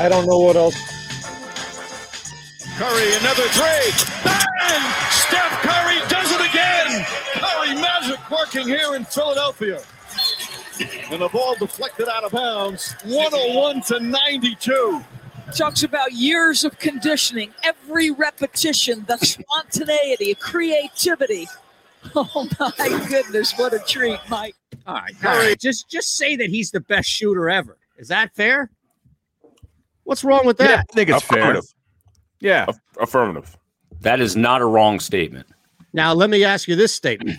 I don't know what else. Curry, another three. Bang! Steph Curry does it again. Curry magic working here in Philadelphia. And the ball deflected out of bounds. 101 to 92. Talks about years of conditioning, every repetition, the spontaneity, creativity. Oh my goodness, what a treat, Mike. All right, all right. Just just say that he's the best shooter ever. Is that fair? What's wrong with that? Yeah, I think it's fair. Affirmative. Yeah. Aff- affirmative. That is not a wrong statement. Now, let me ask you this statement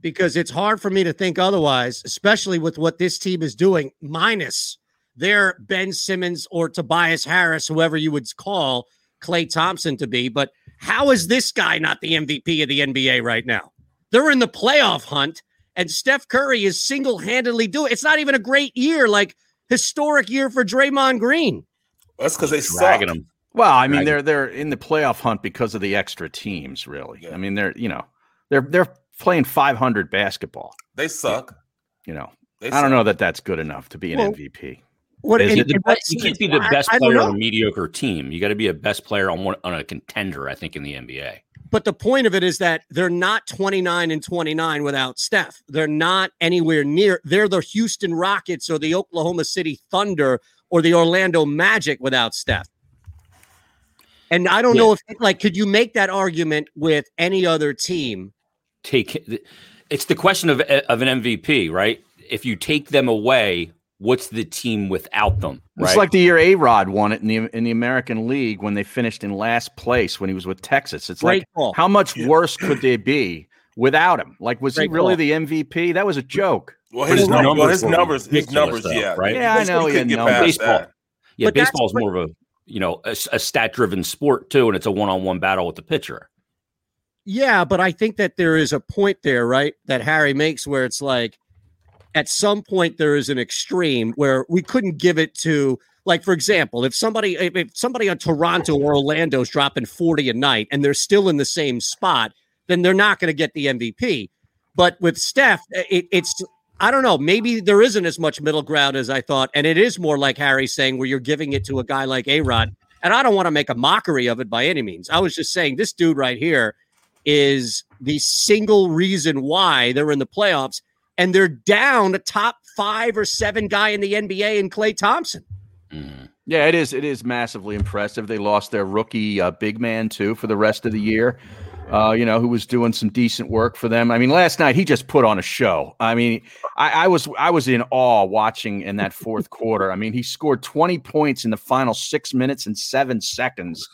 because it's hard for me to think otherwise, especially with what this team is doing, minus their Ben Simmons or Tobias Harris, whoever you would call Klay Thompson to be. But how is this guy not the MVP of the NBA right now? They're in the playoff hunt, and Steph Curry is single handedly doing It's not even a great year, like historic year for Draymond Green. That's because they suck. Dragging them. Well, I mean, Right. they're they're in the playoff hunt because of the extra teams. Really, I mean, they're you know they're they're playing 500 basketball. They suck. You know, They I don't know that that's good enough to be an Well, MVP. What Is and- it and what- best- you can't be the best I don't player on a mediocre team. You got to be a best player on one on a contender. I think in the NBA. But the point of it is that they're not 29 and 29 without Steph. They're not anywhere near. They're the Houston Rockets or the Oklahoma City Thunder or the Orlando Magic without Steph. And I don't know if, like, could you make that argument with any other team? Take it's the question of of an MVP, right? If you take them away, what's the team without them? It's like the year A Rod won it in the in the American League when they finished in last place when he was with Texas. It's Great like call. how much worse could they be without him? Like, was Great he really call. the MVP? That was a joke. Well, his, his numbers, well, numbers his numbers, his numbers, though, yeah, right? Yeah, I know he couldn't get numbers. past baseball. that. Yeah, But that's baseball's more of a you know a, a stat driven sport too, and it's a one on one battle with the pitcher. Yeah, but I think that there is a point there, right? That Harry makes where it's like at some point there is an extreme where we couldn't give it to like for example, if somebody if if somebody on Toronto or Orlando's dropping 40 a night and they're still in the same spot, then they're not going to get the MVP. But with Steph, it, it's I don't know, maybe there isn't as much middle ground as I thought, and it is more like Harry saying where you're giving it to a guy like A-Rod. And I don't want to make a mockery of it by any means. I was just saying this dude right here is the single reason why they're in the playoffs and they're down a top five or seven guy in the NBA in Klay Thompson. Mhm. Yeah, it is. It is massively impressive. They lost their rookie uh, big man too for the rest of the year. Uh, you know, who was doing some decent work for them. I mean, last night he just put on a show. I mean, I, I was I was in awe watching in that fourth quarter. I mean, he scored 20 points in the final six minutes and seven seconds.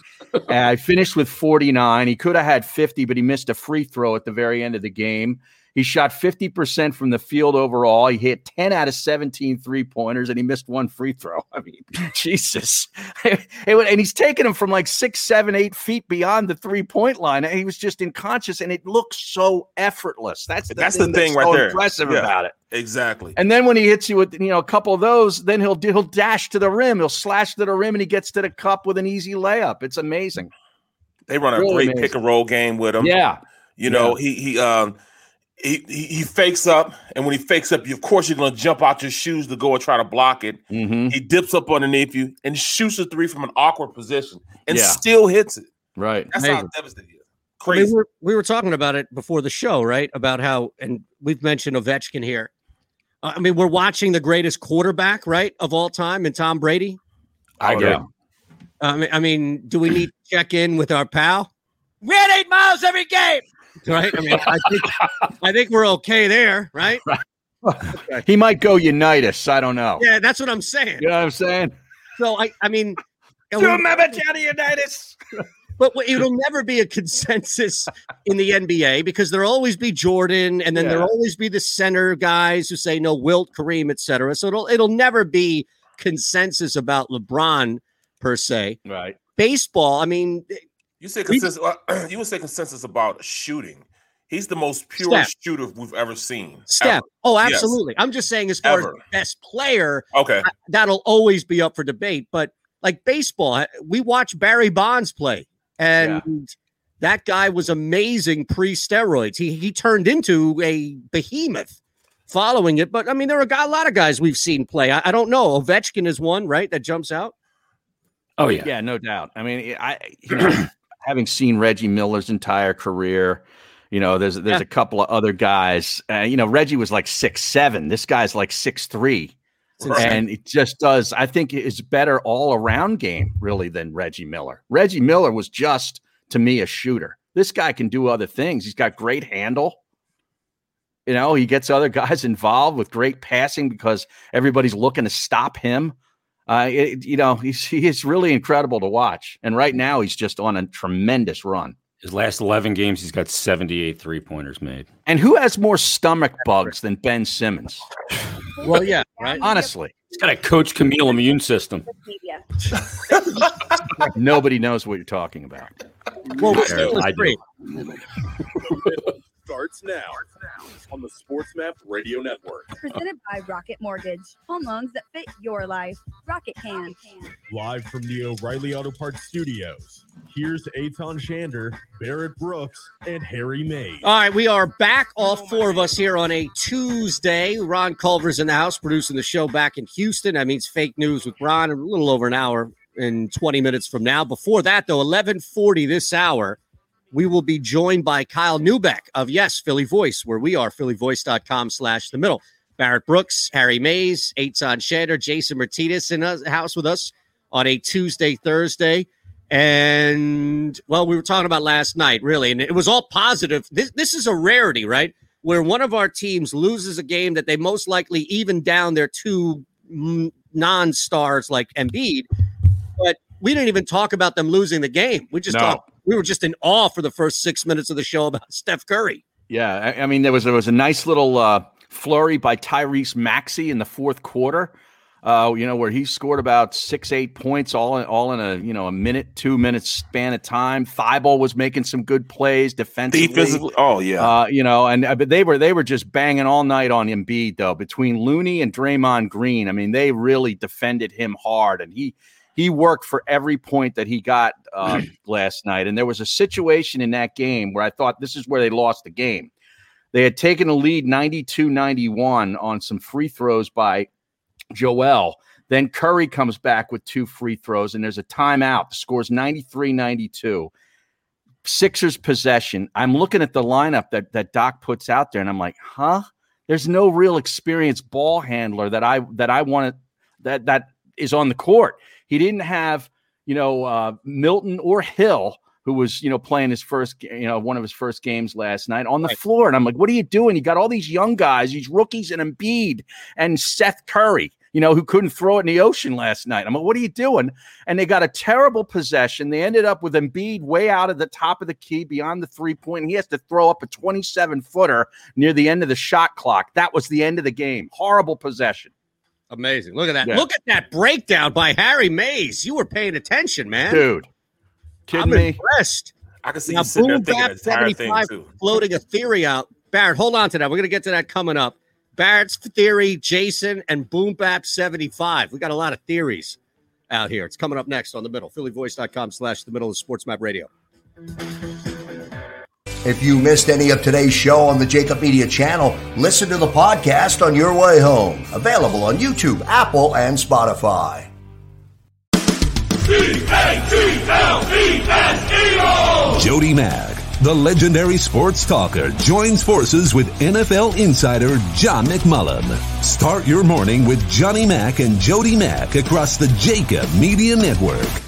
I finished with 49. He could have had 50, but he missed a free throw at the very end of the game. He shot 50% from the field overall. He hit 10 out of 17 three pointers and he missed one free throw. I mean, Jesus. and he's taking him from like six, seven, eight feet beyond the three point line. And he was just unconscious and it looks so effortless. That's the That's thing the thing that's right so there. impressive Yeah. about it. Exactly. And then when he hits you with you know a couple of those, then he'll he'll dash to the rim. He'll slash to the rim and he gets to the cup with an easy layup. It's amazing. They run a Really great amazing. pick and roll game with him. Yeah. You know, he he um he, he he fakes up, and when he fakes up, you of course you're gonna jump out your shoes to go and try to block it. Mm-hmm. He dips up underneath you and shoots a three from an awkward position and Yeah. still hits it. Right. That's how devastating. he is. I mean, Crazy. we, were, we were talking about it before the show, right? About how, and we've mentioned Ovechkin here. I mean, we're watching the greatest quarterback, right, of all time, and Tom Brady. I agree. yeah. I mean, I mean, do we need to check in with our pal? We had eight miles every game. Right. I mean, I think I think we're okay there, right? He might go Unitas. I don't know. Yeah, that's what I'm saying. You know what I'm saying? So I, I mean, Do you remember Johnny Unitas? but it'll never be a consensus in the NBA because there'll always be Jordan, and then Yeah. there'll always be the center guys who say no, Wilt, Kareem, etc. So it'll it'll never be consensus about LeBron per se. Right. Baseball, I mean, You say consensus. uh, you would say consensus about shooting. He's the most pure Steph. shooter we've ever seen. Steph. ever. Oh, Yes. absolutely. I'm just saying, as far Ever. as best player, Okay. That'll always be up for debate. But like baseball, we watch Barry Bonds play, and that guy was amazing pre steroids. He he turned into a behemoth following it. But I mean, there are a a lot of guys we've seen play. I, I don't know. Ovechkin is one, right? That jumps out. Oh yeah. Yeah, no doubt. I mean, I you know, having seen Reggie Miller's entire career, you know, there's there's Yeah. a couple of other guys. Uh, you know, Reggie was like six seven. This guy's like six three, and it just does. I think it's better all around game really than Reggie Miller. Reggie Miller was just to me a shooter. This guy can do other things. He's got great handle. You know, he gets other guys involved with great passing because everybody's looking to stop him. Uh, it, you know, he's he is really incredible to watch. And right now, he's just on a tremendous run. His last 11 games, he's got 78 three pointers made. And who has more stomach bugs than Ben Simmons? Well, yeah, right. Honestly, He's got a Coach Camille immune system. Nobody knows what you're talking about. Well, we're I- still I do. Free. starts now on the SportsMap Radio Network. Presented by Rocket Mortgage. Home loans that fit your life. Rocket can. Live from the O'Reilly Auto Parts studios. Here's Eitan Shander, Barrett Brooks, and Harry May. All right, we are back, all four of us here on a Tuesday. Ron Culver's in the house producing the show back in Houston. That means fake news with Ron a little over an hour and 20 minutes from now. Before that, though, 1140 this hour, we will be joined by Kyle Neubeck of Yes, Philly Voice, where we are, phillyvoice.com slash the middle. Barrett Brooks, Harry Mays, Eitan Shander, Jason Martinez in the house with us on a Tuesday, Thursday. And well, we were talking about last night, really, and it was all positive. This this is a rarity, right? Where one of our teams loses a game that they most likely even down their two non-stars like Embiid, but we didn't even talk about them losing the game. We just No. talked. We were just in awe for the first six minutes of the show about Steph Curry. Yeah, I, I mean there was there was a nice little uh, flurry by Tyrese Maxey in the fourth quarter. Uh, you know where he scored about six eight points all in, all in a you know a minute two minutes span of time. Thybulle was making some good plays defensively. Defensively, oh yeah. Uh, you know, and uh, but they were they were just banging all night on Embiid though. Between Looney and Draymond Green, I mean, they really defended him hard, and he he worked for every point that he got uh, last night. And there was a situation in that game where I thought this is where they lost the game. They had taken a lead 92-91 on some free throws by Joel. Then Curry comes back with two free throws, and there's a timeout. The score's 93 92. Sixers possession. I'm looking at the lineup that, that Doc puts out there, and I'm like, huh? There's no real experienced ball handler that I that I wanted that that is on the court. He didn't have, you know, uh, Milton or Hill, who was, you know, playing his first, you know, one of his first games last night on the floor. And I'm like, what are you doing? You got all these young guys, these rookies, and Embiid and Seth Curry, you know, who couldn't throw it in the ocean last night. I'm like, what are you doing? And they got a terrible possession. They ended up with Embiid way out of the top of the key beyond the three point. And he has to throw up a 27 footer near the end of the shot clock. That was the end of the game. Horrible possession. Amazing. Look at that. Yeah. Look at that breakdown by Harry Mays. You were paying attention, man. Dude. Kidding I'm me? impressed. I can see Now, you sitting there thinking Bap the entire thing 75 too. floating a theory out. Barrett, hold on to that. We're going to get to that coming up. Barrett's theory, Jason, and Boom Bap 75. We got a lot of theories out here. It's coming up next on the middle. PhillyVoice.com slash the middle of Sports Map Radio. If you missed any of today's show on the JAKIB Media channel, listen to the podcast on your way home. Available on YouTube, Apple, and Spotify. Jody Mack The legendary sports talker joins forces with NFL insider John McMullen. Start your morning with Johnny Mack and Jody Mack across the JAKIB Media Network.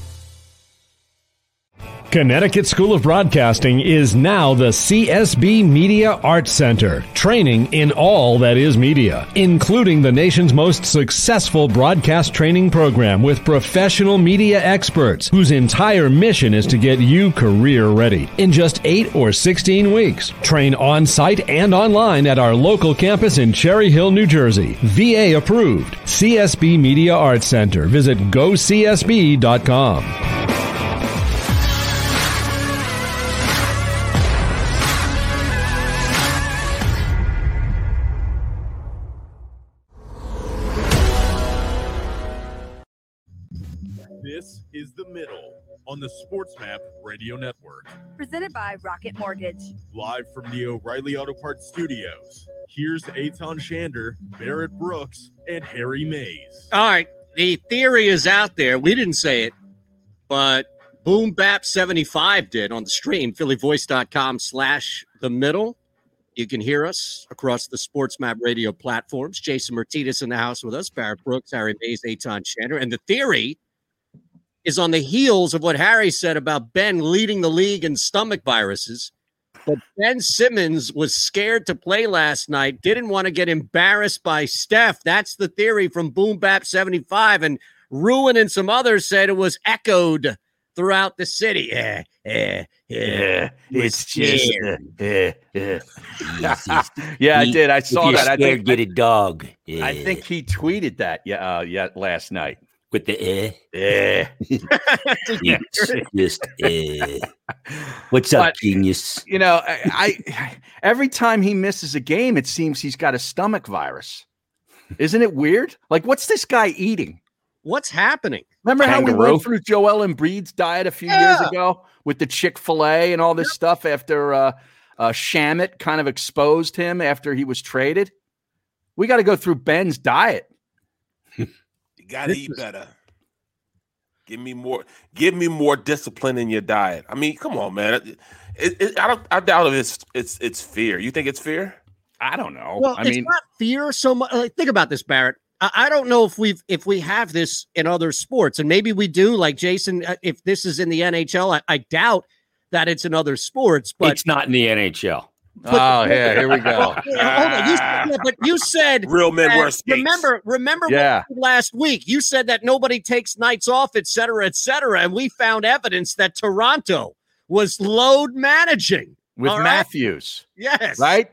Connecticut School of Broadcasting is now the CSB Media Arts Center, training in all that is media, including the nation's most successful broadcast training program with professional media experts whose entire mission is to get you career ready. In just 8 or 16 weeks, train on site and online at our local campus in Cherry Hill, New Jersey. VA approved. CSB Media Arts Center. Visit gocsb.com. on the Sports Map Radio Network. Presented by Rocket Mortgage. Live from the O'Reilly Auto Parts Studios. Here's Eitan Shander, Barrett Brooks, and Harry Mays. All right. The theory is out there. We didn't say it, but Boom Bap 75 did on the stream, phillyvoice.com slash the middle. You can hear us across the Sports Map radio platforms. Jason Martinez in the house with us, Barrett Brooks, Harry Mays, Eitan Shander. And the theory is on the heels of what Harry said about Ben leading the league in stomach viruses. But Ben Simmons was scared to play last night, didn't want to get embarrassed by Steph. That's the theory from Boom Bap 75. And Ruin and some others said it was echoed throughout the city. Yeah, yeah, yeah. it's just. uh, uh, uh. yeah, I did. I saw that. I think get a dog. I think he tweeted that. Yeah, uh, yeah, last night with the eh. Eh. just eh. What's up, But, genius? You know, I, I every time he misses a game, it seems he's got a stomach virus. Isn't it weird? Like, what's this guy eating? What's happening? Remember how we Kangaroo? went through Joel Embiid's diet a few Yeah. years ago with the Chick Fil A and all this stuff after uh, uh, Shamet kind of exposed him after he was traded? We got to go through Ben's diet. You gotta eat better. Give me more. Give me more discipline in your diet. I mean, come on, man. It, it, it- I don't. I doubt if it's it's it's fear. You think it's fear? I don't know. Well, it's not fear so much. Like, think about this, Barrett. I, I don't know if we've if we have this in other sports, and maybe we do. Like Jason, uh, if this is in the NHL, I, I doubt that it's in other sports. But it's not in the NHL. But- oh yeah, here we go. Well, hold on. You, said- yeah, but you said Real men wear skates. Remember, remember Yeah. we last week. You said that nobody takes nights off, et cetera, et cetera, and we found evidence that Toronto was load managing with all right? Matthews. Yes. Right?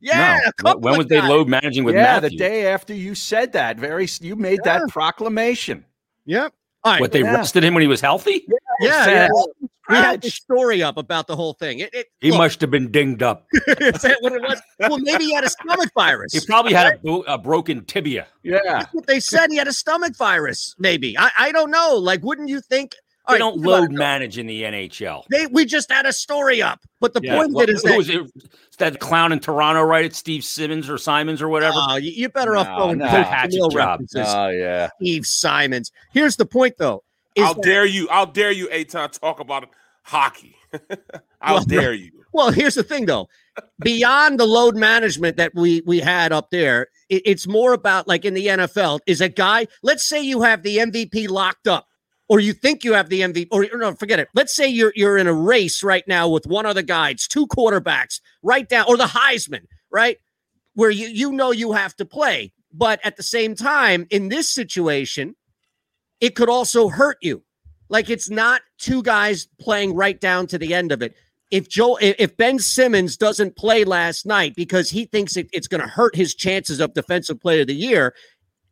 Yeah. No. a When of was they load managing with yeah, Matthews? the day after you said that, very you made that proclamation. Yep. All right. What they Yeah. rested him when he was healthy? Yeah, Said yeah. It. We had the story up about the whole thing. It, it, He look, must have been dinged up. is that what it was? Well, maybe he had a stomach virus. He probably had a, bo- a broken tibia. Yeah. That's what they said. He had a stomach virus. Maybe I, I don't know. Like, wouldn't you think? All They right, don't think about load manage in the NHL. They we just had a story up, but the Yeah. point Well, of it is who that was it? Is that clown in Toronto, right? It's Steve Simmons or Simons or whatever. Oh, you- you're better off No, going no. Coach Hatchet job. references. Oh yeah. Steve Simons. Here's the point, though. is I'll that- dare you. I'll dare you, Eitan, talk about hockey. I'll Well, dare you. Well, here's the thing, though. Beyond the load management that we we had up there, it- it's more about like in the NFL. Is a guy? Let's say you have the MVP locked up, or you think you have the MVP, or, or no, forget it. Let's say you're you're in a race right now with one other guy. It's two quarterbacks, right down, or the Heisman, right, where you you know you have to play, but at the same time, in this situation, it could also hurt you. Like it's not two guys playing right down to the end of it. If Joe, if Ben Simmons doesn't play last night because he thinks it, it's going to hurt his chances of Defensive Player of the Year,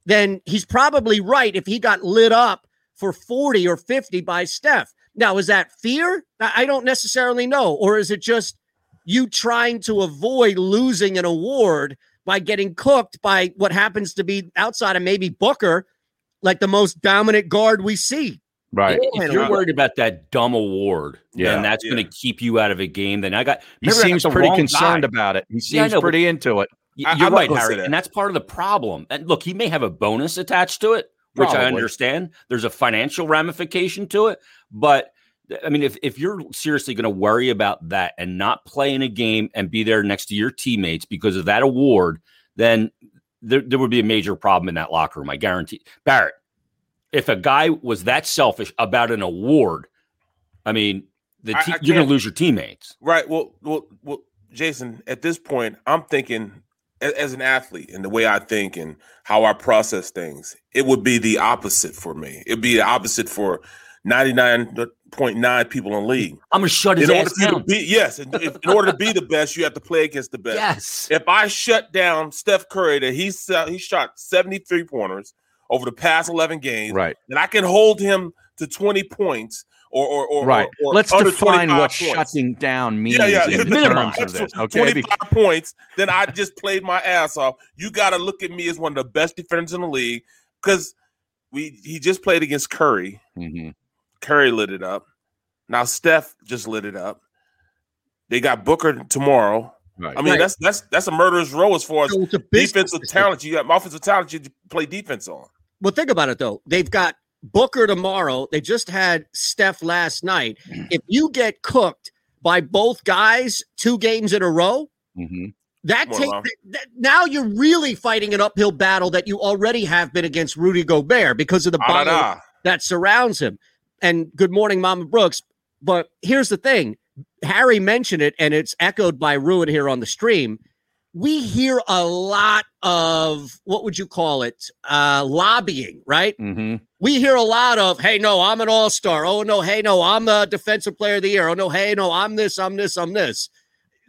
then he's probably right. If he got lit up for forty or fifty by Steph, now is that fear? I don't necessarily know, or is it just you trying to avoid losing an award by getting cooked by what happens to be outside of maybe Booker, like the most dominant guard we see. Right. Yeah. If you're worried about that dumb award, Yeah. then that's going to keep you out of a game. Then I got. He remember, I got seems pretty concerned guy. about it. He Yeah, seems know, pretty into it. Y- I- You're I'm right, not Harry, that. and that's part of the problem. And look, he may have a bonus attached to it, which I understand. There's a financial ramification to it, but I mean, if if you're seriously going to worry about that and not play in a game and be there next to your teammates because of that award, then there, there would be a major problem in that locker room. I guarantee. Barrett, if a guy was that selfish about an award, I mean, the te- I you're going to lose your teammates. Right. Well, well, well, Jason, at this point, I'm thinking a- as an athlete and the way I think and how I process things, it would be the opposite for me. It'd be the opposite for 99.9 people in the league. I'm to shut his in ass for you to down. be yes, in, if- in order to be the best, you have to play against the best. Yes. If I shut down Steph Curry, that he he shot 73 pointers over the past 11 games, Right. then I can hold him to 20 points or or, or Right. or- or Let's under define what points. shutting down means Yeah, yeah, in minimum. terms of this. Okay. 25 points, then I just played my ass off. You got to look at me as one of the best defenders in the league because we he just played against Curry. Mhm. Curry lit it up. Now Steph just lit it up. They got Booker tomorrow. Right. I mean, Right. that's that's that's a murderous row as far as So it's a business defensive talent. You have offensive talent. You play defense on. Well, think about it though. They've got Booker tomorrow. They just had Steph last night. If you get cooked by both guys two games in a row, Mhm. that More take that, now you're really fighting an uphill battle that you already have been against Rudy Gobert because of the Ah, da, bubble that surrounds him. And good morning, Mama Brooks. But here's the thing: Harry mentioned it, and it's echoed by Ruin here on the stream. We hear a lot of what would you call it? Uh, lobbying, right? Mhm. we hear a lot of, hey, no, I'm an all star. Oh, no, hey, no, I'm the defensive player of the year. Oh, no, hey, no, I'm this, I'm this, I'm this.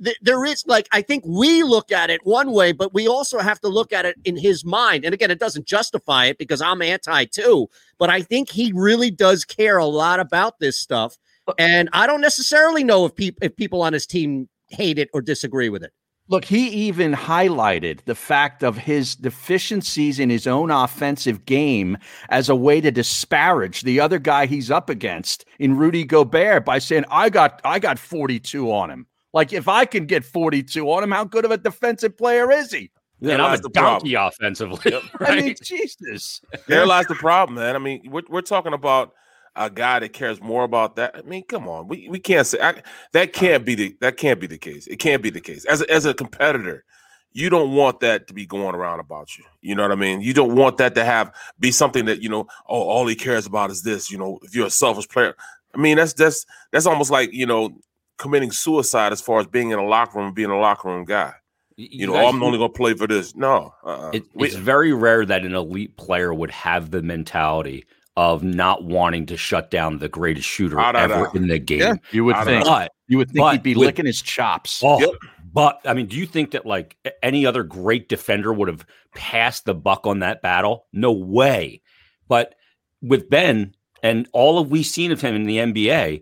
Th- There is like, I think we look at it one way, but we also have to look at it in his mind. And again, it doesn't justify it because I'm anti too, but I think he really does care a lot about this stuff. And I don't necessarily know if, peop- if people on his team hate it or disagree with it. Look, he even highlighted the fact of his deficiencies in his own offensive game as a way to disparage the other guy he's up against in Rudy Gobert by saying, I got I got 42 on him. Like if I can get 42 on him, how good of a defensive player is he? And I'm lies a the problem. donkey offensively. I mean. Jesus. There lies the problem, man. I mean, we're, we're talking about a guy that cares more about that. I mean, come on, we, we can't say I, that can't be the that can't be the case. It can't be the case. As a, as a competitor, you don't want that to be going around about you. You know what I mean? You don't want that to have be something that you know. Oh, all he cares about is this. You know, if you're a selfish player, I mean, that's that's that's almost like you know committing suicide as far as being in a locker room, being a locker room guy. You, know, oh, guys- oh, I'm only going to play for this. No, uh-uh. It, We- it's very rare that an elite player would have the mentality of not wanting to shut down the greatest shooter Ah, da, ever da. in the game. Yeah, you would ah, I think. But You would think but he'd be with- licking his chops. Oh, Yep. but I mean, do you think that like any other great defender would have passed the buck on that battle? No way. But with Ben and all of we've seen of him in the NBA,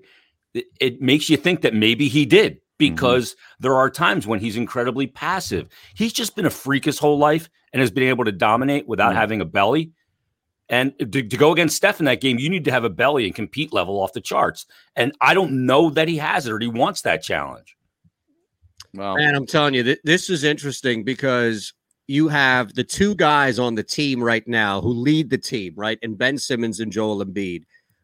it, it makes you think that maybe he did mm-hmm. because there are times when he's incredibly passive. He's just been a freak his whole life and has been able to dominate without mm. having a belly. And to, to go against Steph in that game, you need to have a belly and compete level off the charts. And I don't know that he has it or he wants that challenge. Well, Man, I'm telling you, th- this is interesting because you have the two guys on the team right now who lead the team, right? And Ben Simmons and Joel Embiid,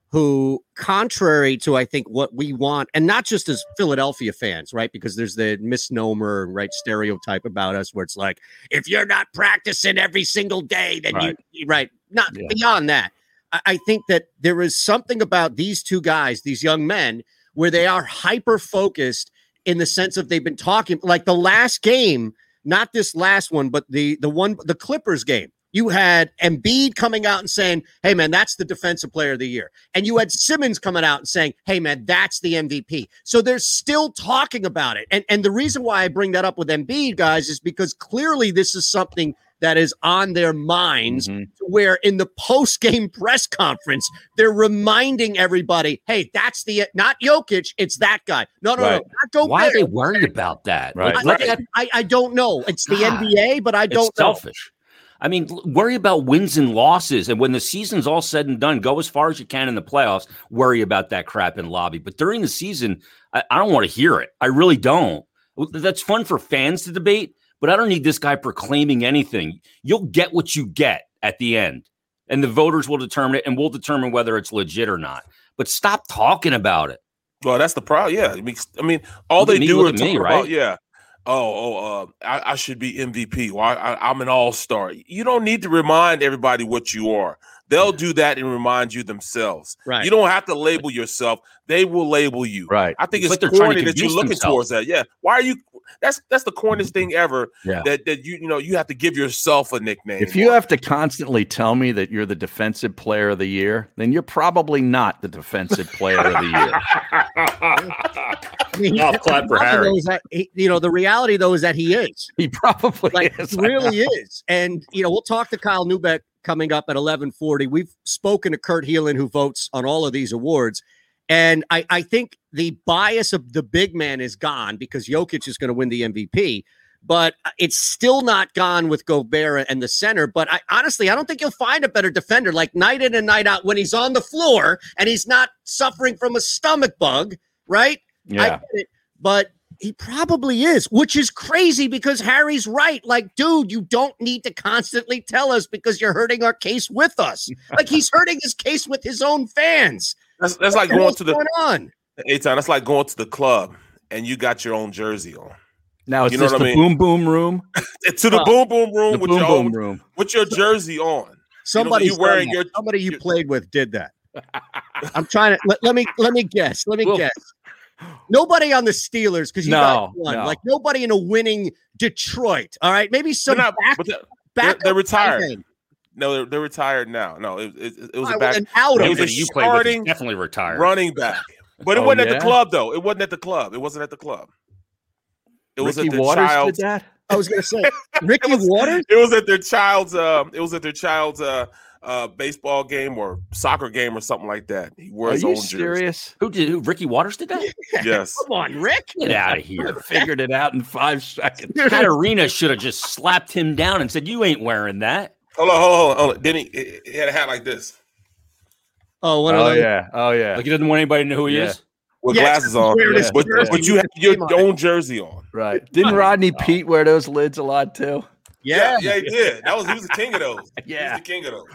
who, contrary to I think what we want, and not just as Philadelphia fans, right? Because there's the misnomer, right, stereotype about us where it's like, if you're not practicing every single day, then Right. you, right? Not Yeah. beyond that. I, I think that there is something about these two guys, these young men, where they are hyper focused in the sense of they've been talking like the last game, not this last one, but the the one the Clippers game. You had Embiid coming out and saying, "Hey man, that's the defensive player of the year," and you had Simmons coming out and saying, "Hey man, that's the MVP." So they're still talking about it, and and the reason why I bring that up with Embiid, guys, is because clearly this is something that is on their minds. Mm-hmm. Where in the post game press conference, they're reminding everybody, "Hey, that's the not Jokic, it's that guy." No, no, Right. no, not Gobert. Why are they worried about that? Right. I, look I- I, I don't know. It's the God, NBA, but I don't know. selfish. I mean, worry about wins and losses, and when the season's all said and done, go as far as you can in the playoffs. Worry about that crap in lobby, but during the season, I, I don't want to hear it. I really don't. That's fun for fans to debate, but I don't need this guy proclaiming anything. You'll get what you get at the end, and the voters will determine it, and we'll determine whether it's legit or not. But stop talking about it. Well, that's the problem. Yeah, I mean, I mean, all they me, do is talk me, about yeah. Oh, oh, uh, I, I should be MVP. Well, I, I, I'm an all star. You don't need to remind everybody what you are. They'll do that and remind you themselves. Right. You don't have to label yourself. They will label you. Right. I think It's it's, like they're trying to corny that you're looking themselves. towards that. Yeah. Why are you? That's that's the corniest thing mm-hmm. ever. Yeah. That that you you know you have to give yourself a nickname. If you have to constantly tell me that you're the defensive player of the year, then you're probably not the defensive player of the year. I mean, oh, I'll clap for Harry. is that he- you know, the reality though is that he is. He probably Like is. he really is. And you know, we'll talk to Kyle Neubeck coming up at 1140. We've spoken to Kurt Helin, who votes on all of these awards. And I, I think the bias of the big man is gone because Jokic is going to win the MVP. But it's still not gone with Gobert and the center. But I honestly, I don't think you'll find a better defender like night in and night out when he's on the floor and he's not suffering from a stomach bug, right? I Yeah. get it, but he probably is, which is crazy because Harry's right. Like, dude, you don't need to constantly tell us because you're hurting our case with us. Like he's hurting his case with his own fans. That's that's like going to the going on. Eitan, that's like going to the club and you got your own jersey on. Now is You know this what the I mean? boom boom room? to the Well, boom boom room with boom your boom own, room. with your jersey on. Somebody you wearing your somebody you played with did that. I'm trying to let, let me let me guess. Let me Well- guess. Nobody on the Steelers because you No, got one. no. Like nobody in a winning Detroit. All right, maybe some not- back, but they're- back they're retired. No, they're, they're retired now. No, it, it, it was All a right, back. well, then out of it was it. a you played with is starting definitely retired. running back, but it Oh, wasn't at the club though. It wasn't at the club. It wasn't at the club. It was Ricky at their Waters child's. did that. I was gonna say Ricky Watters. It was at their child's. Uh, it was at their child's uh, uh, baseball game or soccer game or something like that. He wore Are his you own jersey. Who did? Who, Ricky Watters did that? Yes. Come on, Rick. Get out of here. Figured it out in five seconds. That arena should have just slapped him down and said, "You ain't wearing that." Hold on, hold on, hold on. hold on. Then he, he had a hat like this Oh, one of Oh those. yeah. Oh yeah. Like he doesn't want anybody to know who he Yeah. is. with Yes, glasses on, wearing his but, jersey but you have your name on it. own jersey on. Right. Didn't Rodney Peete wear those lids a lot too? Yeah. yeah, he did. That was he was the king of those. Yeah. He's the king of those.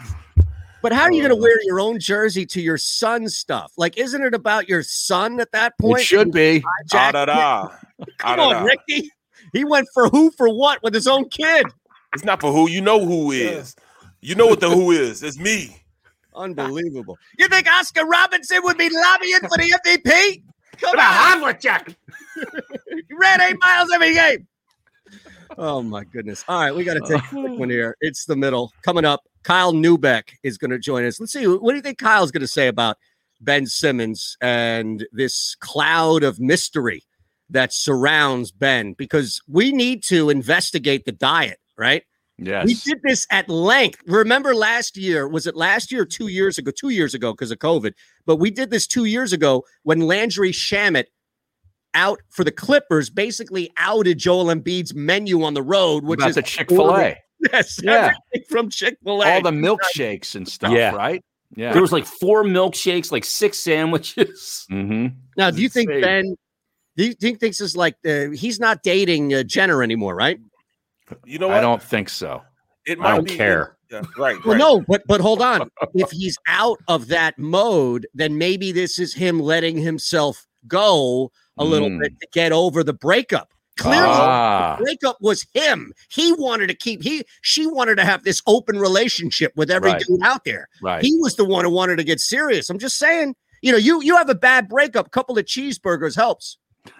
But how are you going Oh. to wear your own jersey to your son's stuff? Like, isn't it about your son at that point? It should be. Ah Jack, da da. come on, Ricky. He went for who for what with his own kid. It's not for who. You know who is. You know what the who is. It's me. Unbelievable. You think Oscar Robinson would be lobbying for the MVP? Come on. Harvard check. He ran eight miles every game. Oh my goodness. All right, we got to take a quick one uh. here. It's the middle. Coming up, Kyle Neubeck is going to join us. Let's see. What do you think Kyle's going to say about Ben Simmons and this cloud of mystery that surrounds Ben? Because we need to investigate the diet, right? Yes. We did this at length. Remember last year? Was it last year or two years ago? Two years ago because of COVID. But we did this two years ago when Landry Shamet out for the Clippers basically outed Joel Embiid's menu on the road, which About is the Chick-fil-A. Yes, Yeah. everything from Chick Fil A. All the milkshakes and stuff, Yeah. right? Yeah. There was like four milkshakes, like six sandwiches. Mm-hmm. Now, do you think. Ben? Do you think this is like uh, he's not dating uh, Jenner anymore, right? You know what? I don't think so. It I might don't be- care. Yeah, right. Well, right. no, but but hold on. if he's out of that mode, then maybe this is him letting himself go a little Mm. bit to get over the breakup. Clearly, Ah. the breakup was him. He wanted to keep he she wanted to have this open relationship with every Right. dude out there. Right. He was the one who wanted to get serious. I'm just saying, you know, you you have a bad breakup, a couple of cheeseburgers helps.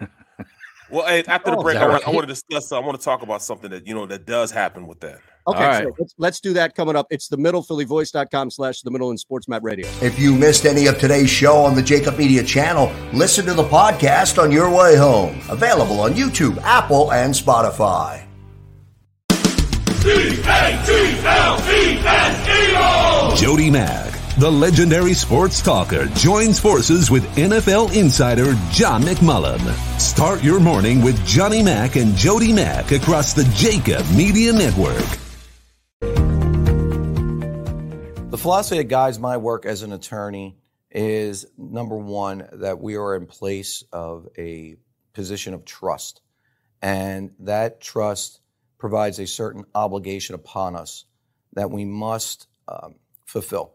Well, hey, after the Oh, break, I that want, I want to discuss. I want to talk about something that you know that does happen with that. Okay, All right. so let's, let's do that coming up. It's the middle phillyvoice.com slash the middle and sports map radio. If you missed any of today's show on the JAKIB Media channel, listen to the podcast on your way home. Available on YouTube, Apple, and Spotify. Jody Mack, the legendary sports talker, joins forces with NFL insider John McMullen. Start your morning with Johnny Mack and Jody Mack across the JAKIB Media Network. The philosophy that guides my work as an attorney is number one, that we are in place of a position of trust. And that trust provides a certain obligation upon us that we must um, fulfill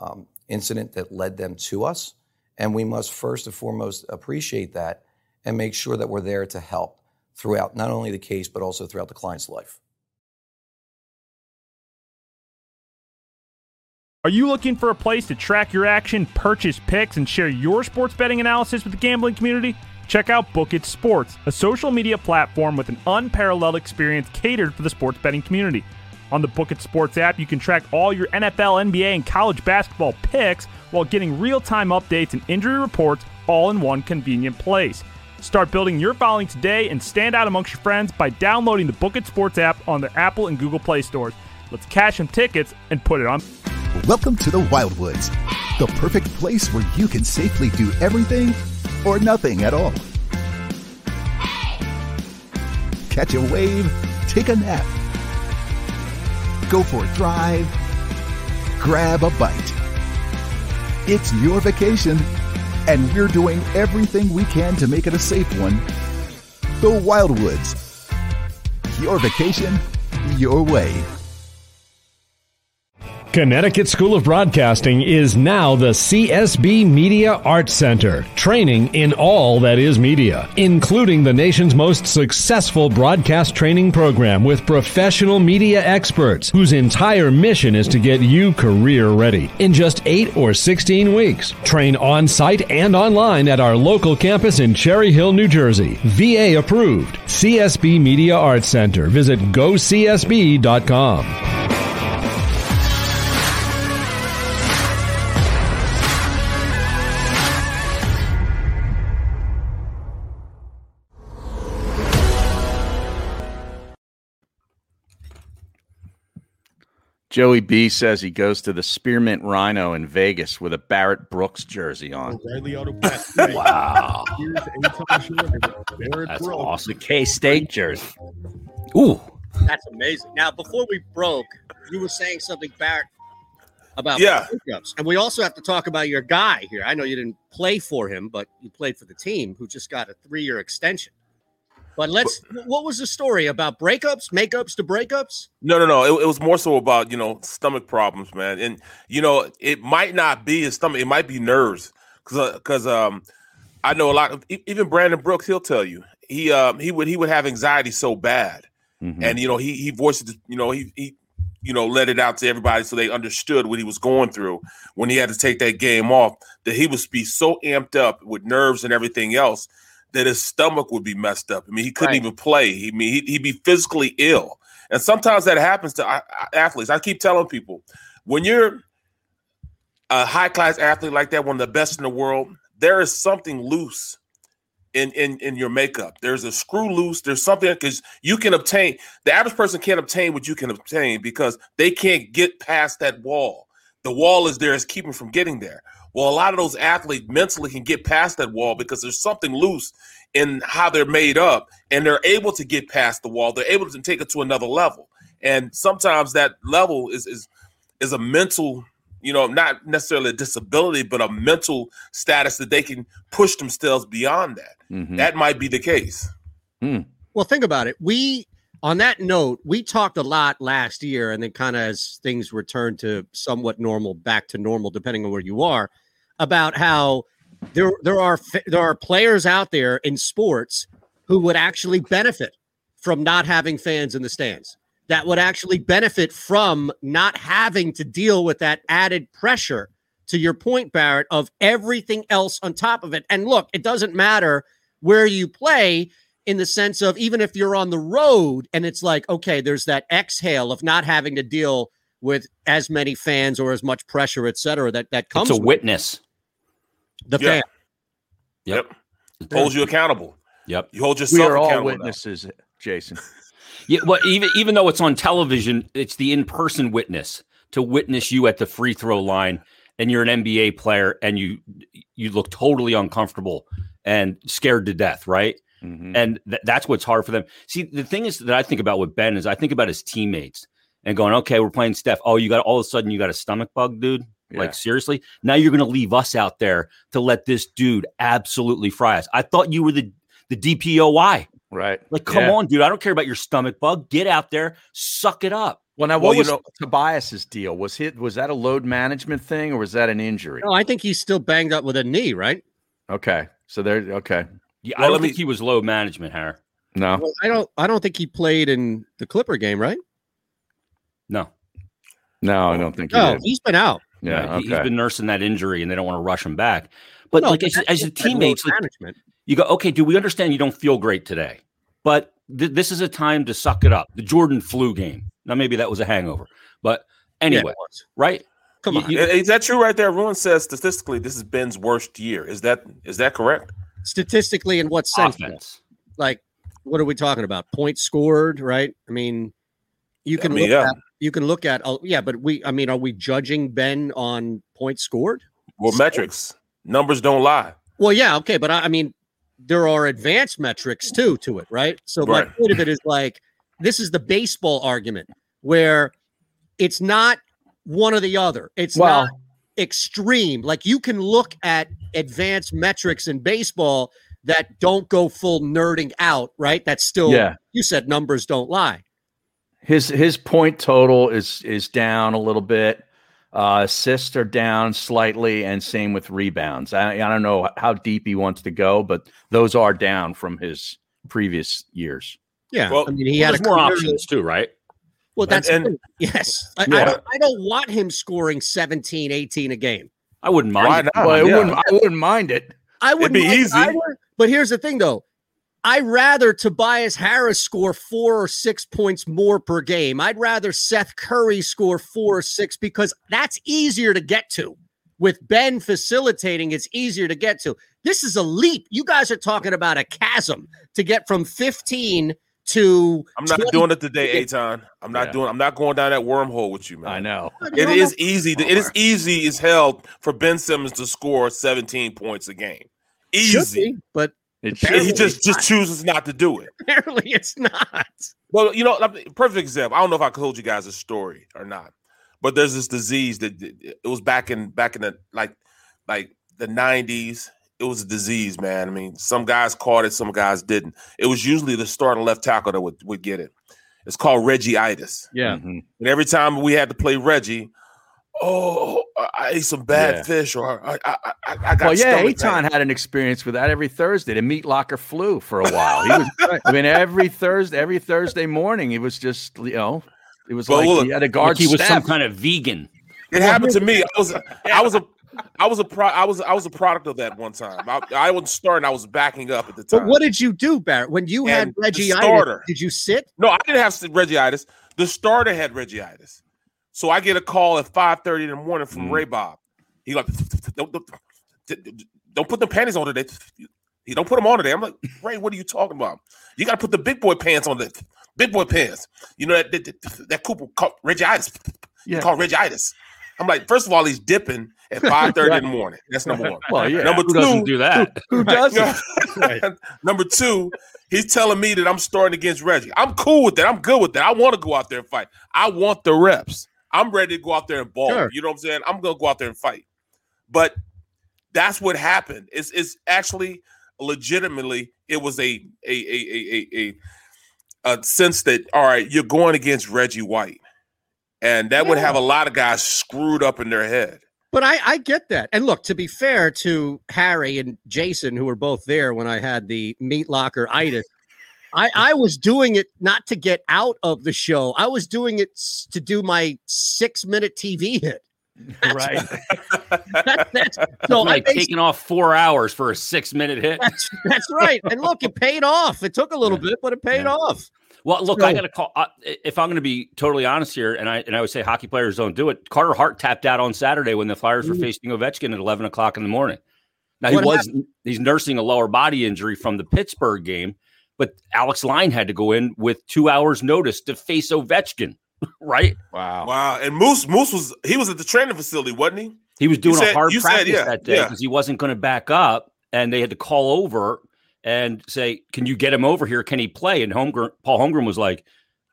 um, incident that led them to us. And we must first and foremost appreciate that and make sure that we're there to help throughout not only the case, but also throughout the client's life. Are you looking for a place to track your action, purchase picks, and share your sports betting analysis with the gambling community? Check out Book It Sports, a social media platform with an unparalleled experience catered for the sports betting community. On the Book It Sports app, you can track all your NFL, NBA, and college basketball picks while getting real time updates and injury reports all in one convenient place. Start building your following today and stand out amongst your friends by downloading the Book It Sports app on the Apple and Google Play stores. Let's cash some tickets and put it on. Welcome to the Wildwoods, the perfect place where you can safely do everything or nothing at all. Catch a wave, take a nap, go for a drive, grab a bite. It's your vacation, and we're doing everything we can to make it a safe one. The Wildwoods. Your vacation, your way. Connecticut School of Broadcasting is now the CSB Media Arts Center, training in all that is media, including the nation's most successful broadcast training program with professional media experts whose entire mission is to get you career ready in just 8 or 16 weeks. Train on site and online at our local campus in Cherry Hill, New Jersey. VA approved. CSB Media Arts Center. Visit gocsb.com. Joey B says he goes to the Spearmint Rhino in Vegas with a Barrett Brooks jersey on. O'Reilly Auto Parts. Wow. Here's Anton Schroeder, Barrett That's awesome. K State jersey. Ooh. That's amazing. Now, before we broke, you were saying something back about Yeah. breakups. And we also have to talk about your guy here. I know you didn't play for him, but you played for the team who just got a three year extension. But let's. what was the story about breakups, makeups to breakups? No, no, no. It, it was more so about you know stomach problems, man. And you know it might not be his stomach; it might be nerves. Because because um, I know a lot. Of, even Brandon Brooks, he'll tell you he um he would he would have anxiety so bad, Mm-hmm. and you know he he voiced it. You know he he you know let it out to everybody so they understood what he was going through when he had to take that game off. That he would be so amped up with nerves and everything else that his stomach would be messed up. I mean, he couldn't even play. He I mean he'd, he'd be physically ill, and sometimes that happens to athletes. I keep telling people when you're a high class athlete like that, one of the best in the world, there is something loose in in in your makeup. There's a screw loose. There's something because you can obtain the average person can't obtain what you can obtain because they can't get past that wall. The wall is there is keeping from getting there. Well, a lot of those athletes mentally can get past that wall because there's something loose in how they're made up, and they're able to get past the wall. They're able to take it to another level, and sometimes that level is is is a mental you know, not necessarily a disability, but a mental status that they can push themselves beyond that. Mhm. That might be the case. Well, think about it. We, on that note, we talked a lot last year, and then kind of as things returned to somewhat normal, back to normal, depending on where you are, about how there there are there are players out there in sports who would actually benefit from not having fans in the stands. That would actually benefit from not having to deal with that added pressure. To your point, Barrett, of everything else on top of it. And look, it doesn't matter where you play in the sense of even if you're on the road and it's like, okay, there's that exhale of not having to deal with as many fans or as much pressure, et cetera, that, that comes It's a with witness. The Yeah. fan. Yep. It holds you accountable. Yep. You hold yourself. We are all accountable. now. witnesses, Jason. Yeah, well, even even though it's on television, it's the in-person witness to witness you at the free throw line, and you're an NBA player, and you you look totally uncomfortable and scared to death, right? Mm-hmm. And th- that's what's hard for them. See, the thing is that I think about with Ben is I think about his teammates and going, okay, we're playing Steph. Oh, you got all of a sudden you got a stomach bug, dude. Yeah. Like seriously, now you're going to leave us out there to let this dude absolutely fry us. I thought you were the the DPOY. Right. Like, come Yeah. on, dude. I don't care about your stomach bug. Get out there, suck it up. Well, now Well, what you was know- Tobias's deal? Was he was that a load management thing or was that an injury? No, I think he's still banged up with a knee, right? Okay, so there. Okay, Yeah, Well, I don't think he was load management, Harry. no, Well, I don't I don't think he played in the Clipper game, right? No. no, I oh, don't think he No, did. he's been out. Yeah, he- okay. He's been nursing that injury and they don't want to rush him back. But No, like as, as a just that load teammates, like, management. you go, okay, do we understand you don't feel great today, but th- this is a time to suck it up. The Jordan flu game. Now, maybe that was a hangover, but anyway, was. right? Come on. you- Is that true right there? Ruin says statistically this is Ben's worst year. Is that is that correct? Statistically, in what sense? offense. Like, what are we talking about? Points scored, right? I mean, you can I mean, look yeah. at you can look at oh, yeah, but we I mean, are we judging Ben on points scored? Well, metrics, numbers don't lie. Well, yeah, okay, but I, I mean, there are advanced metrics too to it, right? So my point of it is like this is the baseball argument where it's not one or the other. It's Well- not extreme. Like you can look at advanced metrics in baseball that don't go full nerding out, right? That's still Yeah. you said numbers don't lie. His his point total is is down a little bit. Uh, assists are down slightly, and same with rebounds. I, I don't know how deep he wants to go, but those are down from his previous years. Yeah. Well, I mean, he Well, had a more options too, right? Well, that's And- and- yes. I, I, Yeah. don't, I don't want him scoring 17, 18 a game. I wouldn't mind. Why it. Well, I wouldn't I wouldn't mind it. I would be easy. Either, but here's the thing, though. I rather Tobias Harris score four or six points more per game. I'd rather Seth Curry score four or six because that's easier to get to. With Ben facilitating, it's easier to get to. This is a leap. You guys are talking about a chasm to get from 15 to. I'm not 20 doing it today, Eitan. I'm not Yeah. doing. I'm not going down that wormhole with you, man. I know. Oh, it is easy. To, it is easy as hell for Ben Simmons to score 17 points a game. Easy. be, but It he just just chooses not to do it. apparently it's not. Well, you know, perfect example. I don't know if I told you guys a story or not, but there's this disease that it was back in back in the like like the 90s it was a disease, man. I mean, some guys caught it, some guys didn't. It was usually the starting left tackle that would, would get it. It's called Reggie'itis. Yeah. Mm-hmm. And every time we had to play Reggie, oh, I ate some bad Yeah. fish, or I, I, I, I got Well, yeah, stomach Eitan had an experience with that every Thursday. The meat locker flu for a while. He was, I mean, every Thursday, every Thursday morning, it was just you know, it was Well, like look, he had a guard. Like he was some kind of vegan. It happened to me. I was, I was a, I was a pro, I was, I was a product of that one time. I, I wasn't starting. I was backing up at the time. But what did you do, Barrett? When you had And the Reggie starter. did you sit? No, I didn't have Reggie'itis. The starter had Reggie'itis. So I get a call at 5:30 in the morning Mm. from Ray Bob. He like, don't, don't, don't put the panties on today. He don't put them on today. I'm like, Ray, what are you talking about? You got to put the big boy pants on the big boy pants. You know that that, that Cooper called Reggie'itis. Yeah. He called Reggie'itis. I'm like, first of all, he's dipping at 5:30 in the morning. That's number one. Well, yeah. Number Who two, doesn't do that? Who doesn't? Number two, he's telling me that I'm starting against Reggie. I'm cool with that. I'm good with that. I want to go out there and fight. I want the reps. I'm ready to go out there and ball. Sure. You know what I'm saying? I'm gonna go out there and fight. But that's what happened. It's it's actually legitimately it was a a a a a, a, a sense that all right, you're going against Reggie White. And that would have a lot of guys screwed up in their head. But I, I get that. And look, to be fair to Harry and Jason, who were both there when I had the meat locker itis, I, I was doing it not to get out of the show. I was doing it to do my six minute TV hit. right. That- that's, so So I like taking off four hours for a six minute hit. that's, that's right. And look, it paid off. It took a little bit, but it paid off. Well, look, I got to call. Uh, if I'm going to be totally honest here, and I and I would say hockey players don't do it. Carter Hart tapped out on Saturday when the Flyers were Mm. facing Ovechkin at 11 o'clock in the morning. Now he What was he's nursing a lower body injury from the Pittsburgh game, but Alex Lyon had to go in with two hours notice to face Ovechkin. Right? Wow. Wow. And Moose Moose was he was at the training facility, wasn't he? He was doing said- a hard you said, practice yeah, that day yeah. because he wasn't going to back up, and they had to call over and say, "Can you get him over here? Can he play?" And Holmgren, Paul Holmgren was like,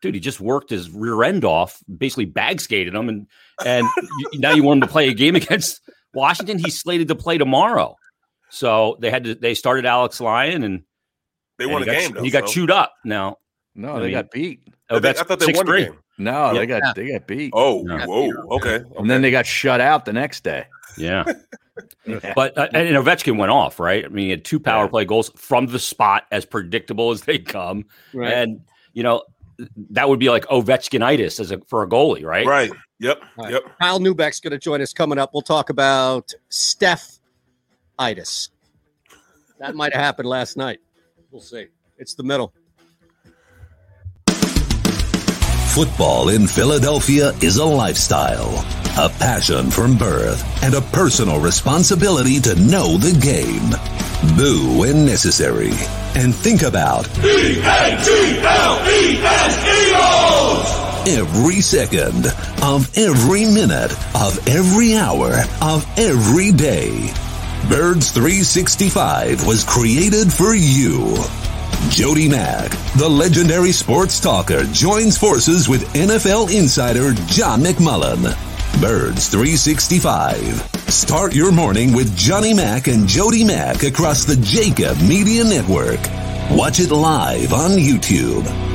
"Dude, he just worked his rear end off, basically bag skated him, and and now you want him to play a game against Washington? He's slated to play tomorrow." So they had to. They started Alex Lyon, and They and won he a got, game, though, He got so. chewed up. Now, No, I they mean, got beat. Oh, that's I that's thought they six won the game. No, Yeah. they got they got beat. Oh, Yeah. whoa, okay. And then they got shut out the next day. Yeah. But uh, and Ovechkin went off, right? I mean, he had two power play goals from the spot, as predictable as they come, Right. and you know that would be like Ovechkinitis as a for a goalie, right? Right. Yep. All right. Yep. Kyle Neubeck's going to join us coming up. We'll talk about Steph itis. That might have happened last night. We'll see. It's the middle. Football in Philadelphia is a lifestyle, a passion from birth, and a personal responsibility to know the game. Boo when necessary. And think about every second of every minute of every hour of every day. Birds 365 was created for you. Jody Mack, the legendary sports talker, joins forces with NFL insider John McMullen. Birds 365. Start your morning with Johnny Mack and Jody Mack across the JAKIB Media Network. Watch it live on YouTube.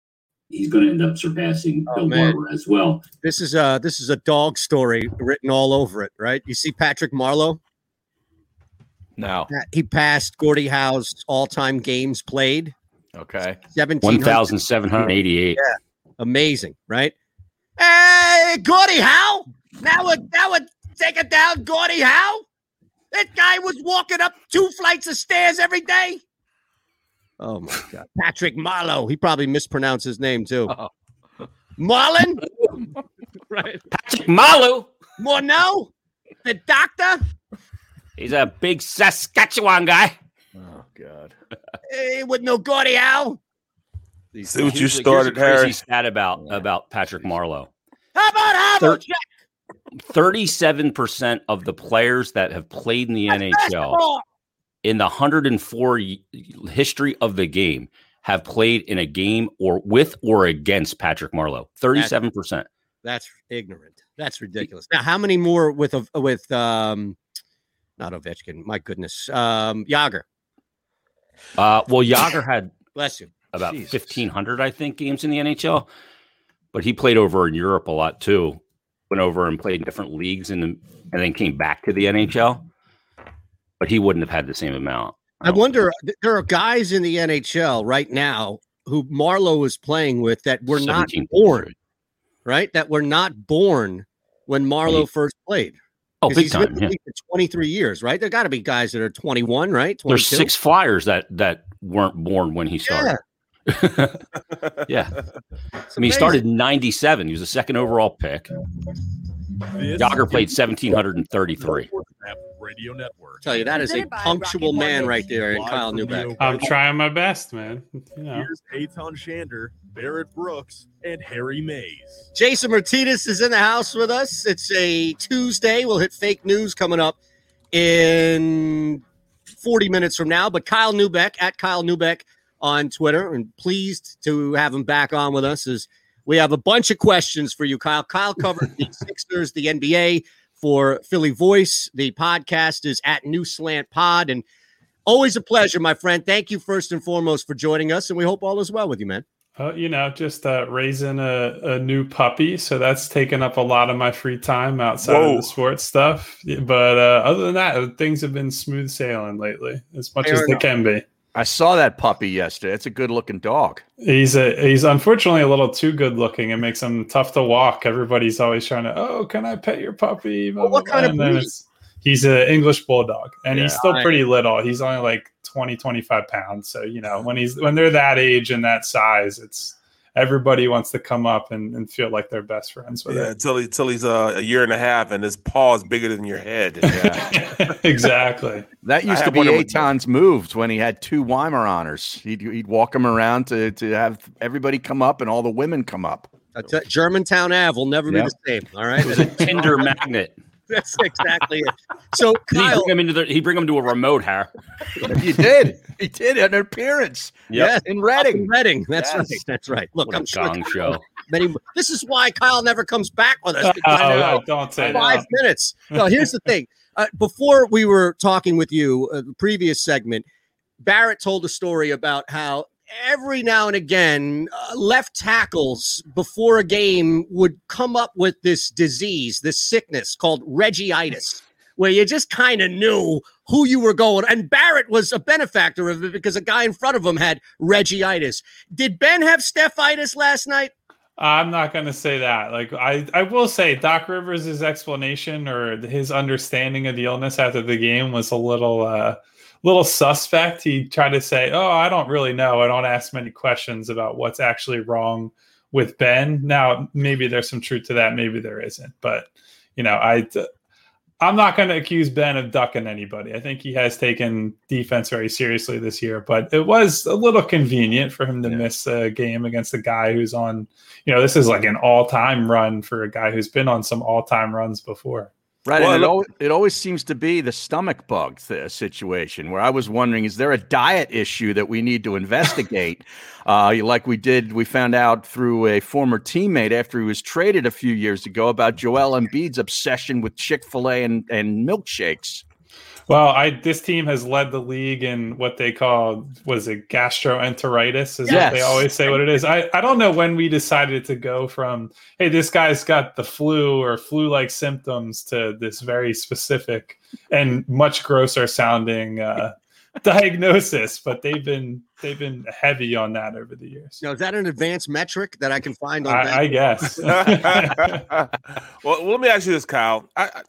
He's going to end up surpassing oh, Bill man. Barber as well. This is a this is a dog story written all over it, right? You see Patrick Marleau? No. He passed Gordie Howe's all-time games played. Okay. 17 One thousand seven hundred eighty-eight. Yeah. Amazing, right? Hey, Gordie Howe! Now we're now we take it down Gordie Howe. That guy was walking up two flights of stairs every day. Oh my god. Patrick Marleau. He probably mispronounced his name too. Oh. Marlin? right. Patrick Malu. Morneau, the doctor. He's a big Saskatchewan guy. Oh God. Hey, with no Gordie Howe. See what you Here's a- here's started, crazy Harry. stat about about Patrick Marleau. How about Thir- Havlicek? Thirty-seven percent of the players that have played in the NHL Basketball. In the 104 history of the game have played in a game or with or against Patrick Marleau. 37%. That's ignorant. That's ridiculous. Now, how many more with a with um, not Ovechkin? My goodness, um, Jagr. Uh, well, Jagr had Bless you. about Jesus. 1,500, I think, games in the NHL, but he played over in Europe a lot too. Went over and played in different leagues and, and then came back to the NHL, but he wouldn't have had the same amount. I wonder. th- There are guys in the NHL right now who Marleau is playing with that were not born, right? That were not born when Marleau first played. Oh, big he's been time, yeah. for 23 years, right? There got to be guys that are 21, right? 22? There's six Flyers that that weren't born when he started. Yeah. I mean, he started in 97. He was the second overall pick. Jagr played 1,733. Radio Network. Tell you that is a punctual man right there in Kyle Neubeck. I'm trying my best, man. You know. Here's Eitan Shander, Barrett Brooks, and Harry Mayes. Jason Martinez is in the house with us. It's a Tuesday. We'll hit fake news coming up in 40 minutes from now. But Kyle Neubeck at Kyle Neubeck on Twitter, and pleased to have him back on with us. As we have a bunch of questions for you, Kyle. Kyle covered the Sixers, the NBA for Philly Voice. The podcast is at New Slant Pod, and always a pleasure, my friend. Thank you first and foremost for joining us, and we hope all is well with you, man. Uh, you know, just uh, raising a, a new puppy. So that's taken up a lot of my free time outside Whoa. of the sports stuff. But uh, other than that, things have been smooth sailing lately, as much Fair as they can be. I saw that puppy yesterday. It's a good looking dog. He's a he's unfortunately a little too good looking. It makes him tough to walk. Everybody's always trying to, oh, can I pet your puppy? Blah, what blah, kind blah. of breed? He's an English bulldog, and he's still Right. pretty little. He's only like 20, 25 pounds. So you know when he's when they're that age and that size, it's everybody wants to come up and, and feel like they're best friends with Yeah, it. until he, until he's uh, a year and a half and his paw is bigger than your head. exactly. That I used to be one of- Eitan's moves when he had two Weimaraners. He'd, he'd walk them around to, to have everybody come up and all the women come up. That's it. Germantown Ave will never Yep. be the same. All right. It was a Tinder magnet. That's exactly it. So He'd Kyle, bring him into the, he'd bring him to a remote, Har. He did. He did an appearance. yes, in up Reading. in Reading. That's Yes. right. That's right. Look, What a I'm sure gong show. Many. This is why Kyle never comes back with us. Oh, because I know no, don't say five that. minutes. No, here's the thing. Uh, before we were talking with you, uh, the previous segment, Barrett told a story about how every now and again, uh, left tackles before a game would come up with this disease, this sickness called Reggie'itis, where you just kind of knew who you were going. And Barrett was a benefactor of it because a guy in front of him had Reggie'itis. Did Ben have Stephitis last night? I'm not going to say that. Like I, I will say Doc Rivers' explanation or his understanding of the illness after the game was a little, uh, little suspect. He tried to say, "Oh, I don't really know. I don't ask many questions about what's actually wrong with Ben." Now, maybe there's some truth to that. Maybe there isn't. But you know, I, I'm not going to accuse Ben of ducking anybody. I think he has taken defense very seriously this year, but it was a little convenient for him to miss a game against a guy who's on, you know, this is like an all time run for a guy who's been on some all time runs before. Right. Well, and it, al- it always seems to be the stomach bug th- situation where I was wondering is there a diet issue that we need to investigate? uh, like we did, we found out through a former teammate after he was traded a few years ago about Joel Embiid's obsession with Chick fil A and, and milkshakes. Well, I this team has led the league in what they call was it gastroenteritis is what they always say what it is. I, I don't know when we decided to go from hey this guy's got the flu or flu like symptoms to this very specific and much grosser sounding uh, diagnosis, but they've been they've been heavy on that over the years. Now, is that an advanced metric that I can find on? I, I guess. well, well, let me ask you this, Kyle. I, I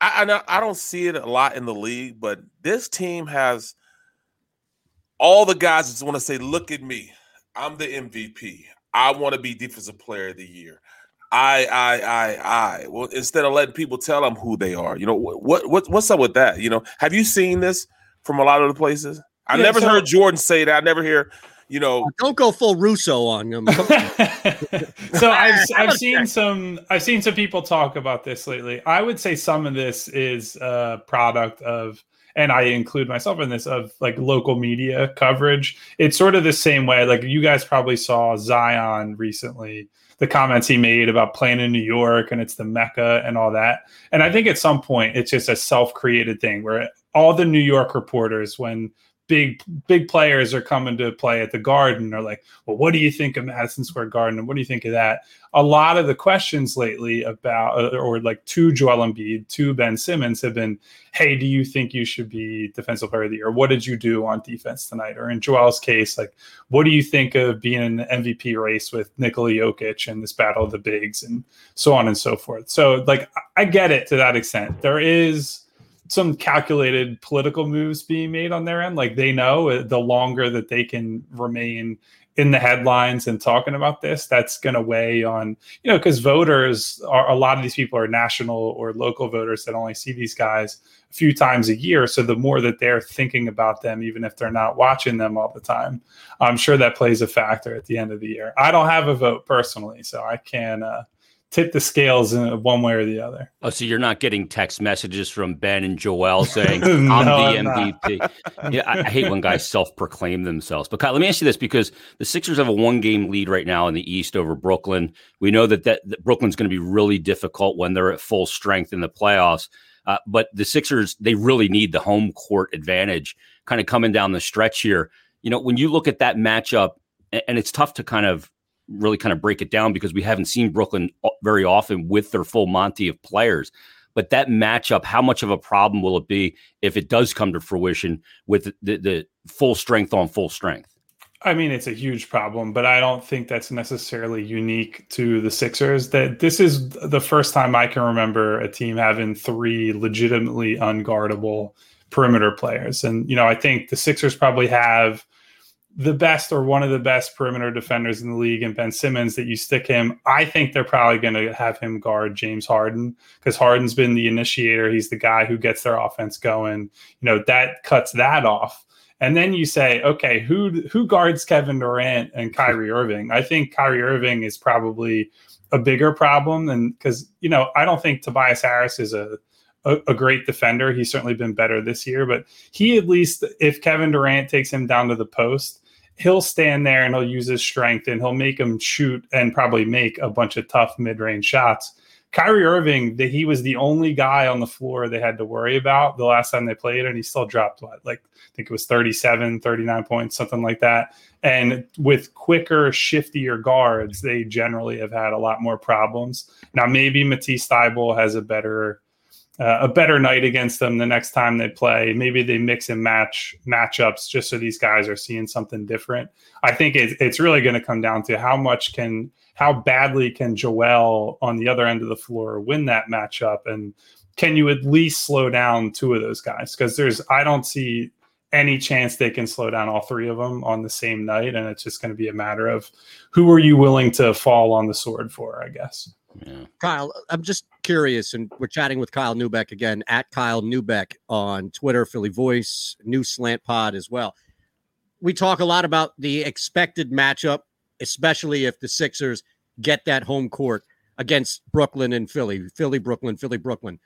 I know I don't see it a lot in the league, but this team has all the guys just want to say, "Look at me, I'm the MVP. I want to be Defensive Player of the Year. I, I, I, I. Well, instead of letting people tell them who they are, you know what, what, what's up with that? You know, have you seen this from a lot of the places? I Yeah, never so- heard Jordan say that. I never hear, you know, Don't go full Russo on them. so I've I've seen some I've seen some people talk about this lately. I would say some of this is a product of and I include myself in this of like local media coverage. It's sort of the same way. Like you guys probably saw Zion recently, the comments he made about playing in New York and it's the Mecca and all that. And I think at some point it's just a self-created thing where all the New York reporters, when big big players are coming to play at the Garden are like, well, what do you think of Madison Square Garden what do you think of that? A lot of the questions lately about uh, or like to Joel Embiid, to Ben Simmons have been, hey, do you think you should be defensive player of the year? What did you do on defense tonight? Or in Joel's case, like, what do you think of being in the MVP race with Nikola Jokic and this battle of the bigs and so on and so forth? So like I get it to that extent. There is some calculated political moves being made on their end. Like they know uh, the longer that they can remain in the headlines and talking about this, that's going to weigh on, you know, because voters are a lot of these people are national or local voters that only see these guys a few times a year. So the more that they're thinking about them, even if they're not watching them all the time, I'm sure that plays a factor at the end of the year. I don't have a vote personally, so I can uh, tip the scales in one way or the other. Oh, so you're not getting text messages from Ben and Joel saying I'm I'm the. MVP. yeah, I, I hate when guys self-proclaim themselves. But Kyle, let me ask you this: because the Sixers have a one-game lead right now in the East over Brooklyn. We know that that, that Brooklyn's going to be really difficult when they're at full strength in the playoffs. Uh, but the Sixers, they really need the home court advantage, kind of coming down the stretch here. You know, when you look at that matchup, and it's tough to kind of really kind of break it down because we haven't seen Brooklyn very often with their full Monty of players. But that matchup, how much of a problem will it be if it does come to fruition with the, the full strength on full strength? I mean, it's a huge problem, but I don't think that's necessarily unique to the Sixers. That this is the first time I can remember a team having three legitimately unguardable perimeter players. And, you know, I think the Sixers probably have the best or one of the best perimeter defenders in the league and Ben Simmons that you stick him. I think they're probably going to have him guard James Harden because Harden's been the initiator. He's the guy who gets their offense going. You know, that cuts that off. And then you say, okay, who who guards Kevin Durant and Kyrie Irving? I think Kyrie Irving is probably a bigger problem than because you know I don't think Tobias Harris is a, a a great defender. He's certainly been better this year, but he at least if Kevin Durant takes him down to the post, he'll stand there and he'll use his strength and he'll make him shoot and probably make a bunch of tough mid-range shots. Kyrie Irving, that he was the only guy on the floor they had to worry about the last time they played, and he still dropped what, like I think it was 37, 39 points, something like that. And with quicker, shiftier guards, they generally have had a lot more problems. Now, maybe Matisse Thybulle has a better uh, a better night against them the next time they play. Maybe they mix and match matchups just so these guys are seeing something different. I think it, it's really going to come down to how much can, how badly can Joel on the other end of the floor win that matchup, and can you at least slow down two of those guys? Because there's, I don't see any chance they can slow down all three of them on the same night, and it's just going to be a matter of who are you willing to fall on the sword for, I guess. Kyle, I'm just curious, and we're chatting with Kyle Neubeck again at Kyle Neubeck on Twitter, Philly Voice, New Slant Pod as well. We talk a lot about the expected matchup, especially if the Sixers get that home court against Brooklyn and Philly, Philly, Brooklyn, Philly, Brooklyn.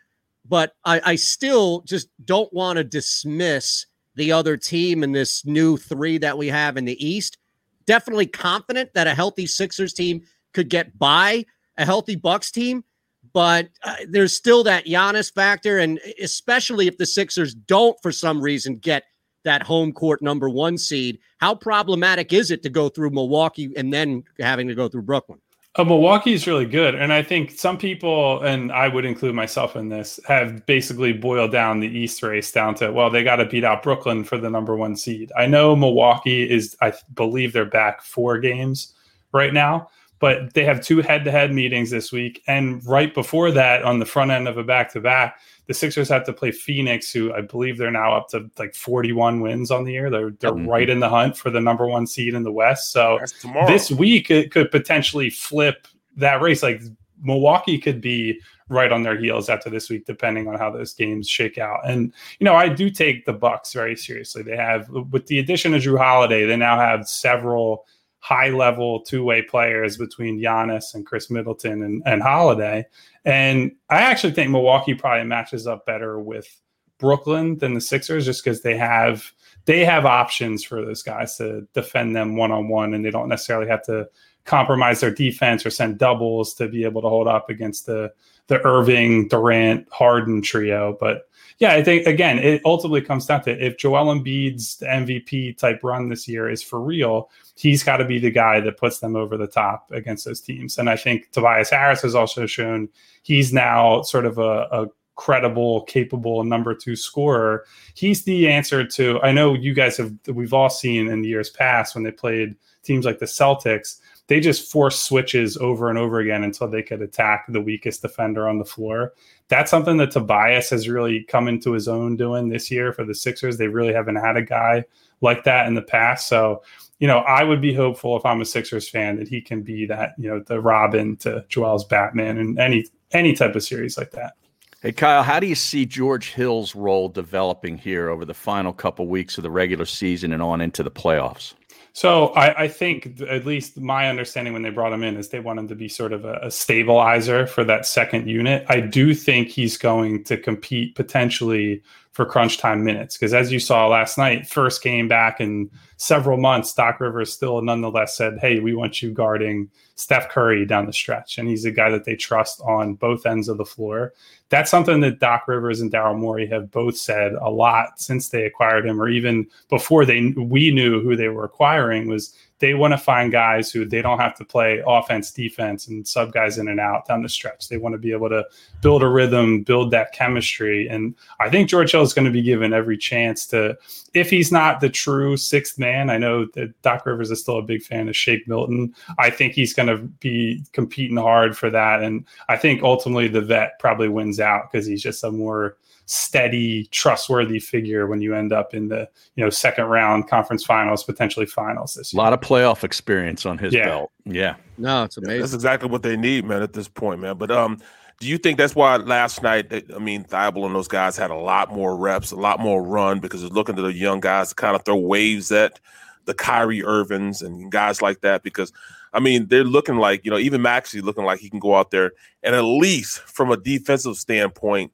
But I, I still just don't want to dismiss the other team in this new three that we have in the East. Definitely confident that a healthy Sixers team could get by a healthy Bucks team, but uh, there's still that Giannis factor, and especially if the Sixers don't, for some reason, get that home court number one seed, how problematic is it to go through Milwaukee and then having to go through Brooklyn? Uh, Milwaukee is really good. And I think some people, and I would include myself in this, have basically boiled down the East race down to, well, they got to beat out Brooklyn for the number one seed. I know Milwaukee is, I believe they're back four games right now, but they have two head to head meetings this week. And right before that, on the front end of a back to back, the Sixers have to play Phoenix, who I believe they're now up to like 41 wins on the year. They're, they're Mhm. right in the hunt for the number one seed in the West. So this week it could potentially flip that race. Like Milwaukee could be right on their heels after this week, depending on how those games shake out. And you know, I do take the Bucks very seriously. They have, with the addition of Jrue Holiday, they now have several high level two way players between Giannis and Khris Middleton and, and Holiday. And I actually think Milwaukee probably matches up better with Brooklyn than the Sixers just because they have they have options for those guys to defend them one on one and they don't necessarily have to compromise their defense or send doubles to be able to hold up against the the Irving, Durant, Harden trio. But yeah, I think again, it ultimately comes down to if Joel Embiid's MVP type run this year is for real, he's got to be the guy that puts them over the top against those teams. And I think Tobias Harris has also shown he's now sort of a, a credible, capable number two scorer. He's the answer to. I know you guys have. We've all seen in the years past when they played teams like the Celtics they just force switches over and over again until they could attack the weakest defender on the floor. That's something that Tobias has really come into his own doing this year for the Sixers. They really haven't had a guy like that in the past. So, you know, I would be hopeful if I'm a Sixers fan that he can be that, you know, the Robin to Joel's Batman and any any type of series like that. Hey Kyle, how do you see George Hill's role developing here over the final couple weeks of the regular season and on into the playoffs? So I, I, think at least my understanding when they brought him in is they want him to be sort of a, a, stabilizer for that second unit. I do think he's going to compete potentially for crunch time minutes because as you saw last night, first game back in several months, Doc Rivers still nonetheless said, "Hey, we want you guarding Steph Curry down the stretch," and he's a guy that they trust on both ends of the floor. That's something that Doc Rivers and Daryl Morey have both said a lot since they acquired him, or even before they we knew who they were acquiring. Was they want to find guys who they don't have to play offense, defense, and sub guys in and out down the stretch. They want to be able to build a rhythm, build that chemistry. And I think George Hill is going to be given every chance to, if he's not the true sixth man, I know that Doc Rivers is still a big fan of Shake Milton. I think he's going to be competing hard for that. And I think ultimately the vet probably wins out because he's just a more steady, trustworthy figure when you end up in the you know second round conference finals, potentially finals this year. A lot of playoff experience on his yeah. belt. Yeah, no, it's amazing. That's exactly what they need, man, at this point, man. But um, do you think that's why last night? I mean, Thybulle and those guys had a lot more reps, a lot more run because they're looking to the young guys to kind of throw waves at the Kyrie Irvings and guys like that because. I mean, they're looking like, you know, even Maxey looking like he can go out there and at least from a defensive standpoint,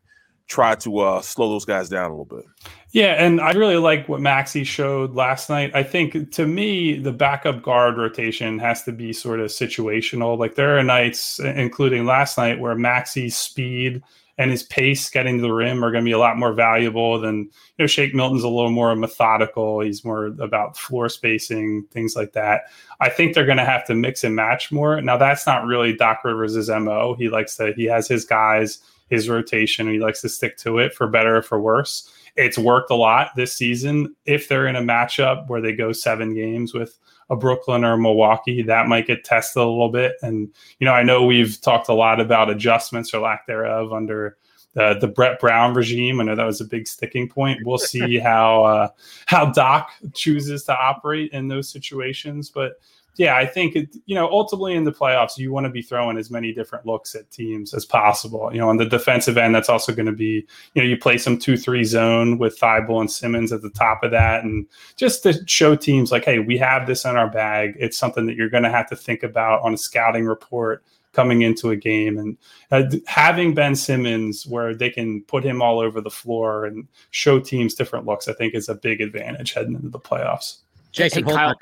try to uh, slow those guys down a little bit. Yeah, and I really like what Maxey showed last night. I think to me, the backup guard rotation has to be sort of situational. Like there are nights, including last night, where Maxey's speed and his pace getting to the rim are going to be a lot more valuable than you know. Shake Milton's a little more methodical. He's more about floor spacing, things like that. I think they're going to have to mix and match more. Now that's not really Doc Rivers' mo. He likes to he has his guys his rotation he likes to stick to it for better or for worse. It's worked a lot this season. If they're in a matchup where they go seven games with a Brooklyn or Milwaukee, that might get tested a little bit. And, you know, I know we've talked a lot about adjustments or lack thereof under the, the Brett Brown regime. I know that was a big sticking point. We'll see how uh, how Doc chooses to operate in those situations. But yeah, I think it, you know ultimately in the playoffs you want to be throwing as many different looks at teams as possible. You know, on the defensive end, that's also going to be you know you play some two three zone with Thybulle and Simmons at the top of that, and just to show teams like, hey, we have this in our bag. It's something that you're going to have to think about on a scouting report coming into a game and uh, having Ben Simmons where they can put him all over the floor and show teams different looks, I think is a big advantage heading into the playoffs. Jason, hey, hold, on,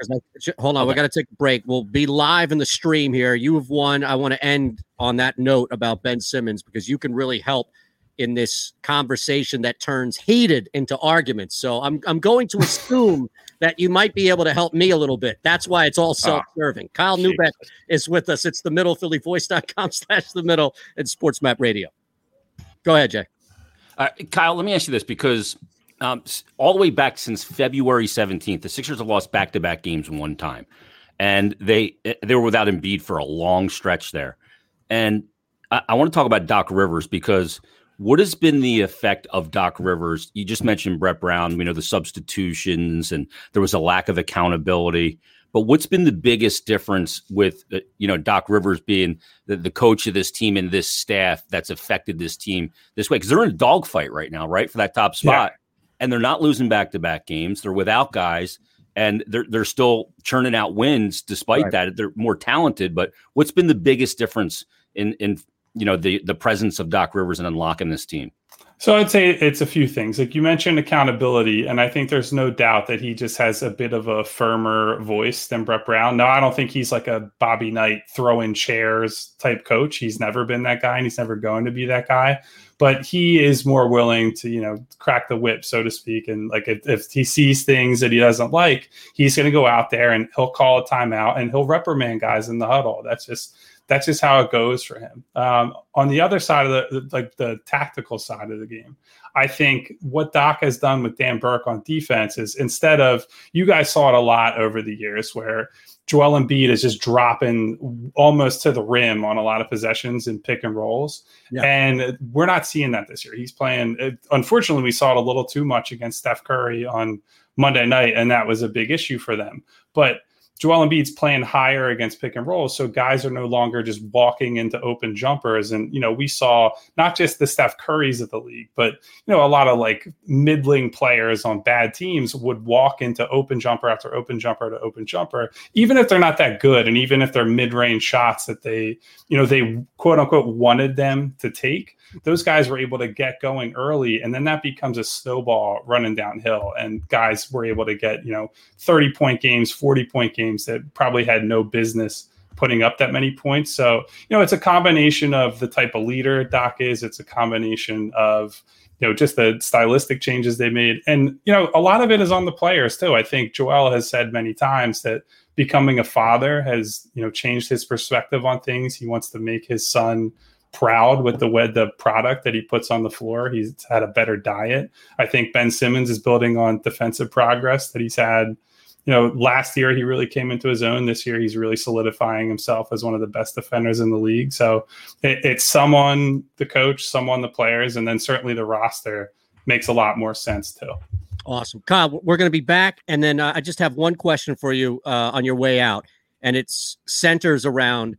hold on. Okay. We got to take a break. We'll be live in the stream here. You have won. I want to end on that note about Ben Simmons because you can really help in this conversation that turns heated into arguments. So I'm I'm going to assume that you might be able to help me a little bit. That's why it's all ah, self-serving. Oh, Kyle Jesus. Neubeck is with us. It's the middle phillyvoice.com slash the middle and SportsMap Radio. Go ahead, Jay. Uh, Kyle, let me ask you this because um, all the way back since February 17th, the Sixers have lost back to back games one time. And they eh, they were without Embiid for a long stretch there. And I, I want to talk about Doc Rivers because what has been the effect of Doc Rivers? You just mentioned Brett Brown, you know, the substitutions, and there was a lack of accountability. But what's been the biggest difference with uh, you know Doc Rivers being the, the coach of this team and this staff that's affected this team this way? Because they're in a dogfight right now, right, for that top spot, yeah. And they're not losing back to back games. They're without guys, and they're they're still churning out wins despite right. that. They're more talented. But what's been the biggest difference in in you know the the presence of Doc Rivers and unlocking this team? So I'd say it's a few things. Like you mentioned accountability, and I think there's no doubt that he just has a bit of a firmer voice than Brett Brown. Now, I don't think he's like a Bobby Knight throwing chairs type coach. He's never been that guy, and he's never going to be that guy. But he is more willing to, you know, crack the whip, so to speak. And like if, if he sees things that he doesn't like, he's going to go out there and he'll call a timeout and he'll reprimand guys in the huddle. That's just that's just how it goes for him. Um, on the other side of the like the tactical side of the game, I think what Doc has done with Dan Burke on defense is instead of you guys saw it a lot over the years where Joel Embiid is just dropping almost to the rim on a lot of possessions and pick and rolls. Yeah. And we're not seeing that this year. He's playing, it, unfortunately, we saw it a little too much against Steph Curry on Monday night, and that was a big issue for them. But Joel Embiid's playing higher against pick and rolls, so guys are no longer just walking into open jumpers. And you know, we saw not just the Steph Currys of the league, but you know, a lot of like middling players on bad teams would walk into open jumper after open jumper to open jumper, even if they're not that good, and even if they're mid-range shots that they, you know, they quote unquote wanted them to take those guys were able to get going early and then that becomes a snowball running downhill and guys were able to get you know 30 point games 40 point games that probably had no business putting up that many points. So you know it's a combination of the type of leader doc is it's a combination of you know just the stylistic changes they made. And you know a lot of it is on the players too. I think joel has said many times that becoming a father has you know changed his perspective on things. He wants to make his son proud with the way the product that he puts on the floor. He's had a better diet. I think Ben Simmons is building on defensive progress that he's had. You know, last year he really came into his own. This year he's really solidifying himself as one of the best defenders in the league. So it, it's someone, the coach, someone, the players, and then certainly the roster makes a lot more sense too. Awesome, Kyle. We're going to be back, and then uh, I just have one question for you uh, on your way out, and it's centers around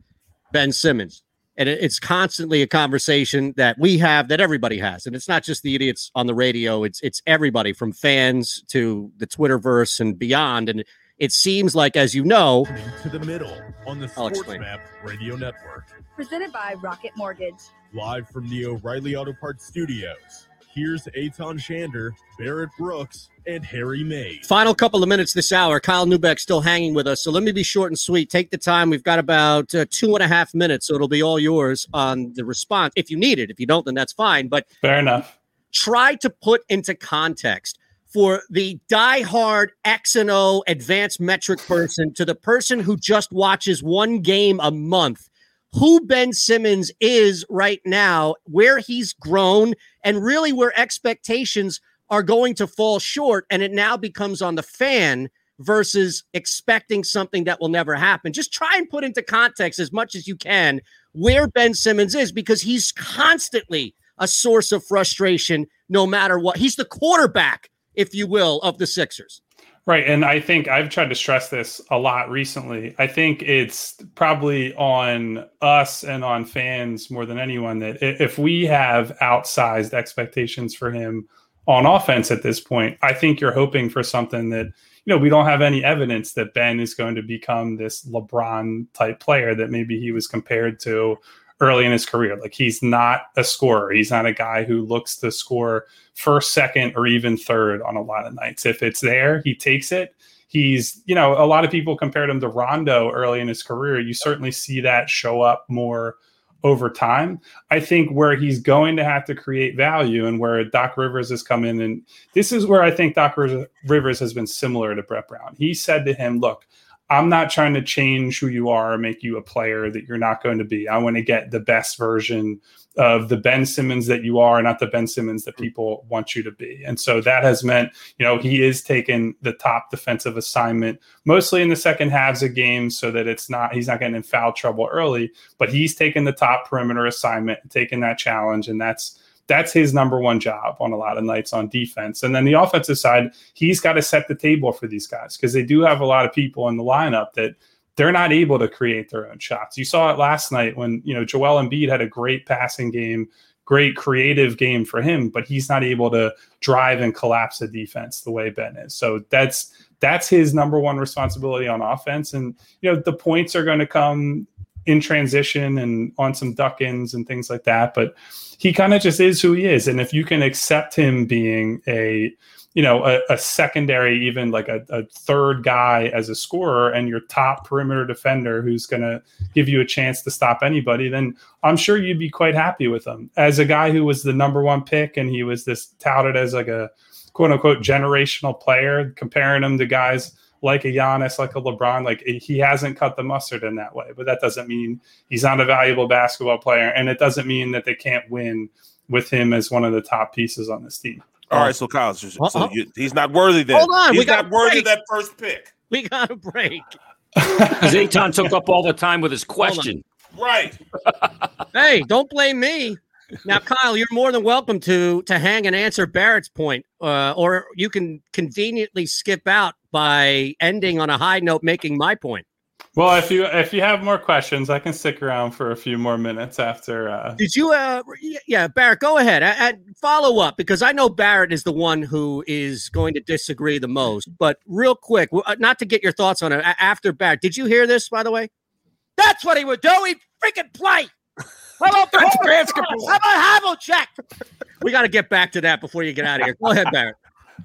Ben Simmons and it's constantly a conversation that we have that everybody has and it's not just the idiots on the radio it's it's everybody from fans to the twitterverse and beyond and it seems like as you know to the middle on the sports map radio network. Presented by rocket mortgage. Live from the o'reilly auto parts studios here's Eitan Shander, Barrett Brooks, and Harry Mayes. Final couple of minutes this hour. Kyle Neubeck still hanging with us. So let me be short and sweet. Take the time. We've got about uh, two and a half minutes. So it'll be all yours on the response if you need it. If you don't, then that's fine. But fair enough. Try to put into context for the diehard X and O advanced metric person to the person who just watches one game a month who Ben Simmons is right now, where he's grown, and really where expectations are going to fall short. And it now becomes on the fan versus expecting something that will never happen. Just try and put into context as much as you can where Ben Simmons is because he's constantly a source of frustration no matter what. He's the quarterback, if you will, of the Sixers. Right. And I think I've tried to stress this a lot recently. I think it's probably on us and on fans more than anyone that if we have outsized expectations for him on offense at this point, I think you're hoping for something that, you know, we don't have any evidence that Ben is going to become this LeBron type player that maybe he was compared to early in his career. Like he's not a scorer. He's not a guy who looks to score first, second, or even third on a lot of nights. If it's there, he takes it. He's, you know, a lot of people compared him to Rondo early in his career. You certainly see that show up more over time. I think where he's going to have to create value and where Doc Rivers has come in, and this is where I think Doc Rivers has been similar to Brett Brown. He said to him, Look, I'm not trying to change who you are or make you a player that you're not going to be. I want to get the best version of the Ben Simmons that you are, not the Ben Simmons that hmm. people want you to be. And so that has meant, you know, he is taking the top defensive assignment mostly in the second halves of games so that it's not, he's not getting in foul trouble early, but he's taking the top perimeter assignment, taking that challenge. And that's, that's his number one job on a lot of nights on defense. And then the offensive side, he's got to set the table for these guys because they do have a lot of people in the lineup that they're not able to create their own shots. You saw it last night when, you know, Joel Embiid had a great passing game, great creative game for him, but he's not able to drive and collapse the defense the way Ben is. So that's that's his number one responsibility on offense. And you know, the points are going to come in transition and on some duck ins and things like that. But he kind of just is who he is. And if you can accept him being a you know, a, a secondary, even like a, a, third guy as a scorer, and your top perimeter defender who's going to give you a chance to stop anybody, then I'm sure you'd be quite happy with him. As a guy who was the number one pick and he was this touted as like a quote unquote generational player, comparing him to guys like a Giannis, like a LeBron, like he hasn't cut the mustard in that way. But that doesn't mean he's not a valuable basketball player, and it doesn't mean that they can't win with him as one of the top pieces on this team. All right, so Kyle, so, so you, he's not worthy then. Hold on, he's we got not worthy break. of that first pick. We got a break. Because Eitan took up all the time with his question. Right. hey, don't blame me. Now, Kyle, you're more than welcome to to hang and answer Barrett's point, uh, or you can conveniently skip out by ending on a high note, making my point. Well, if you if you have more questions, I can stick around for a few more minutes after. Uh, Did you? Uh, yeah, Barrett, go ahead and follow up because I know Barrett is the one who is going to disagree the most. But real quick, uh, not to get your thoughts on it after Barrett. Did you hear this? By the way, that's what he would do. He'd freaking play. How about That's How basketball. about Havlicek? We got to get back to that before you get out of here. Go ahead, Barrett.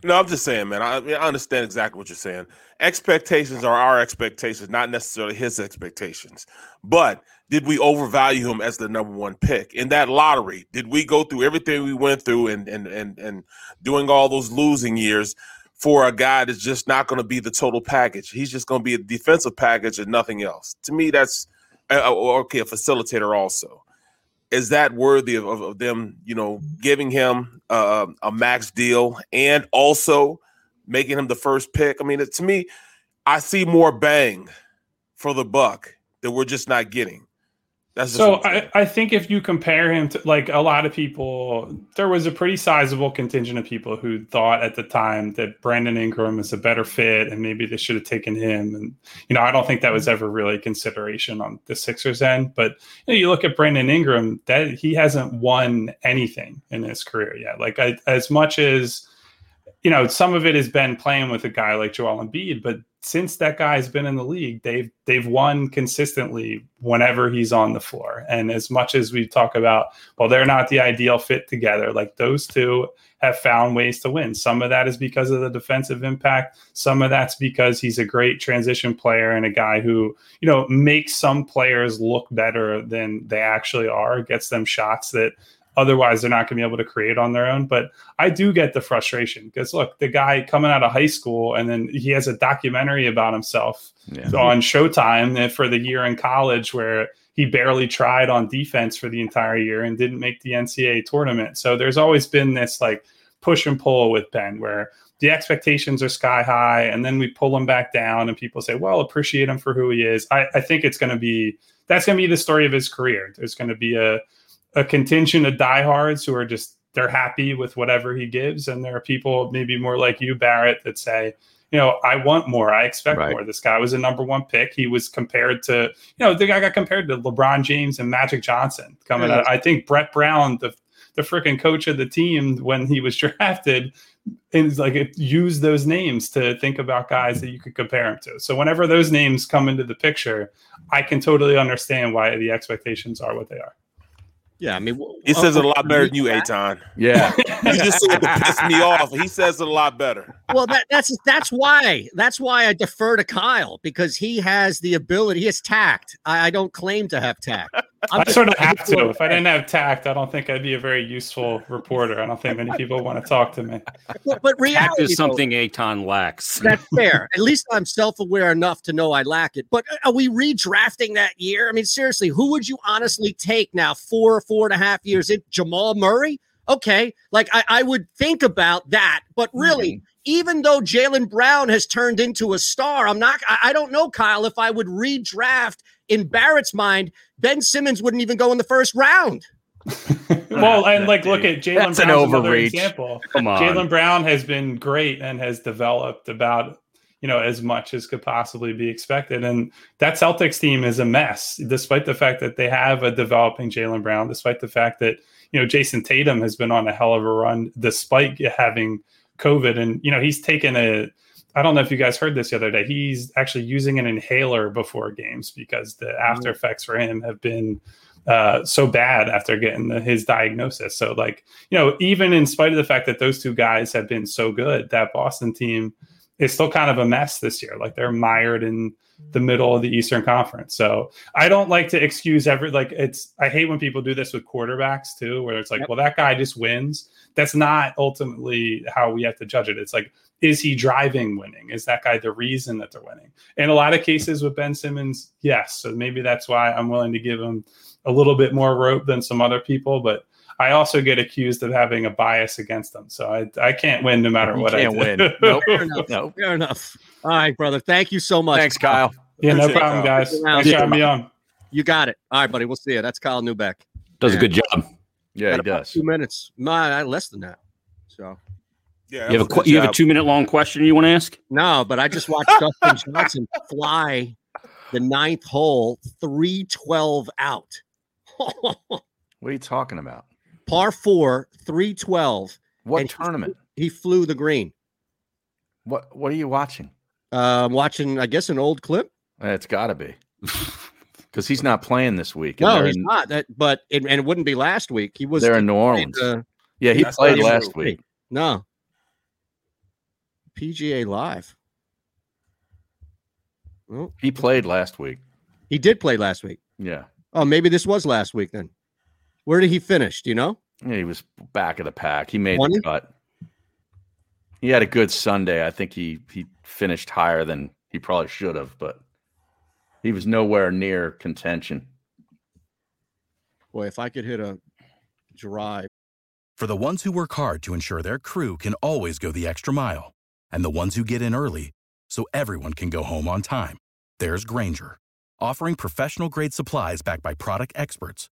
No, I'm just saying, man. I, I understand exactly what you're saying. Expectations are our expectations, not necessarily his expectations. But did we overvalue him as the number one pick in that lottery? Did we go through everything we went through and and and and doing all those losing years for a guy that's just not going to be the total package? He's just going to be a defensive package and nothing else. To me, that's uh, okay. A facilitator also is that worthy of, of, of them, you know, giving him uh, a max deal and also making him the first pick? I mean, it, to me, I see more bang for the buck that we're just not getting. That's so. I, I think if you compare him to like a lot of people, there was a pretty sizable contingent of people who thought at the time that Brandon Ingram is a better fit and maybe they should have taken him. And you know, I don't think that was ever really a consideration on the Sixers end. But you, know, you look at Brandon Ingram, that he hasn't won anything in his career yet. Like I, as much as you know, some of it has been playing with a guy like Joel Embiid, but since that guy's been in the league, they've they've won consistently whenever he's on the floor. And as much as we talk about, well, they're not the ideal fit together, like those two have found ways to win. Some of that is because of the defensive impact. Some of that's because he's a great transition player and a guy who, you know, makes some players look better than they actually are, gets them shots that Otherwise, they're not going to be able to create on their own. But I do get the frustration because look, the guy coming out of high school and then he has a documentary about himself Yeah. Mm-hmm. on Showtime eh, for the year in college where he barely tried on defense for the entire year and didn't make the NCAA tournament. So there's always been this like push and pull with Ben where the expectations are sky high and then we pull him back down and people say, well, appreciate him for who he is. I, I think it's going to be that's going to be the story of his career. There's going to be a a contingent of diehards who are just they're happy with whatever he gives, and there are people maybe more like you, Barrett, that say, you know, I want more, I expect more. This guy was a number one pick. He was compared to, you know, the guy got compared to LeBron James and Magic Johnson coming Yeah. out. I think Brett Brown, the the freaking coach of the team when he was drafted, is like it used those names to think about guys that you could compare him to. So whenever those names come into the picture, I can totally understand why the expectations are what they are. Yeah, I mean, He says it a lot better than you, Eitan. Yeah. you just said to piss me off. He says it a lot better. well that, that's that's why that's why I defer to Kyle because he has the ability. He has tact. I, I don't claim to have tact. I'm I just- sort of have to. If I didn't have tact, I don't think I'd be a very useful reporter. I don't think many people want to talk to me. But, but Tact reality is though, something Eitan lacks. That's fair. At least I'm self-aware enough to know I lack it. But uh, are we redrafting that year? I mean, seriously, who would you honestly take now? Four, four and a half years in Jamal Murray? Okay, like I, I would think about that. But really, mm-hmm. even though Jaylen Brown has turned into a star, I'm not. I, I don't know, Kyle. If I would redraft in Barrett's mind, Ben Simmons wouldn't even go in the first round. well, and like look at Jaylen That's an Brown's another overreach. example. Come on. Jaylen Brown has been great and has developed about you know as much as could possibly be expected. And that Celtics team is a mess, despite the fact that they have a developing Jaylen Brown, despite the fact that you know Jayson Tatum has been on a hell of a run despite having COVID, and you know he's taken a. I don't know if you guys heard this the other day. He's actually using an inhaler before games because the after effects for him have been uh, so bad after getting the, his diagnosis. So, like, you know, even in spite of the fact that those two guys have been so good, that Boston team is still kind of a mess this year. Like, they're mired in the mm. middle of the Eastern Conference. So, I don't like to excuse every, like, it's, I hate when people do this with quarterbacks too, where it's like, well, that guy just wins. That's not ultimately how we have to judge it. It's like, is he driving winning? Is that guy the reason that they're winning? In a lot of cases with Ben Simmons, yes. So maybe that's why I'm willing to give him a little bit more rope than some other people, but I also get accused of having a bias against them. So I, I can't win no matter You what can't I win. do. Nope. Fair enough. Fair enough. All right, brother. Thank you so much. Thanks, Kyle. Yeah, no Appreciate it, problem, Kyle. guys. Stick. Thanks for having me on. You got it. All right, buddy. We'll see you. That's Kyle Neubeck. Does a good job. Yeah, Got about Two minutes. No, less than that. So. Yeah, You have a qu- you have a two minute long question you want to ask? No, but I just watched Dustin Johnson fly the ninth hole, three twelve out. What are you talking about? Par four, three twelve. What tournament? He flew the green. What What are you watching? Uh, I'm watching, I guess, an old clip. It's got to be because he's not playing this week. No, he's in- not. That, but it, and it wouldn't be last week. He was. They're in New Orleans. uh, Yeah, he played last true. week. No. PGA Live. Oh, He played last week. he did play last week. Yeah. Oh, maybe this was last week then. Where did he finish? Do you know? Yeah, he was back of the pack. He made Won the he? cut. He had a good Sunday. I think he he finished higher than he probably should have, but he was nowhere near contention. Boy, if I could hit a drive. For the ones who work hard to ensure their crew can always go the extra mile, and the ones who get in early so everyone can go home on time, there's Grainger, offering professional grade supplies backed by product experts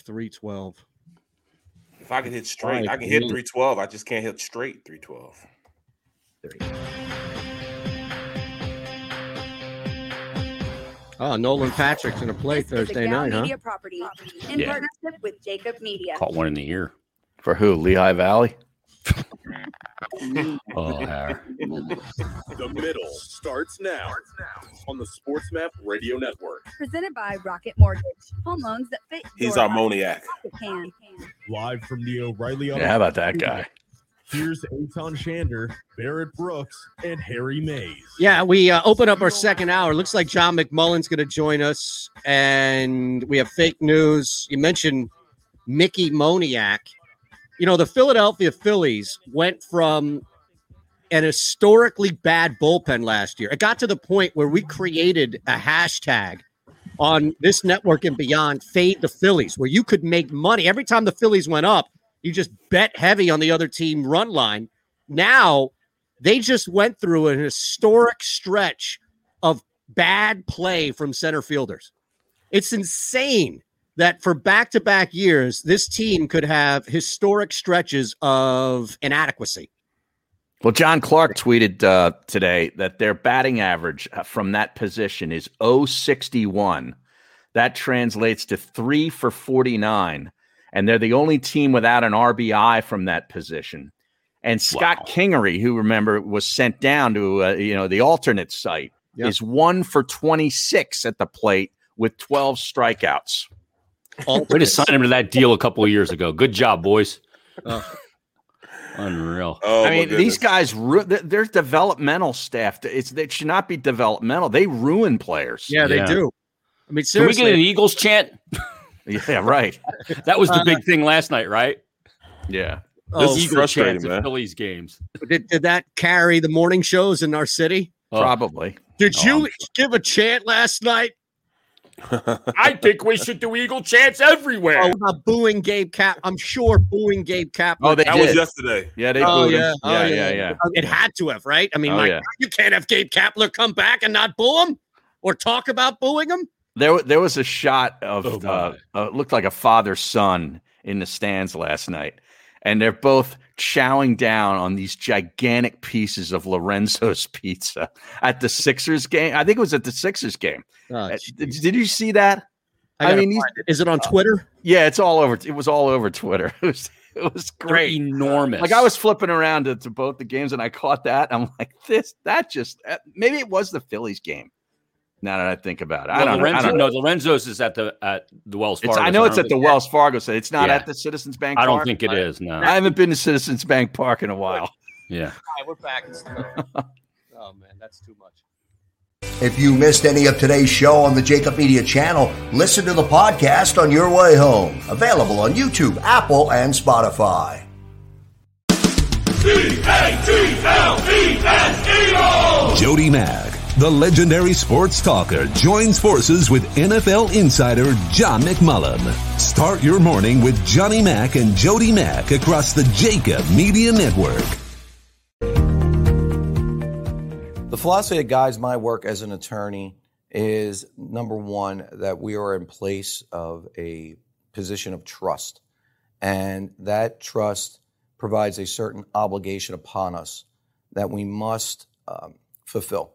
312. If I can hit straight, I can hit 312. I just can't hit straight 312. Oh, Nolan Patrick's going to play Thursday Gal night, huh? Media property in Yeah. partnership with JAKIB Media. Caught one in the ear. For who? Lehigh Valley? Oh, Harry. The middle starts now on the SportsMap Radio Network. Presented by Rocket Mortgage. Home loans that fit He's your our. Moniak. Can. Live from the O'Reilly Yeah, how about that guy? Here's Eitan Shander, Barrett Brooks, and Harry Mayes. Yeah, we uh, open up our second hour. Looks like John McMullen's going to join us, and we have fake news. You mentioned Mickey Moniak. You know, the Philadelphia Phillies went from an historically bad bullpen last year. It got to the point where we created a hashtag on this network and beyond, fade the Phillies, where you could make money every time the Phillies went up. You just bet heavy on the other team run line. Now they just went through an historic stretch of bad play from center fielders. It's insane that for back to back years, this team could have historic stretches of inadequacy. Well, John Clark tweeted uh, today that their batting average uh, from that position is 061. That translates to three for 49. And they're the only team without an RBI from that position. And Scott Kingery, who remember was sent down to uh, you know the alternate site, Yep. is one for 26 at the plate with 12 strikeouts. Way to sign him to that deal a couple of years ago. Good job, boys. Uh, Unreal. Oh, I mean, these guys, ru- th- their developmental staff. It's it should not be developmental. They ruin players. Yeah, they do. I mean, Can we get an Eagles chant? yeah, right. That was the Uh, big thing last night, right? Yeah. Oh, Eagle chants at Phillies games. Did, did that carry the morning shows in our city? Probably. Did Oh, you give a chant last night? I think we should do Eagle chants everywhere. Oh, about booing Gabe Cap. I'm sure booing Gabe Cap. Oh, they That was yesterday. Yeah, they Oh booed him. yeah. yeah, oh, yeah, yeah. It had to have, right? I mean, Oh, my yeah. God, you can't have Gabe Kapler come back and not boo him or talk about booing him. There, there was a shot of Oh, uh, uh, looked like a father son in the stands last night, and they're both chowing down on these gigantic pieces of Lorenzo's pizza at the Sixers game. I think it was at the Sixers game. Oh, Uh, did, did you see that? I, I mean, is it on Twitter? Yeah, it's all over. It was all over Twitter. It was it was They're great. enormous. Like I was flipping around to, to both the games, and I caught that. I'm like, this that just uh, maybe it was the Phillies game. Now that I think about it, I don't, Lorenzo, I don't no, know. Lorenzo's is at the at the Wells It's, Fargo. I know it's don't at the think- Wells Fargo. So it's not Yeah. at the Citizens Bank. I don't Park? think it is. No. I haven't been to Citizens Bank Park in a while. Yeah. All right, we're back. oh man, that's too much. If you missed any of today's show on the JAKIB Media channel, listen to the podcast on your way home. Available on YouTube, Apple, and Spotify. Jody Mack, the legendary sports talker, joins forces with NFL insider John McMullen. Start your morning with Johnny Mack and Jody Mack across the JAKIB Media Network. The philosophy that guides my work as an attorney is number one, that we are in place of a position of trust. And that trust provides a certain obligation upon us that we must um, fulfill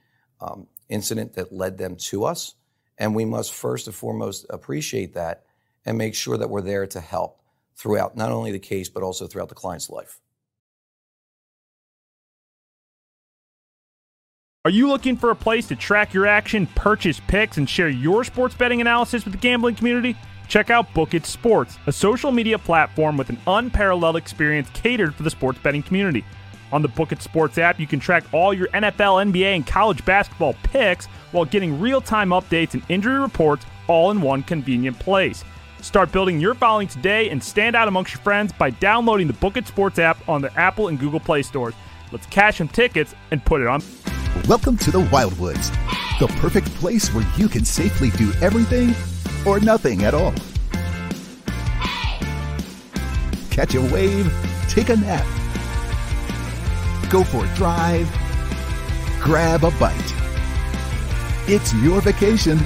um, incident that led them to us. And we must first and foremost appreciate that and make sure that we're there to help throughout not only the case, but also throughout the client's life. Are you looking for a place to track your action, purchase picks, and share your sports betting analysis with the gambling community? Check out Book It Sports, a social media platform with an unparalleled experience catered for the sports betting community. On the Book It Sports app, you can track all your NFL, NBA, and college basketball picks while getting real time updates and injury reports all in one convenient place. Start building your following today and stand out amongst your friends by downloading the Book It Sports app on the Apple and Google Play stores. Let's cash some tickets and put it on. Welcome to the Wildwoods, the perfect place where you can safely do everything or nothing at all. Catch a wave, take a nap, go for a drive, grab a bite. It's your vacation,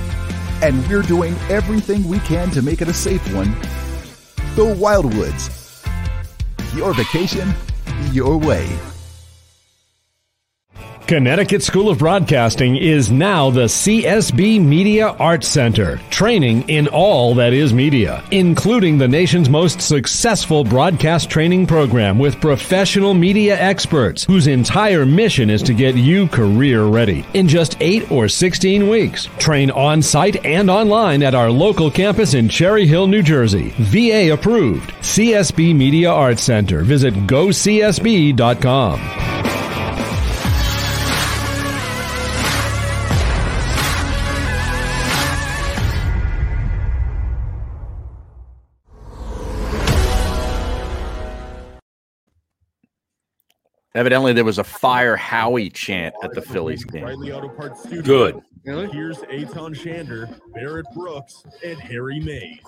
and we're doing everything we can to make it a safe one. The Wildwoods. Your vacation, your way. Connecticut School of Broadcasting is now the CSB Media Arts Center, training in all that is media, including the nation's most successful broadcast training program with professional media experts whose entire mission is to get you career ready. In just 8 or 16 weeks, train on site and online at our local campus in Cherry Hill, New Jersey. VA approved. CSB Media Arts Center. Visit gocsb.com. Evidently, there was a fire Howie chant at the Phillies game. Riley Auto Parts Studio. Good. Here's Eitan Shander, Barrett Brooks, and Harry Mayes.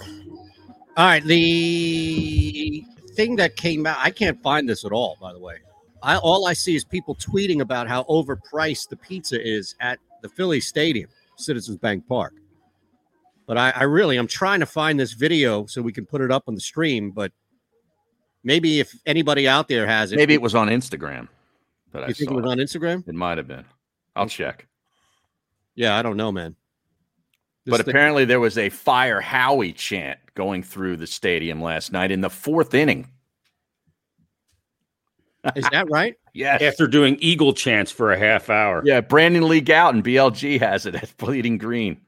All right, the thing that came out, I can't find this at all, by the way. I all I see is people tweeting about how overpriced the pizza is at the Philly Stadium, Citizens Bank Park. But I, I really, I'm trying to find this video so we can put it up on the stream. But maybe if anybody out there has it, Maybe it was on Instagram. That I You think it saw. was on Instagram? It might have been. I'll check. Yeah, I don't know, man. But thing- apparently there was a fire Howie chant going through the stadium last night in the fourth inning. Is that right? Yes. After doing Eagle chants for a half hour. Yeah, Brandon Lee Gowton, BLG has it at Bleeding Green.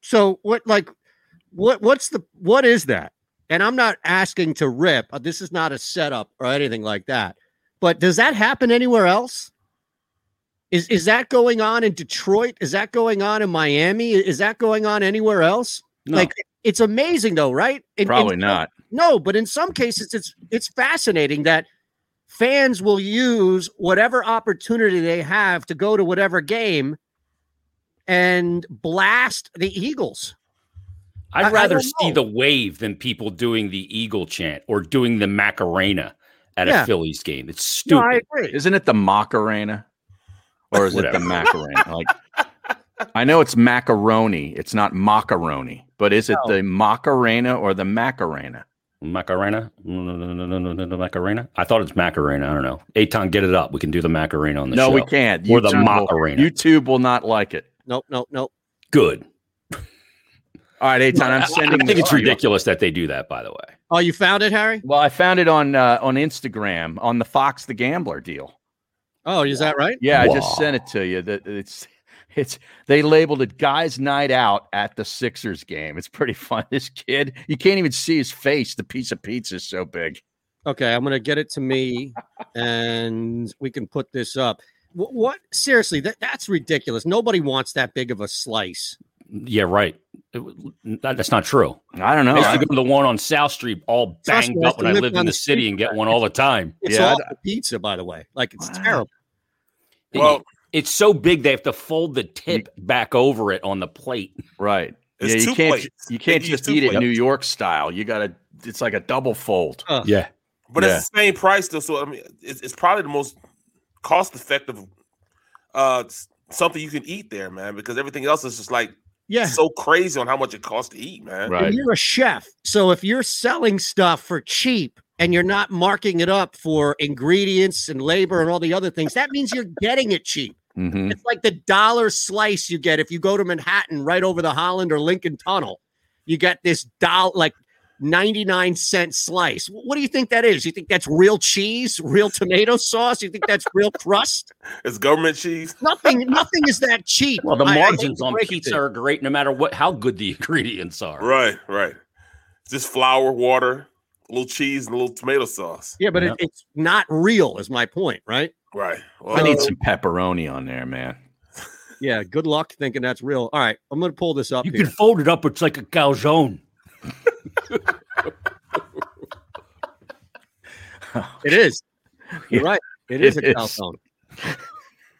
So what like what what's the what is that? And I'm not asking to rip. uh, This is not a setup or anything like that. But does that happen anywhere else? Is is that going on in Detroit? Is that going on in Miami? Is that going on anywhere else? No. Like it's amazing though, right? In- in Probably some- not. No, but in some cases it's it's fascinating that fans will use whatever opportunity they have to go to whatever game and blast the Eagles. I- I I'd rather don't see the wave than people doing the Eagle chant or doing the Macarena at Yeah. a Phillies game. It's No, stupid. I agree. Isn't it the Macarena? Or is it the Macarena? Like I know it's macaroni, it's not macaroni, but is it No. the Macarena or the Macarena? Macarena? No, no, no, no, no, no, no, no, Macarena? I thought it's Macarena. I don't know. Eitan, get it up. We can do the Macarena on the no, show. No, we can't. Or the YouTube will- Macarena. YouTube will not like it. Nope, nope, nope. Good. All right, Eitan, I'm I- sending I think this it's to you. ridiculous that they do that, by the way. Oh, you found it, Harry? Well, I found it on uh, on Instagram on the Fox the Gambler deal. Oh, is that right? Yeah, I just sent it to you. That it's it's they labeled it "Guys' Night Out" at the Sixers game. It's pretty fun. This kid, you can't even see his face. The piece of pizza is so big. Okay, I'm gonna get it to me, and we can put this up. What? what? Seriously, that that's ridiculous. Nobody wants that big of a slice. Yeah, right. It that- that's not true. I don't know. I used to go to the one on South Street all Trust banged me, I up when I used to live lived in the the city street and get one all the time. It's Yeah, all I- pizza, by the way. Like it's terrible. Well, it's so big they have to fold the tip back over it on the plate. Right. It's yeah, you can't plates. you can't They just two eat it plates. New York style. You got to. It's like a double fold. Yeah. But Yeah. it's the same price though. So I mean, it's, it's probably the most cost effective uh something you can eat there, man. Because everything else is just like Yeah. so crazy on how much it costs to eat, man. And you're a chef. So if you're selling stuff for cheap and you're not marking it up for ingredients and labor and all the other things, that means you're getting it cheap. Mhm. It's like the dollar slice you get if you go to Manhattan right over the Holland or Lincoln Tunnel. You get this dollar like 99 cent slice. What do you think that is? You think that's real cheese, real tomato sauce? You think that's real crust? It's government cheese. Nothing, nothing is that cheap. Well, the I- I margins on break it pizza are great no matter what how good the ingredients are. Right, right. Just flour, water, a little cheese, and a little tomato sauce. Yeah, but it, it's not real, is my point, right? Right. I need some pepperoni on there, man. Yeah, good luck thinking that's real. All right, I'm going to pull this up You here. can fold it up, it's like a calzone. It is. You're right. It is It a is. calzone. I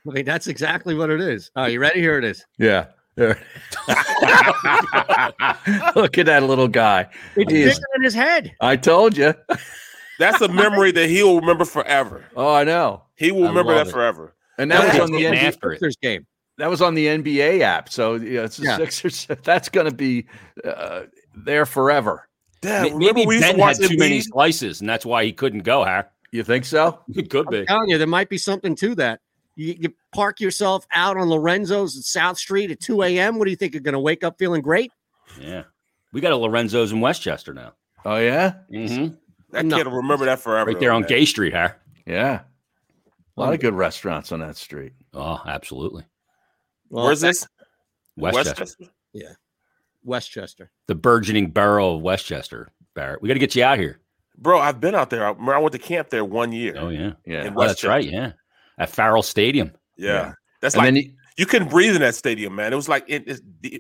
mean, that's exactly what it is. All right, you ready? Here it is. Yeah. Look at that little guy. It's He bigger is- than his head. I told you. That's a memory that he'll remember forever. Oh, I know. He will I remember that it. forever. And that was on the NBA. Sixers game. That was on the NBA app. So yeah, it's the Yeah. Sixers. That's going to be uh, there forever. Dad, May- remember Maybe we used to Ben had too many slices, and that's why he couldn't go, Hack. You think so? It could be. I'm telling you, there might be something to that. You, you park yourself out on Lorenzo's at South Street at 2 a.m. What do you think? You're going to wake up feeling great? Yeah. We got a Lorenzo's in West Chester now. Oh yeah, Mm-hmm. That No. kid will remember that forever. Right there though, on man. Gay Street, Hack. yeah. A lot of good restaurants on that street. Oh, absolutely. Well, Where's this? West Chester. Westchester? Yeah. West Chester. The burgeoning borough of West Chester, Barrett. We got to get you out here. Bro, I've been out there. I, I went to camp there one year. Oh, yeah. Yeah. Oh, that's right. Yeah. At Farrell Stadium. Yeah. Yeah. That's And like he- you couldn't breathe in that stadium, man. It was like in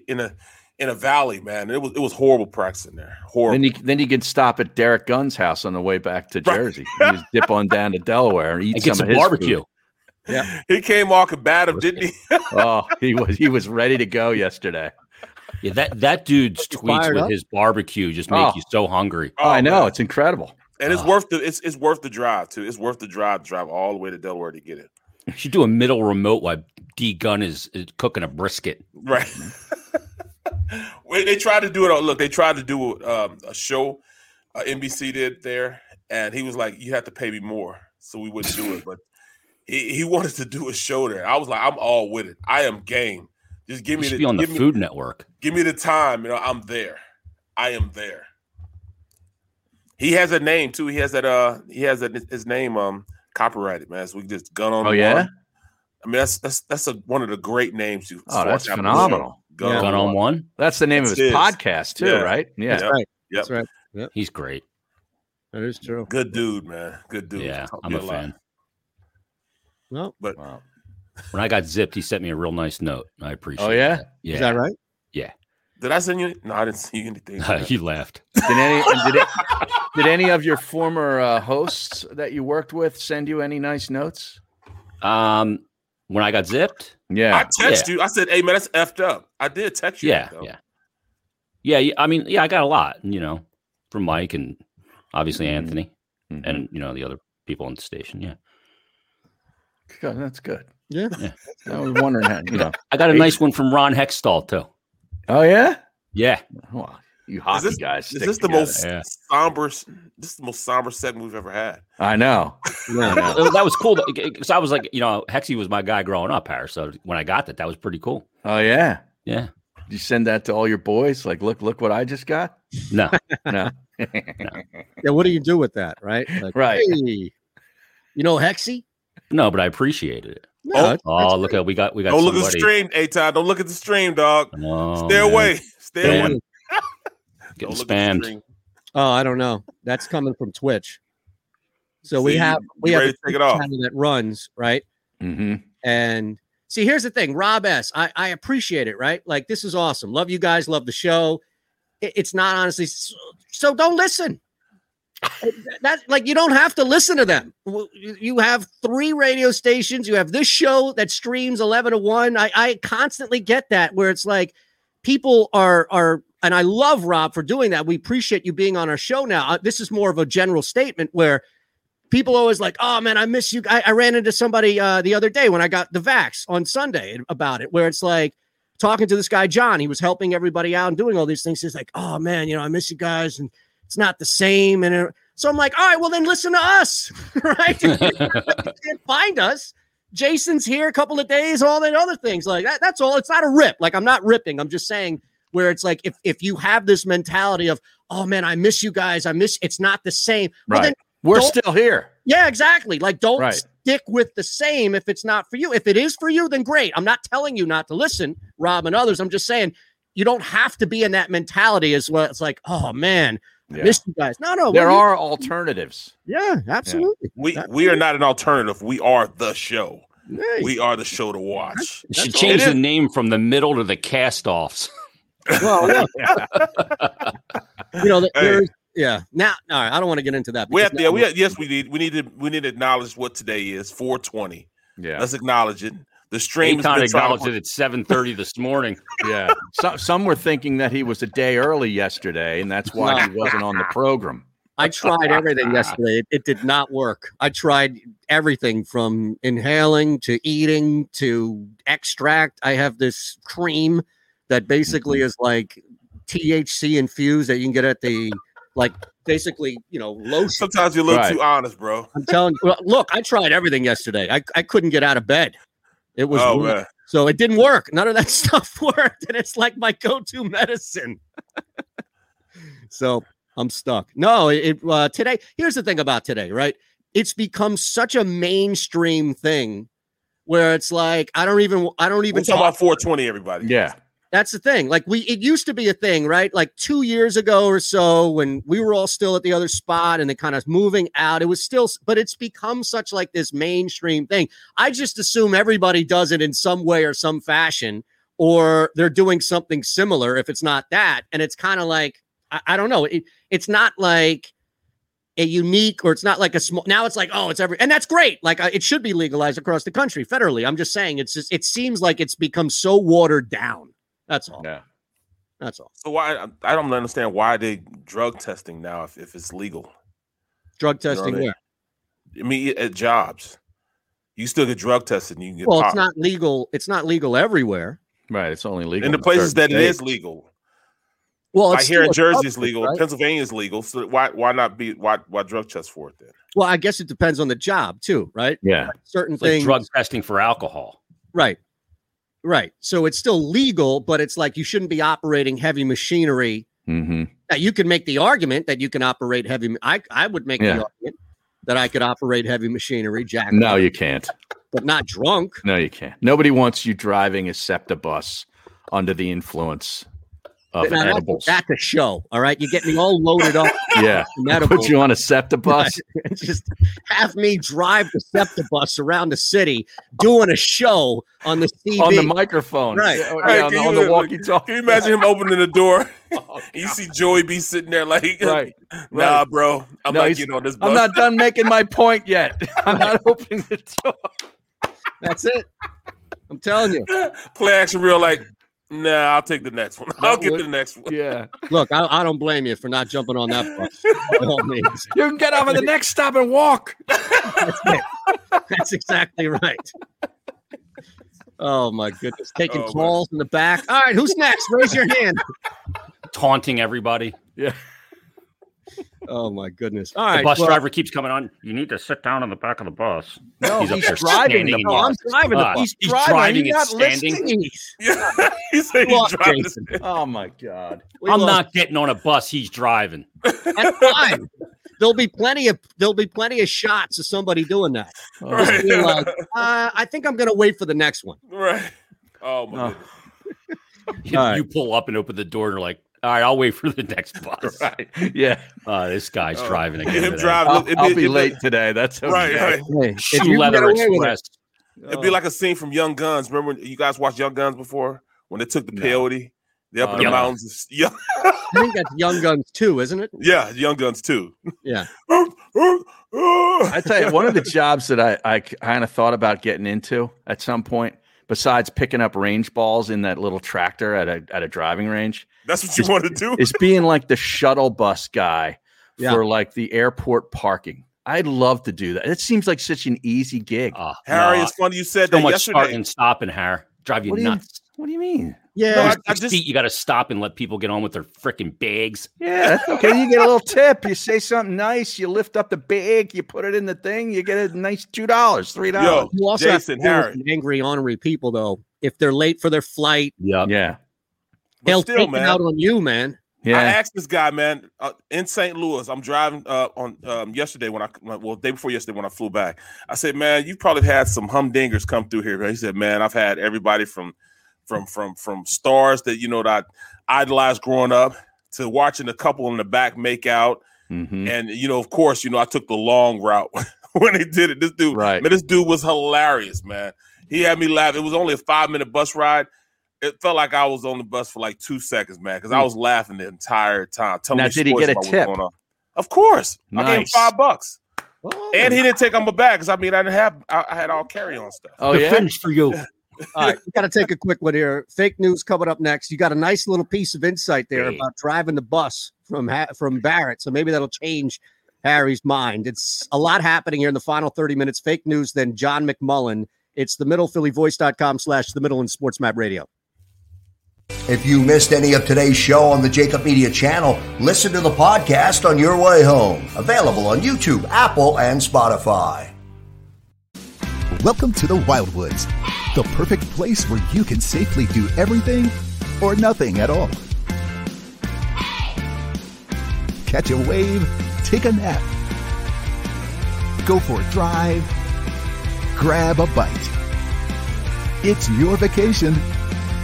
in a in a valley, man. It was it was horrible practicing there. Horrible. Then you then you can stop at Derrick Gunn's house on the way back to Right. Jersey. You just dip on down to Delaware and eat And get some some of his barbecue. food. Yeah. he came all combative, didn't he? Oh, he was he was ready to go yesterday. Yeah, that, that dude's tweets with up? his barbecue just make Oh. you so hungry. Oh, I know man. it's incredible. And it's Oh. worth the it's it's worth the drive too. It's worth the drive to drive all the way to Delaware to get it. You should do a middle remote while D Gun is, is cooking a brisket. Right. Wait, they tried to do it. On, look, they tried to do um, a show. Uh, NBC did there, and he was like, "You have to pay me more," so we wouldn't do it. But he, he wanted to do a show there. I was like, "I'm all with it. I am game. Just give You me should the be on the give me- Food Network. Give me the time. You know, I'm there. I am there." He has a name too. He has that. Uh, he has that. His name um copyrighted, man. So we just gun on. Oh, the yeah? one. I mean, that's that's that's a, one of the great names. You. Oh, that's Sports phenomenal. Gun, Gun on one. That's the name of his his. podcast too, Yeah. right? Yeah. That's right. Yep. That's right. Yep. He's great. That is true. Good dude, man. Good dude. Yeah, I'm me a fan. Well, but When I got zipped, he sent me a real nice note. I appreciate. Oh, yeah? that. yeah. Is that right? Yeah. Did I send you? No, I didn't see anything. he laughed. Did any did, it, did any of your former uh, hosts that you worked with send you any nice notes? Um, when I got zipped, Yeah. I texted Yeah. you. I said, "Hey man, that's effed up." I did text you. yeah, that, yeah, yeah, yeah. I mean, yeah, I got a lot, you know, from Mike and obviously Mm-hmm. Anthony, and you know the other people on the station. Yeah, Good, that's good. Yeah. yeah. I was wondering how you know. I got a nice one from Ron Hextall too. Oh yeah. Yeah. Well, you Is hockey this, guys. is this the together. most Yeah. somber? This is the most somber segment we've ever had. I know. Yeah. That was cool because I was like, you know, Hexy was my guy growing up, Harris. So when I got that, that was pretty cool. Oh yeah. Yeah. Did you send that to all your boys? Like, look, look what I just got. No, No. Yeah. What do you do with that, right? Like, Right. Hey, you know, Hexy. no, but I apprecited it. No, Oh, Oh, look at we got we got Don't look at the stream, A Todd. Don't look at the stream, dog. Oh, Stay man. away. Stay Damn. away. Getting Don't look at the spammed. Oh, I don't know. That's coming from Twitch. So we have we have a take it off. channel that runs right, Mm-hmm. and see, here's the thing, Rob S. I I appreciate it, right? Like this is awesome. Love you guys. Love the show. It- it's not honestly so, so don't listen. that like you don't have to listen to them. You have three radio stations. You have this show that streams eleven to one. I I constantly get that where it's like people are are and I love Rob for doing that. We appreciate you being on our show now. Uh, this is more of a general statement where people always like, oh man, I miss you. I, I ran into somebody uh, the other day when I got the vax on Sunday about it, where it's like talking to this guy John. He was helping everybody out and doing all these things. He's like, oh man, you know, I miss you guys, and it's not the same. And so I'm like, all right, well then listen to us, right? you can't find us. Jason's here a couple of days, all that other things like that. That's all. It's not a rip. Like I'm not ripping. I'm just saying where it's like if if you have this mentality of oh man, I miss you guys. I miss. It's not the same. Well, Right. then We're still here. yeah, exactly. Like, don't Right. stick with the same if it's not for you. If it is for you, then great. I'm not telling you not to listen, Rob and others. I'm just saying you don't have to be in that mentality as well. It's like, oh man, I Yeah. missed you guys. No, no, There we're- are alternatives. Yeah, absolutely. We we are not an alternative. We are the show. Hey. We are the show to watch. You should change the name from the middle to the cast-offs. Well, look, you know, Hey. yeah. Now, all right. I don't want to get into that. We have because to, yeah, we have, yes, we need we need to we need to acknowledge what today is 420. Yeah. Let's acknowledge it. The stream has Eitan acknowledged it at 7:30 this morning. Yeah. Some some were thinking that he was a day early yesterday, and that's why he wasn't on the program. I tried everything yesterday. It, it did not work. I tried everything from inhaling to eating to extract. I have this cream that basically mm-hmm. is like THC infused that you can get at the like basically, you know, lotion. Sometimes you're a little Right. too honest, bro. I'm telling you, well, look, I tried everything yesterday. I, I couldn't get out of bed. It was Oh, weird. man. so it didn't work. None of that stuff worked, and it's like my go-to medicine. so I'm stuck. No, it uh, today. Here's the thing about today, right? It's become such a mainstream thing where it's like I don't even I don't We're even talking talk about 420, everybody. Yeah. That's the thing. Like we, it used to be a thing, right? Like two years ago or so, when we were all still at the other spot and they kind of moving out, it was still, but it's become such like this mainstream thing. I just assume everybody does it in some way or some fashion, or they're doing something similar. If it's not that, and it's kind of like I, I don't know. It, it's not like a unique or it's not like a small now it's like oh it's every and that's great like uh, it should be legalized across the country federally i'm just saying it's just it seems like it's become so watered down that's all Yeah. that's all So why I don't understand why they drug testing now if, if it's legal. drug You know testing I mean? where I mean, at jobs, you still get drug tested. And you can get well popped. it's not legal it's not legal everywhere Right. It's only legal in the places that it is legal. Well, like it's here in still Jersey, it's legal. right? Pennsylvania is legal. So why why not be why why drug test for it then? Well, I guess it depends on the job too, right? Yeah. certain It's like things. drug testing for alcohol. Right. Right. So it's still legal, but it's like you shouldn't be operating heavy machinery. Mm-hmm. Now you can make the argument that you can operate heavy. I I would make Yeah. the argument that I could operate heavy machinery, Jack. No, you can't. but not drunk. No, you can't. Nobody wants you driving a SEPTA bus under the influence of Now, that's- edibles. That's a show. All right. You get me all loaded up. Yeah. with edibles. Put you on a SEPTA bus. Just have me drive the SEPTA bus around the city doing a show on the TV. on the microphone. Right. Yeah, Hey, yeah, on, can the- on you- the walkie-talkie. Can you imagine him opening the door? Oh, you see Joey B sitting there like, Right. nah, bro, I'm No, not he's- getting on this bus. I'm not done making my point yet. I'm not opening the door. That's it. I'm telling you. Play action real like, nah, I'll take the next one. I'll get would- the next one. Yeah. Look, I, I don't blame you for not jumping on that bus. By all means. You can get off at the next stop and walk. That's. That's exactly right. Oh my goodness. Taking Oh, man. calls in the back. All right, who's next? Raise your hand. Taunting everybody. Yeah. Oh my goodness. All the bus well- driver keeps coming on. You need to sit down on the back of the bus. No, up he's driving standing the in bus. I'm driving the spot. bus. He's Driving. driving You're not standing. listening. he said he's driving. Oh my god. We I'm lost- not getting on a bus. He's driving. That's fine. There'll be plenty of there'll be plenty of shots of somebody doing that. Just Right. being like, uh, I think I'm gonna wait for the next one. Right. Oh my You, All right. you pull up and open the door and you're like, all right, I'll wait for the next bus. Right. Yeah. Uh, this guy's Oh, driving again. him driving. I'll, it'd I'll be- be it'd late today. That's okay. Right, right. Hey, if Shoe you leather it, express. It'd be like a scene from Young Guns. Remember when you guys watched Young Guns before? When they took the peyote, they up Uh, in the yeah. mountains. of- Yeah, I think that's Young Guns too, isn't it? yeah, Young Guns too. Yeah. I tell you, one of the jobs that I, I kind of thought about getting into at some point, besides picking up range balls in that little tractor at a at a driving range, That's what you want to do. is being like the shuttle bus guy Yeah. for like the airport parking. I'd love to do that. It seems like such an easy gig. Uh, Harry, no, it's funny you said so that much yesterday. starting and stopping, Harry. Drive you What do you- nuts. what do you mean? Yeah. No, I- I just- feet, you got to stop and let people get on with their freaking bags. Yeah, okay. You get a little tip. You say something nice. You lift up the bag. You put it in the thing. You get a nice two dollars, three dollars. Yo, You also have to Jason, deal Harry. angry, ornery people though. If they're late for their flight, Yeah. Yeah, But they'll still, take it man, out on you, man. Yeah. I asked this guy, man, uh, in St. Louis. I'm driving uh, on um, yesterday when I well, day before yesterday when I flew back. I said, man, you've probably had some humdingers come through here. He said, man, I've had everybody from from from from stars that you know that I idolized growing up to watching a couple in the back make out. Mhm. And you know, of course, you know, I took the long route when he did it. This dude, Right. man, this dude was hilarious, man. He had me laugh. It was only a five minute bus ride. It felt like I was on the bus for like two seconds, man, because I hmm. was laughing the entire time. Telling Now, me did he get a tip? Of course, I gave him five bucks, Oh. and he didn't take on my bag because I mean I didn't have I, I had all carry on stuff. Oh the yeah. finish for you. All right, we got to take a quick one here. Fake news coming up next. You got a nice little piece of insight there Hey. about driving the bus from ha- from Barrett, so maybe that'll change Harry's mind. It's a lot happening here in the final 30 minutes. Fake news, then John McMullen. It's the middle phillyvoice.com slash the middle and sports map radio. If you missed any of today's show on the JAKIB Media channel, listen to the podcast on your way home. Available on YouTube, Apple, and Spotify. Welcome to the Wildwoods, the perfect place where you can safely do everything or nothing at all. Catch a wave, take a nap, go for a drive, grab a bite. It's your vacation,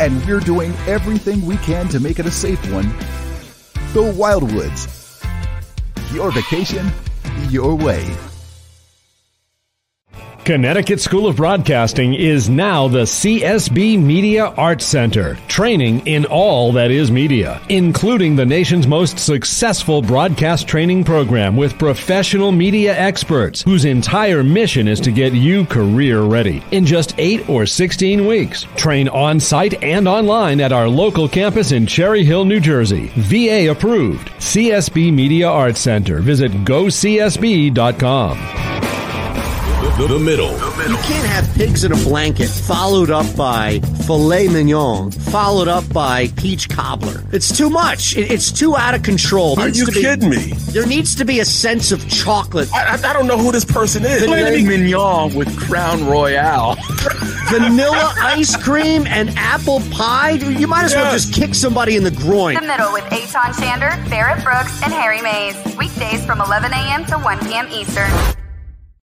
and we're doing everything we can to make it a safe one. The Wildwoods. Your vacation, your way. Connecticut School of Broadcasting is now the CSB Media Arts Center, training in all that is media, including the nation's most successful broadcast training program with professional media experts whose entire mission is to get you career ready in just 8 or 16 weeks. Train on site and online at our local campus in Cherry Hill, New Jersey. VA approved. CSB Media Arts Center. Visit gocsb.com. The The, the middle. You can't have pigs in a blanket followed up by filet mignon, followed up by peach cobbler. It's too much. It- it's too out of control. Are you be- kidding me? There needs to be a sense of chocolate. I, I, I don't know who this person is. Filet mignon with Crown Royal. Vanilla ice cream and apple pie. You might as well just kick somebody in the groin. The Middle with Eitan Shander, Barrett Brooks, and Harry Mayes. Weekdays from 11 a.m. to 1 p.m. Eastern.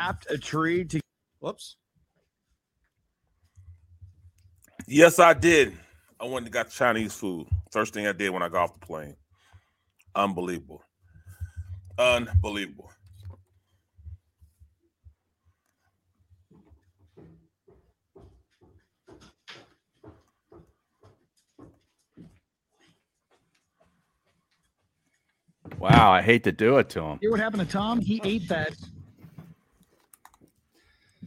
tapped a tree to. Whoops. Yes, I did. I went and got Chinese food. First thing I did when I got off the plane. Unbelievable. Unbelievable. Wow, I hate to do it to him. Hear what happened to Tom? He ate that. Can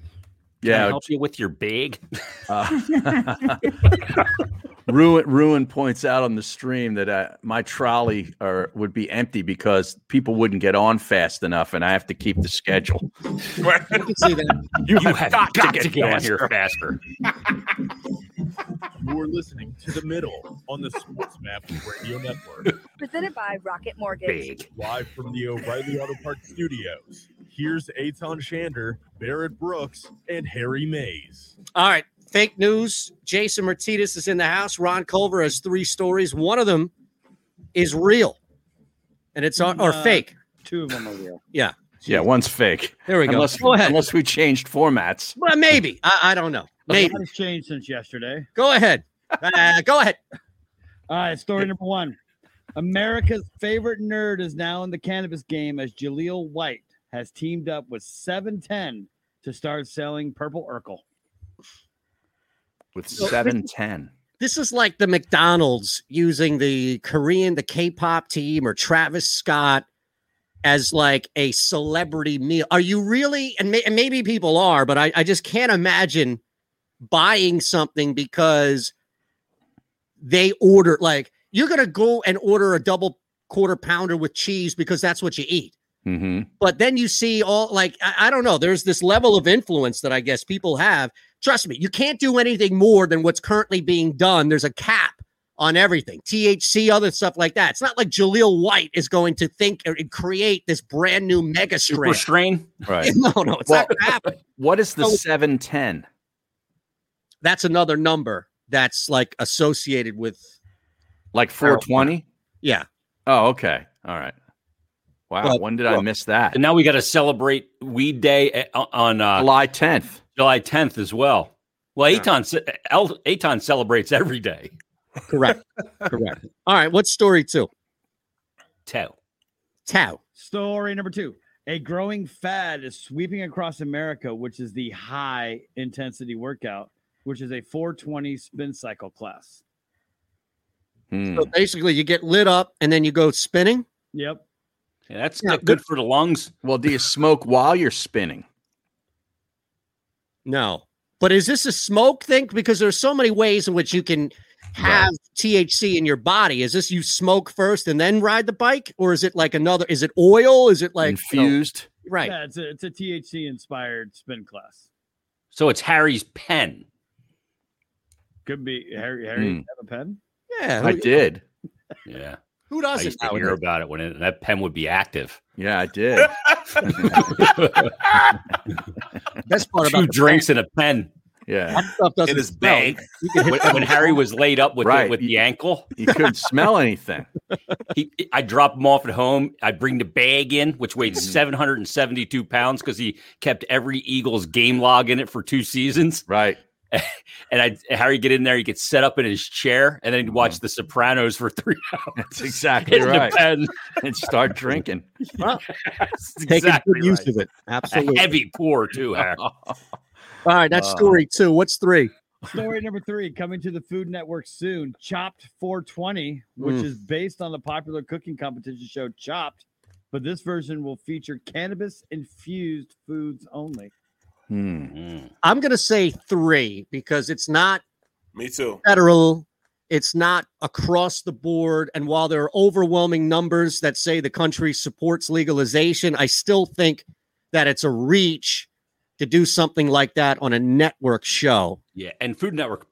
I Yeah, help you with your big. Uh, Ruin Ruin points out on the stream that uh, my trolley or would be empty because people wouldn't get on fast enough, and I have to keep the schedule. I can see that. You, You have, have got, got to to get, get on here faster. You're listening to the middle on the Sports Map Radio Network. Presented by Rocket Mortgage. Live from the O'Reilly Auto Parts Studios. Here's Eitan Shander, Barrett Brooks, and Harry Mayes. All right. Fake news. Jason Martinez is in the house. Ron Culver has three stories. One of them is real, and it's on, or Uh, fake. Two of them are real. Yeah. Yeah, one's fake. There we go. Unless, Go ahead. unless we changed formats. Well, maybe. I, I don't know. Maybe. lot has changed since yesterday. Go ahead. Uh, go ahead. All right, story number one. America's favorite nerd is now in the cannabis game as Jaleel White has teamed up with 710 to start selling Purple Urkel. With So- seven ten. This is like the McDonald's using the Korean, the K-pop team, or Travis Scott as like a celebrity meal. Are you really? And, may, and maybe people are, but I, I just can't imagine buying something because they order like you're gonna go and order a double quarter pounder with cheese because that's what you eat. Mm-hmm. But then you see all like I, I don't know. There's this level of influence that I guess people have. Trust me, you can't do anything more than what's currently being done. There's a cap on everything, THC, other stuff like that. It's not like Jaleel White is going to think or create this brand new mega strain. Super strain. Right. No, no, it's Well- not going to happen. What is the So- seven ten? That's another number that's like associated with. Like four twenty? Yeah. Oh, okay. All right. Wow. Well, when did I miss that? And now we got to celebrate Weed Day eh, on uh, July 10th. July 10th as well. Well, Eitan, ce- El- Eitan celebrates every day. Correct. Correct. All right. What's story two? Tell. Tau. Story number two. A growing fad is sweeping across America, which is the high intensity workout, which is a 420 spin cycle class. Hmm. So basically, you get lit up and then you go spinning. Yep. Yeah, that's Yeah, good for the lungs. Well, do you smoke while you're spinning? No. But is this a smoke thing? Because there's so many ways in which you can have THC in your body. Is this you smoke first and then ride the bike? Or is it like another? Is it oil? Is it like you know- Infused? right. Yeah, it's a, it's a THC inspired spin class. So it's Harry's pen. Could be Harry. Harry, Hmm. have a pen? Yeah. I did. Yeah. Who I doesn't? used to hear nowadays? about it when it, that pen would be active. Yeah, I did. Best part Two about the drinks and a pen. Yeah. That stuff doesn't In his smell. bag. You can hit When, when Harry was laid up with Right. the, with the ankle, You couldn't smell anything. he I drop him off at home. I bring the bag in, which weighed Mm-hmm. 772 pounds because he kept every Eagles game log in it for two seasons. Right. and I Harry get in there, he gets set up in his chair, and then he'd watch The Sopranos for three hours. That's exactly In right. pen. and start drinking. Well, That's taking exactly good use of it. Absolutely. A heavy pour too, Harry. All right, that's Uh, story two. What's three? Story number three coming to the Food Network soon. Chopped 420, which Mm. is based on the popular cooking competition show Chopped, but this version will feature cannabis infused foods only. Hmm. I'm going to say three because it's not Me too. federal. It's not across the board. And while there are overwhelming numbers that say the country supports legalization, I still think that it's a reach to do something like that on a network show. Yeah, and Food Network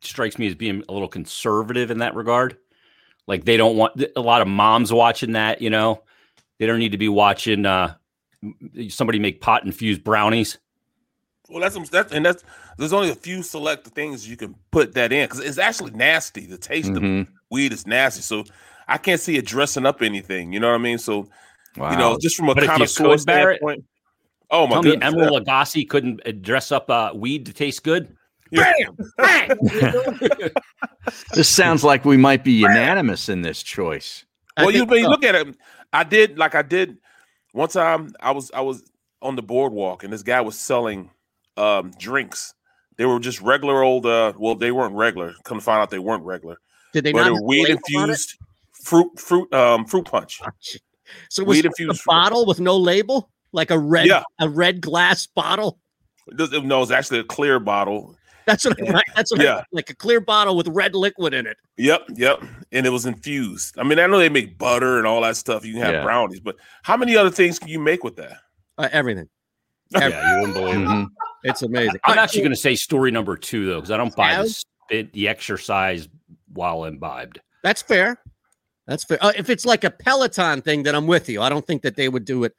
strikes me as being a little conservative in that regard. Like they don't want a lot of moms watching that. You know, they don't need to be watching uh, somebody make pot infused brownies. Well, that's some that's and that's there's only a few select things you can put that in because it's actually nasty. The taste Mhm. of weed is nasty, so I can't see it dressing up anything. You know what I mean? So you know, just from a But if you connoisseur could, Barrett, standpoint. Oh my Tell me goodness! Emeril Lagasse couldn't uh, dress up uh, weed to taste good. Yeah. This sounds like we might be unanimous in this choice. Well, you, when you look at it, I did like I did one time. I was I was on the boardwalk, and this guy was selling um, drinks. They were just regular old. Uh, well, they weren't regular. Come to find out, they weren't regular. Did they but not they were a weed label on it? infused fruit fruit um fruit punch. So it was Weed just a infused bottle with no label, like a red, Yeah. a red glass bottle. It does- No, it's actually a clear bottle. That's what. I, that's what. I- Yeah. like a clear bottle with red liquid in it. Yep, yep. And it was infused. I mean, I know they make butter and all that stuff. You can have Yeah. brownies, but how many other things can you make with that? Uh, everything. Yeah, you wouldn't believe it. It's amazing. I'm actually going to say story number two though, because I don't buy the Sounds- spit, the exercise while imbibed. That's fair. That's fair. Uh, if it's like a Peloton thing, then I'm with you. I don't think that they would do it.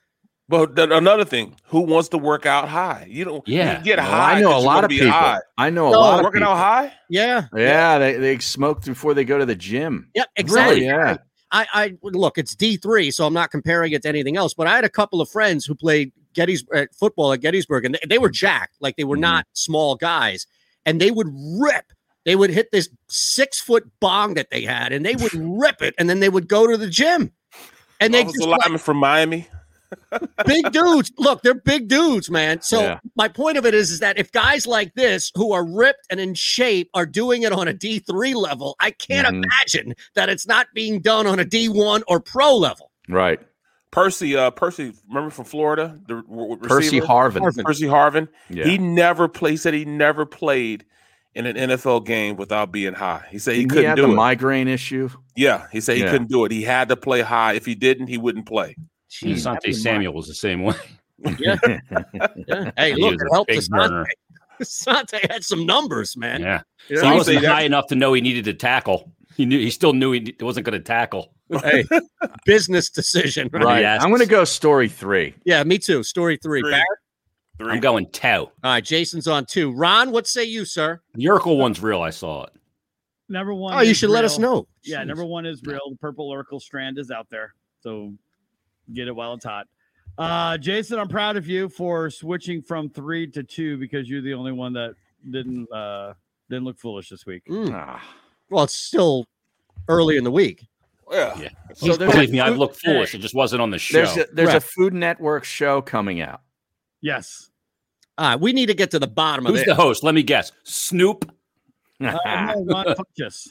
But th- another thing, who wants to work out high? You don't. Yeah. you get Well, high. I know a lot of people. high. I know a No, lot of working out people. high. Yeah. Yeah, they, they smoke before they go to the gym. Yep, exactly. Yeah. I, I look, it's D three, so I'm not comparing it to anything else. But I had a couple of friends who played Gettys uh, football at Gettysburg, and they, they were jacked, like they were not small guys, and they would rip. They would hit this six foot bong that they had, and they would rip it, and then they would go to the gym, and they just a like, lineman from Miami. big dudes. Look, they're big dudes, man. So Yeah. my point of it is, is that if guys like this who are ripped and in shape are doing it on a D3 level, I can't Mhm. imagine that it's not being done on a D1 or pro level. Right. Percy, uh, Percy, remember from Florida, the w- w- Percy? Harvin. Harvin. Percy Harvin. Yeah. He never played. He said he never played in an NFL game without being high. He said he Didn't couldn't had do the it. migraine issue. yeah, he said he Yeah. couldn't do it. He had to play high. If he didn't, he wouldn't play. Asante Samuel was the same way. Yeah. yeah. Hey, He look, was it helped big Asante. burner. Asante had some numbers, man. Yeah. You So he wasn't high enough to know he needed to tackle. He knew he still knew he wasn't going to tackle. Hey, business decision, right? Right. Yes. I'm going to go story three. Yeah, me too. Story three. Three. Barrett? I'm going two. All right, Jason's on two. Ron, what say you, sir? The Urkel one's real. I saw it. Number one. Oh, you is should let us know. Yeah, Jeez. number one is real. The purple Urkel strand is out there. So get it while it's hot. Uh, Jason, I'm proud of you for switching from three to two because you're the only one that didn't uh didn't look foolish this week. Mm. Well, it's still early in the week. Yeah. Yeah. So there's Believe a me, I've looked foolish. It just wasn't on the show. There's a, there's a Food Network show coming out. Yes. All right, we need to get to the bottom of Who's the host? Let me guess. Snoop. Uh, no, Ron Funches.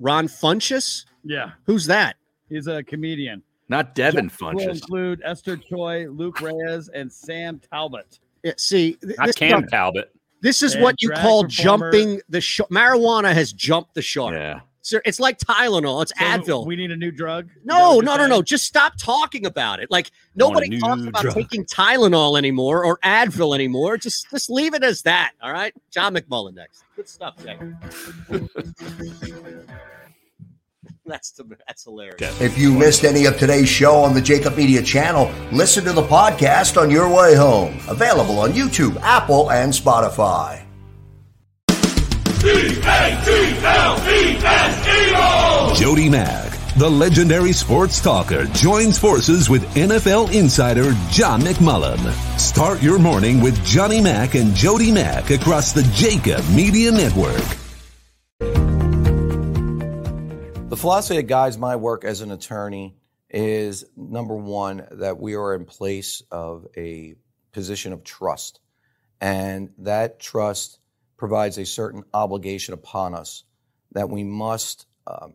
Ron Funches? Yeah, Who's that? he's a comedian. Not Devin Will Funches. include Esther Choi, Luke Reyes, and Sam Talbot. Yeah, see, th- Not Cam Talbot. this is And what you call performer- jumping the shark. Marijuana has jumped the shark. Yeah. Sir, it's like Tylenol. It's So Advil. We need a new drug. Is No, no, no, no. Just stop talking about it. Like nobody new talks about drug. taking Tylenol anymore or Advil anymore. Just just leave it as that. All right. John McMullen next. Good stuff, Jay. that's the, that's hilarious. If you missed any of today's show on the JAKIB Media channel, listen to the podcast on your way home. Available on YouTube, Apple, and Spotify. Jody Mack, The legendary sports talker joins forces with NFL insider John McMullen. Start your morning with Johnny Mack and Jody Mack across the JAKIB Media Network. The philosophy that guides my work as an attorney is number one, that we are in place of a position of trust. And that trust provides a certain obligation upon us that we must um,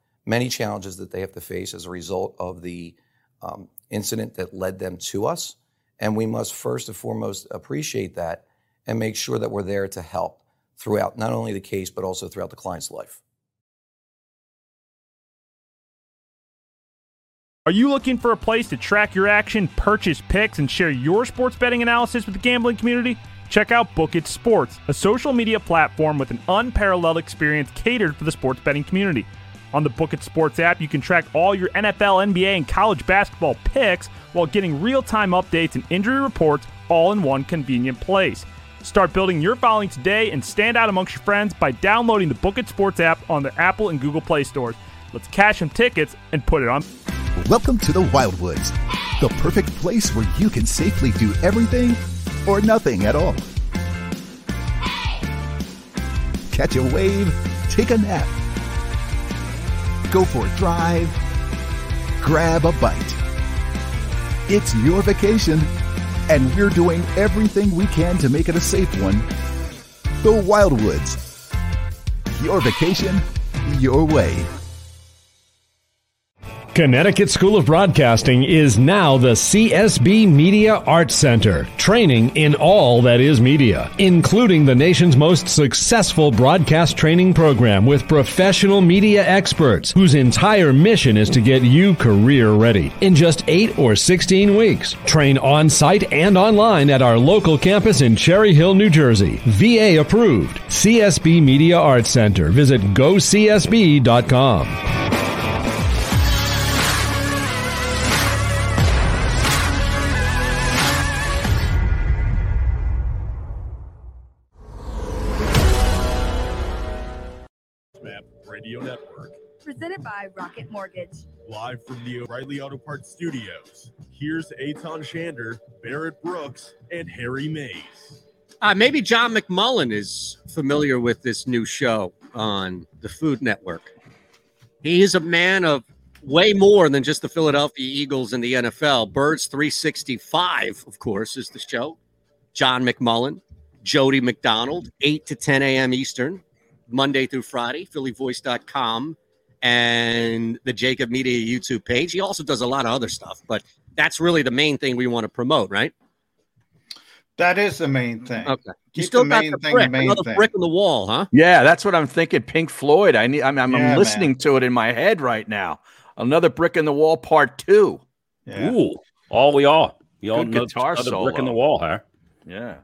many challenges that they have to face as a result of the um, incident that led them to us. And we must first and foremost appreciate that and make sure that we're there to help throughout not only the case, but also throughout the client's life. Are you looking for a place to track your action, purchase picks, and share your sports betting analysis with the gambling community? Check out Book It Sports, a social media platform with an unparalleled experience catered for the sports betting community. On the Book It Sports app, you can track all your NFL, NBA, and college basketball picks while getting real time updates and injury reports all in one convenient place. Start building your following today and stand out amongst your friends by downloading the Book It Sports app on the Apple and Google Play stores. Let's cash some tickets and put it on. Welcome to the Wildwoods, the perfect place where you can safely do everything or nothing at all. Catch a wave, take a nap go for a drive, grab a bite. It's your vacation, and we're doing everything we can to make it a safe one. The Wildwoods. Your vacation, your way. Connecticut School of Broadcasting is now the CSB Media Arts Center, training in all that is media, including the nation's most successful broadcast training program with professional media experts whose entire mission is to get you career ready in just 8 or 16 weeks. Train on site and online at our local campus in Cherry Hill, New Jersey. VA approved. CSB Media Arts Center. Visit gocsb.com. Presented by Rocket Mortgage. Live from the O'Reilly Auto Parts Studios. Here's Eitan Shander, Barrett Brooks, and Harry Mayes. Uh, maybe John McMullen is familiar with this new show on the Food Network. He is a man of way more than just the Philadelphia Eagles and the NFL. Birds 365, of course, is the show. John McMullen, Jody McDonald, 8 to 10 a.m. Eastern, Monday through Friday, phillyvoice.com, and the JAKIB Media YouTube page. He also does a lot of other stuff, but that's really the main thing we want to promote, right? That is the main thing. Okay. You Keep still the got main the thing brick, the main another thing. brick in the wall, huh? Yeah, that's what I'm thinking. Pink Floyd. I need. I'm, I'm, Yeah, I'm listening to it in my head right now. Another brick in the wall, part two. Ooh, all we all. You all Good know guitar another solo. brick in the wall, huh? Yeah.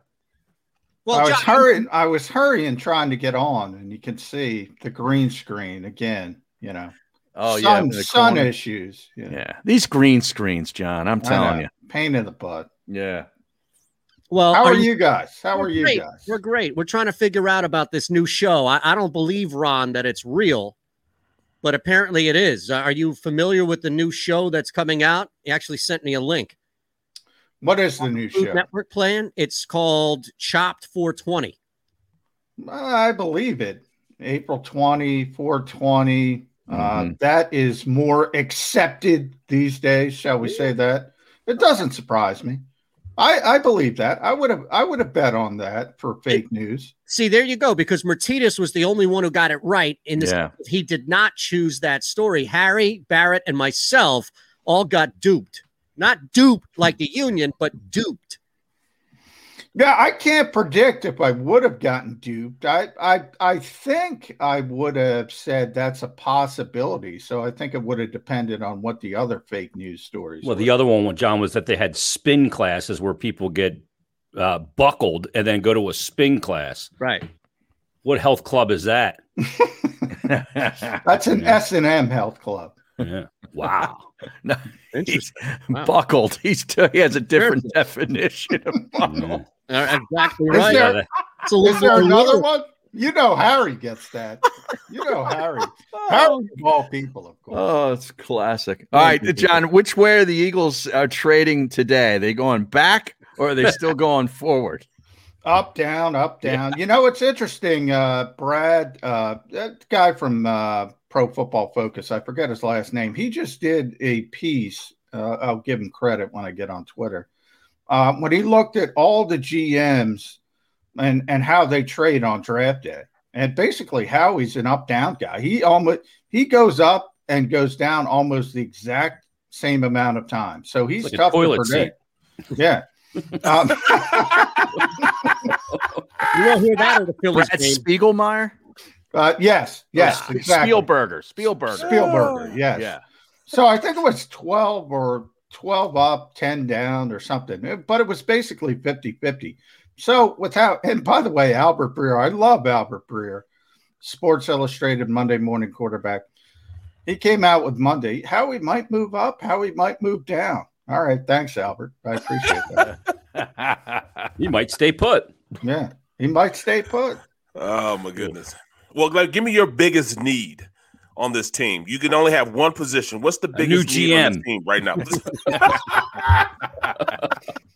Well, I was John- hurrying. I was hurrying, trying to get on, and you can see the green screen again. You know, Oh, yeah, sun, in the sun corner. issues. you know. Yeah. These green screens, John. I'm telling you. pain in the butt. Yeah. Well, How are you guys? How We're you great. guys? We're great. We're trying to figure out about this new show. I, I don't believe, Ron, that it's real, but apparently it is. Uh, Are you familiar with the new show that's coming out? He actually sent me a link. What is the new Food show? Network plan. It's called Chopped 420. I believe it. April 20, 420. Uh, Mm-hmm. that is more accepted these days, shall we say that? It doesn't surprise me. I, I believe that. I would have I would have bet on that for fake news. See, there you go. Because Martinez was the only one who got it right in this. Yeah. He did not choose that story. Harry, Barrett, and myself all got duped. Not duped like the union, but duped. Yeah, I can't predict if I would have gotten duped. I I I think I would have said that's a possibility. So I think it would have depended on what the other fake news stories. Well, were. the other one, with John, was that they had spin classes where people get uh, buckled and then go to a spin class. Right. What health club is that? That's an S and M health club. Yeah. Wow. No, he's buckled. He's he has a different definition of buckle. Uh, exactly Is right. there, It's a little is there another one? You know Harry gets that. You know Harry. Harry of all people, of course. Oh, it's classic. All right, John, which way are the Eagles are trading today? Are they going back or are they still going forward? Up, down, up, down. You know, it's interesting. Uh, Brad, uh, that guy from uh, Pro Football Focus, I forget his last name. He just did a piece. Uh, I'll give him credit when I get on Twitter. Uh, when he looked at all the GMs and and how they trade on draft day, and basically how he's an up down guy. He almost he goes up and goes down almost the exact same amount of time. So he's like a tough to predict. Yeah. Um, You won't hear that in the Phillies Brad game. Spiegelmeyer? Uh, yes, yes, Ah, exactly. Spielberger. Spielberger. Spielberger, yes. Yeah. So I think it was 12 or 12 up, 10 down or something, but it was basically 50 50. So without, and by the way, Albert Breer, I love Albert Breer, Sports Illustrated Monday morning quarterback. He came out with Monday how he might move up, how he might move down. All right. Thanks, Albert. I appreciate that. You might stay put. yeah. He might stay put. Oh my goodness. Well, like, give me your biggest need on this team. You can only have one position. What's the A new biggest need on this team right now?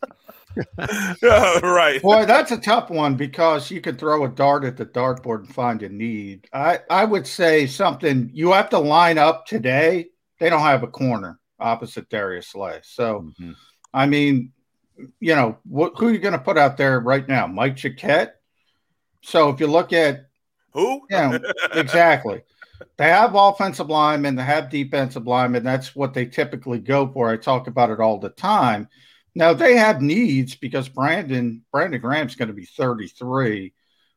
Yeah, right. Boy, that's a tough one because you could throw a dart at the dartboard and find a need. I, I would say something you have to line up today. They don't have a corner opposite Darius Slay. So, Mm-hmm. I mean, you know, what, who are you going to put out there right now? Mike Jacquet. So if you look at who, yeah, exactly. They have offensive linemen, they have defensive linemen. That's what they typically go for. I talk about it all the time. Now they have needs because Brandon Brandon Graham's going to be 33.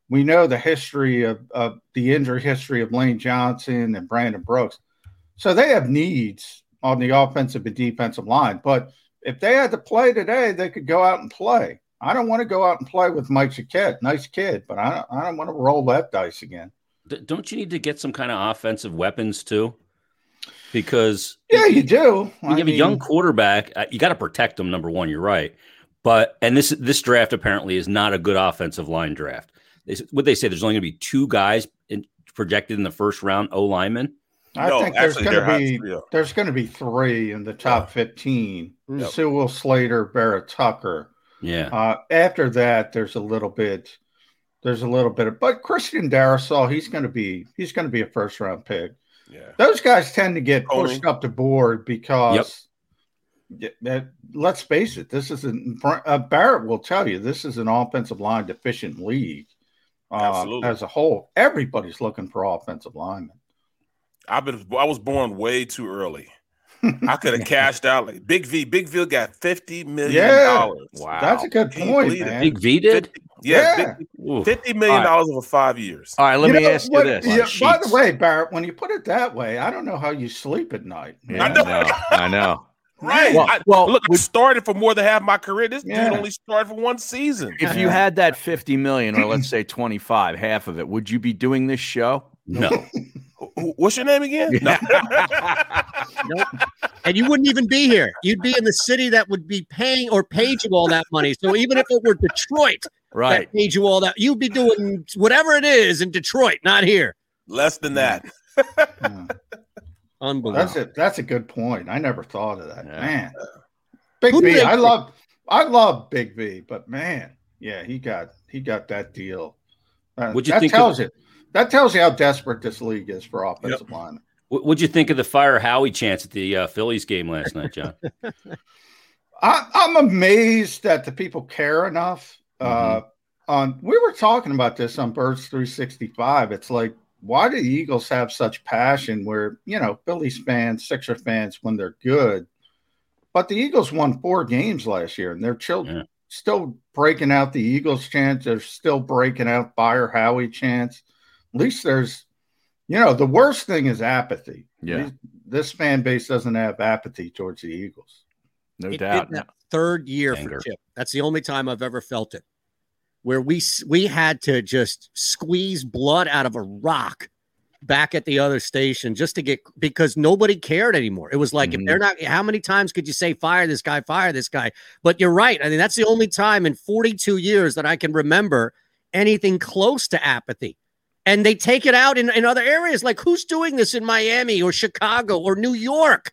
We know the history of, of the injury history of Lane Johnson and Brandon Brooks. So they have needs on the offensive and defensive line. But if they had to play today, they could go out and play. I don't want to go out and play with Mike Jacquet. Nice kid, but I don't, I don't want to roll that dice again. D- don't you need to get some kind of offensive weapons too? Because Yeah, you do. you I have a young quarterback. uh, You got to protect them. Number one, you're right. But and this this draft apparently is not a good offensive line draft. They, what they say there's only going to be two guys in, projected in the first round O linemen. I No, think there's going to be yeah. there's going to be three in the top 15. Yep. Sewell Slater, Barrett Tucker. Yeah. Uh, after that, there's a little bit. There's a little bit of, but Christian Darrisaw, he's going to be he's going to be a first round pick. Yeah. Those guys tend to get Tony. pushed up the board because, Yeah, that- let's face it, this isn't. Uh, Barrett will tell you this is an offensive line deficient league. Uh, as a whole, everybody's looking for offensive linemen. I've been I was born way too early. I could have cashed out like Big V. Big V got fifty million Yeah, dollars. that's a good Can you point, man. Big V did. Yeah, Yeah. Big- Oof. fifty million All right. dollars over five years. All right, let You me know ask what- you this. yeah, by the way, Barrett, when you put it that way, I don't know how you sleep at night. Yeah, I know. I know. Right. Well- I- well, look, we started for more than half my career. This Yeah. dude only started for one season. If you had that 50 million, or let's say 25, half of it, would you be doing this show? No. What's your name again? No. Nope. And you wouldn't even be here. You'd be in the city that would be paying or paid you all that money. So even if it were Detroit Right. that paid you all that, you'd be doing whatever it is in Detroit, not here. Less than that. Unbelievable. That's it. That's a good point. I never thought of that. Yeah. Man, Big Who do V. they- I love, I love Big V, but man, yeah, he got he got that deal. Uh, What'd you that think of- tells you that tells you how desperate this league is for offensive linemen. What would you think of the fire Howie chance at the uh, Phillies game last night, John? I, I'm amazed that the people care enough. Uh, on we were talking about this on Birds 365. It's like, why do the Eagles have such passion? Where you know Phillies fans, Sixer fans, when they're good, but the Eagles won four games last year, and they're still Yeah. still breaking out the Eagles chance. They're still breaking out Fire Howie chants. At least there's, you know, the worst thing is apathy. Yeah. These- This fan base doesn't have apathy towards the Eagles. No It did that third year Anger. for Chip. That's the only time I've ever felt it, where we we had to just squeeze blood out of a rock back at the other station just to get because nobody cared anymore. It was like if mm-hmm. they're not, how many times could you say fire this guy, fire this guy? But you're right. I mean, that's the only time in 42 years that I can remember anything close to apathy. And they take it out in, in other areas. Like who's doing this in Miami or Chicago or New York?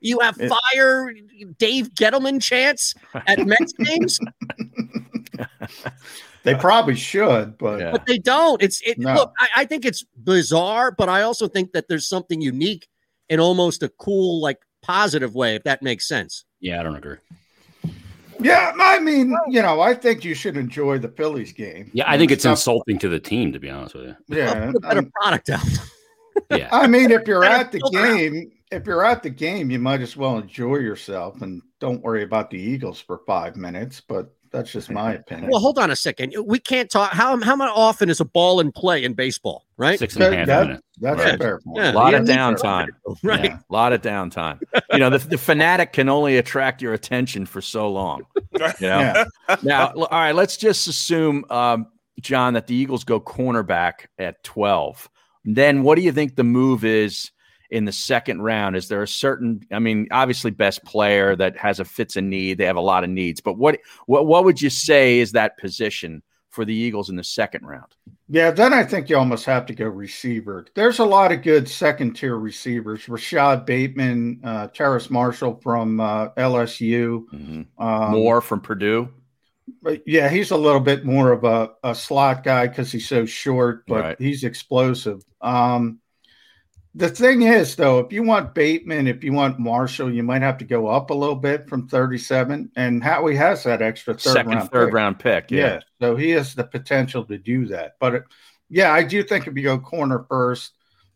You have It- fire Dave Gettleman chants at Mets games, They probably should, but but they don't. It's it. No. Look, I, I think it's bizarre, but I also think that there's something unique in almost a cool, like positive way, if that makes sense. Yeah, I don't agree. Yeah, I mean, you know, I think you should enjoy the Phillies game. Yeah, I think it's Stuff- insulting to the team, to be honest with you. Yeah, Put a better um, product out. Yeah. I mean, if you're at the game, if you're at the game, you might as well enjoy yourself and don't worry about the Eagles for five minutes. But that's just my opinion. Well, hold on a second. We can't talk. How how often is a ball in play in baseball? Right, Six and a half That- minutes. that's Right. a fair point. Yeah, a lot you of downtime. Right. Yeah, a lot of downtime. You know, the, the fanatic can only attract your attention for so long. You know. Yeah. Now, all right, let's just assume, um, John, that the Eagles go cornerback at twelve. Then, what do you think the move is in the second round? Is there a certain? I mean, obviously, best player that has a fits a need. They have a lot of needs, but what what what would you say is that position for the Eagles in the second round? Yeah, then I think you almost have to go receiver. There's a lot of good second tier receivers. Rashod Bateman, uh, Terrace Marshall from uh, LSU. Um, Moore from Purdue. But yeah, he's a little bit more of a, a slot guy because he's so short, but Right. he's explosive. Um, the thing is, though, if you want Bateman, if you want Marshall, you might have to go up a little bit from 37. And Howie has that extra third Second, round third pick. round pick. Yeah. Yeah. So he has the potential to do that. But it, yeah, I do think if you go corner first,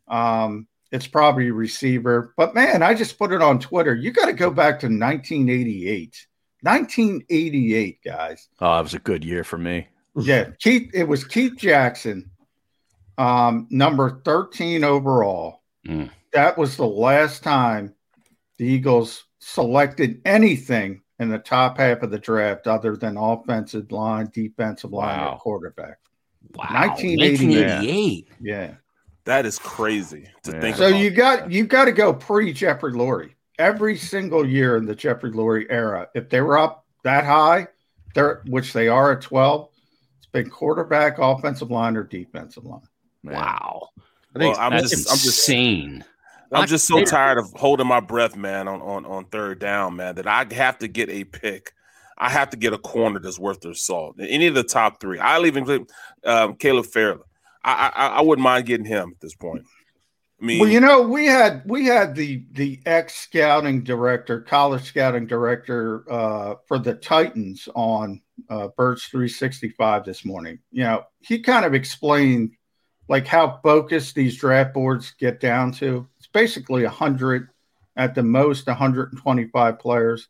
um, it's probably receiver. But man, I just put it on Twitter. You got to go back to 1988. 1988, guys. Oh, it was a good year for me. Yeah, Keith. It was Keith Jackson, um, number 13 overall. Mm. That was the last time the Eagles selected anything in the top half of the draft other than offensive line, defensive line, Wow. or quarterback. Wow. 1988. 1988. Yeah. That is crazy to Yeah. think So about. you got you got to go pre Jeffrey Lurie. Every single year in the Jeffrey Lurie era, if they were up that high, they're which they are at 12, it's been quarterback, offensive line, or defensive line. Wow. I think Well, I'm That's just, I'm just, insane. I'm just so tired of holding my breath, man, on, on on third down, man, that I have to get a pick. I have to get a corner that's worth their salt. Any of the top three. I'll even include um, Caleb Farley. I, I I wouldn't mind getting him at this point. I mean, Well, you know, we had we had the the ex scouting director, college scouting director uh, for the Titans on uh, Birds 365 this morning. You know, he kind of explained like how focused these draft boards get down to. It's basically hundred at the most, 125 players.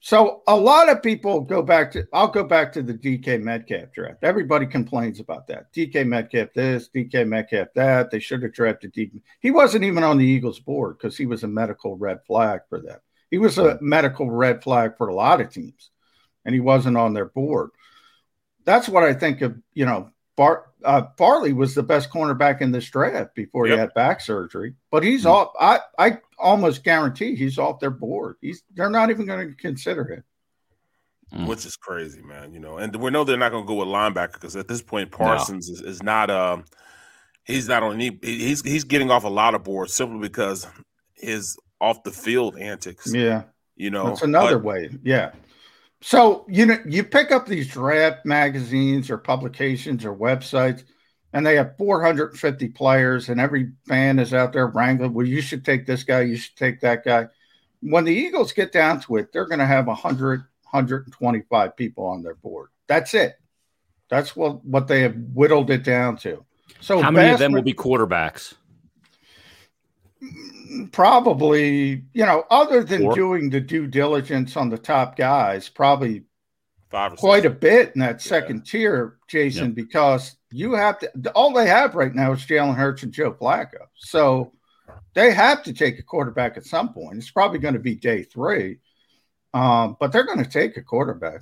So a lot of people go back to. I'll go back to the DK Metcalf draft. Everybody complains about that. DK Metcalf this, DK Metcalf that. They should have drafted DK. He wasn't even on the Eagles board because he was a medical red flag for them. He was a medical red flag for a lot of teams, and he wasn't on their board. That's what I think of. You know, Bar, uh, Farley was the best cornerback in this draft before he had back surgery, but he's off. I I almost guarantee he's off their board. He's they're not even going to consider him. Mm. which is crazy, man. You know, and we know they're not going to go with linebacker because at this point, Parsons is, is not um he's not on any he's he's getting off a lot of boards simply because his off the field antics. Yeah. You know, That's another but- way. Yeah. So you know, you pick up these draft magazines or publications or websites, and they have 450 players, and every fan is out there wrangling. Well, you should take this guy. You should take that guy. When the Eagles get down to it, they're going to have 100, 125 people on their board. That's it. That's what what they have whittled it down to. So How many of them will be quarterbacks? Probably you know other than Four? doing the due diligence on the top guys probably Five or quite a bit in that second tier, Jason, because you have to. All they have right now is Jalen Hurts and Joe Flacco, so they have to take a quarterback at some point. It's probably going to be day three, um, but they're going to take a quarterback.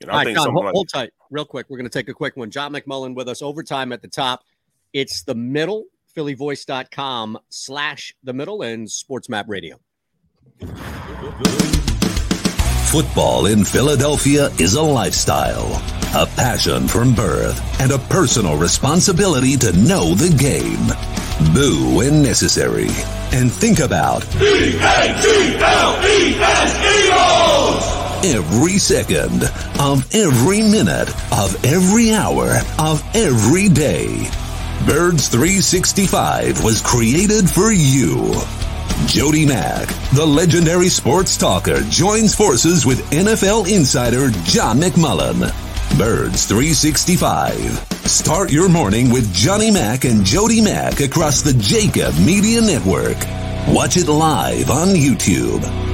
You All right, John, hold, hold tight, real quick. We're going to take a quick one. John McMullen with us. Overtime at the top. It's the middle. PhillyVoice.com slash the middle and Sports Map Radio. Football in Philadelphia is a lifestyle, a passion from birth, and a personal responsibility to know the game. Boo when necessary. And think about every second of every minute of every hour of every day. Birds 365 was created for you. Jody Mack, the legendary sports talker, joins forces with NFL insider John McMullen. Birds 365. Start your morning with Johnny Mack and Jody Mack across the JAKIB Media Network. Watch it live on YouTube.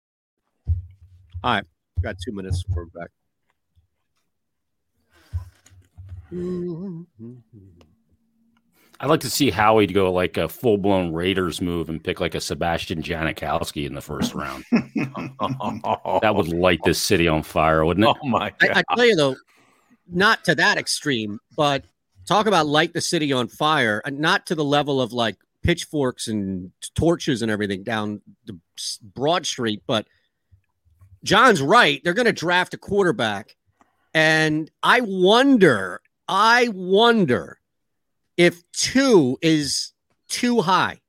All right, got two minutes. We're back. I'd like to see Howie to go like a full blown Raiders move and pick like a Sebastian Janikowski in the first round. that would light this city on fire, wouldn't it? Oh my I, I tell you though, not to that extreme, but talk about light the city on fire, not to the level of like pitchforks and torches and everything down the Broad Street, but John's right. They're going to draft a quarterback, and I wonder, I wonder if two is too high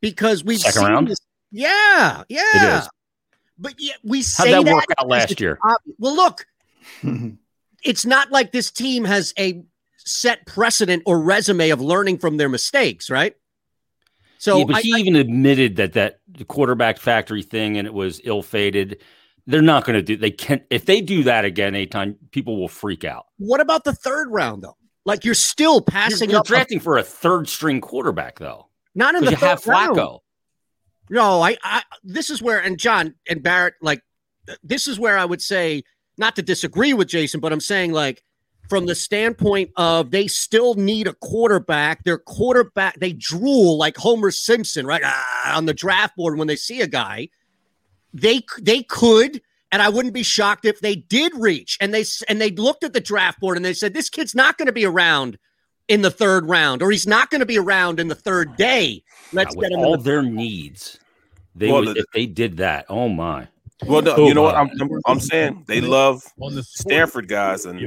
because we've Second seen round? this. Yeah, yeah. is. But yeah, we How'd say that work out last year? ob- Well, look, it's not like this team has a set precedent or resume of learning from their mistakes, right? So yeah, but I- he I- even admitted that that the quarterback factory thing and it was ill fated. They're not going to do. They can't. If they do that again, anytime people will freak out. what about the third round though? Like you're still You're, passing you're a- drafting for a third string quarterback though. not in the you have third round. No, I, I this is where and John and Barrett like this is where I would say not to disagree with Jason, but I'm saying like from the standpoint of they still need a quarterback. Their quarterback they drool like Homer Simpson right ah, on the draft board when they see a guy. They they could and I wouldn't be shocked if they did reach and they and they looked at the draft board and they said this kid's not going to be around in the third round or he's not going to be around in the third day. Let's get him all the their needs. They Well, would the- if they did that. Oh my. Well, no, Oh, you know what my. I'm, I'm, I'm saying? They love On the Stanford guys, and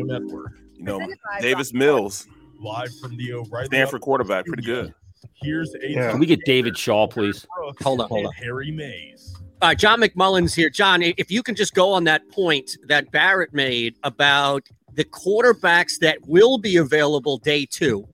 you know Davis Mills, Live from the O'Reilly Stanford quarterback, pretty good. Here's a Can we get David Shaw, please? Hold on, hold on. Harry Mayes. All right, John McMullen's here. John, if you can just go on that point that Barrett made about the quarterbacks that will be available day two,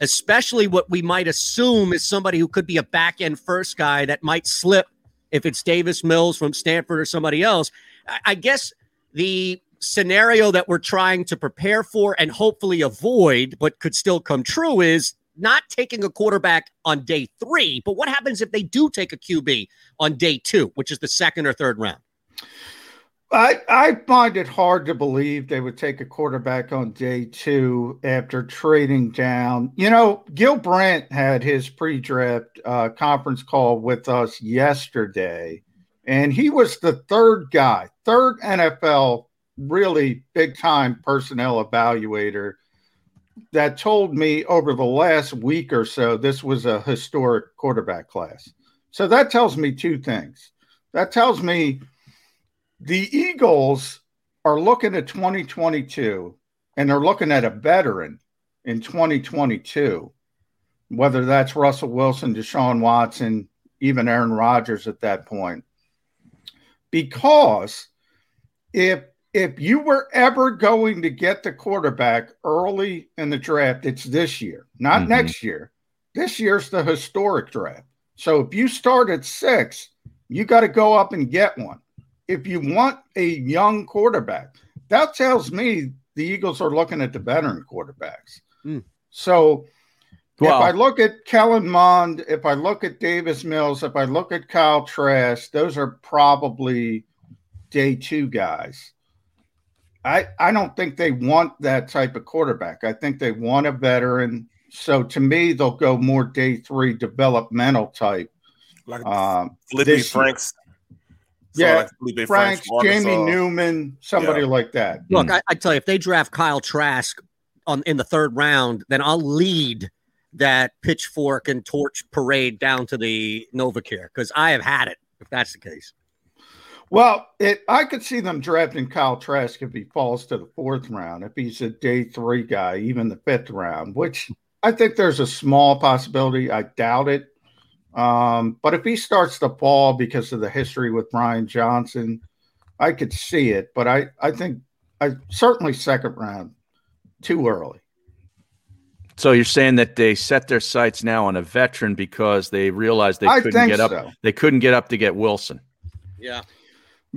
especially what we might assume is somebody who could be a back end first guy that might slip if it's Davis Mills from Stanford or somebody else. I, I guess the scenario that we're trying to prepare for and hopefully avoid, but could still come true, is not taking a quarterback on day three. But what happens if they do take a QB on day two, which is the second or third round? I, I find it hard to believe they would take a quarterback on day two after trading down. You know, Gil Brandt had his pre draft uh, conference call with us yesterday, and he was the third guy, third NFL really big time personnel evaluator that told me over the last week or so this was a historic quarterback class. So that tells me two things. That tells me the Eagles are looking at 2022 and they're looking at a veteran in 2022, whether that's Russell Wilson, Deshaun Watson, even Aaron Rodgers at that point. Because if if you were ever going to get the quarterback early in the draft, it's this year, not Mhm. next year. This year's the historic draft. So if you start at six, you got to go up and get one. If you want a young quarterback, that tells me the Eagles are looking at the veteran quarterbacks. So Well- if I look at Kellen Mond, if I look at Davis Mills, if I look at Kyle Trask, those are probably day two guys. I I don't think they want that type of quarterback. I think they want a veteran. So to me, they'll go more day three developmental type. Like um, Felipe this year. Franks. Yeah, like Felipe Franks, Franks Jamie Newman, somebody Yeah. like that. Look, I, I tell you, if they draft Kyle Trask on in the third round, then I'll lead that pitchfork and torch parade down to the NovaCare because I have had it. If that's the case, Well, it I could see them drafting Kyle Trask if he falls to the fourth round, if he's a day three guy, even the fifth round, which I think there's a small possibility. I doubt it. Um, but if he starts to fall because of the history with Brian Johnson, I could see it. But I, I think I certainly second round too early. So you're saying that they set their sights now on a veteran because they realized they I couldn't get up. so. They couldn't get up to get Wilson. yeah.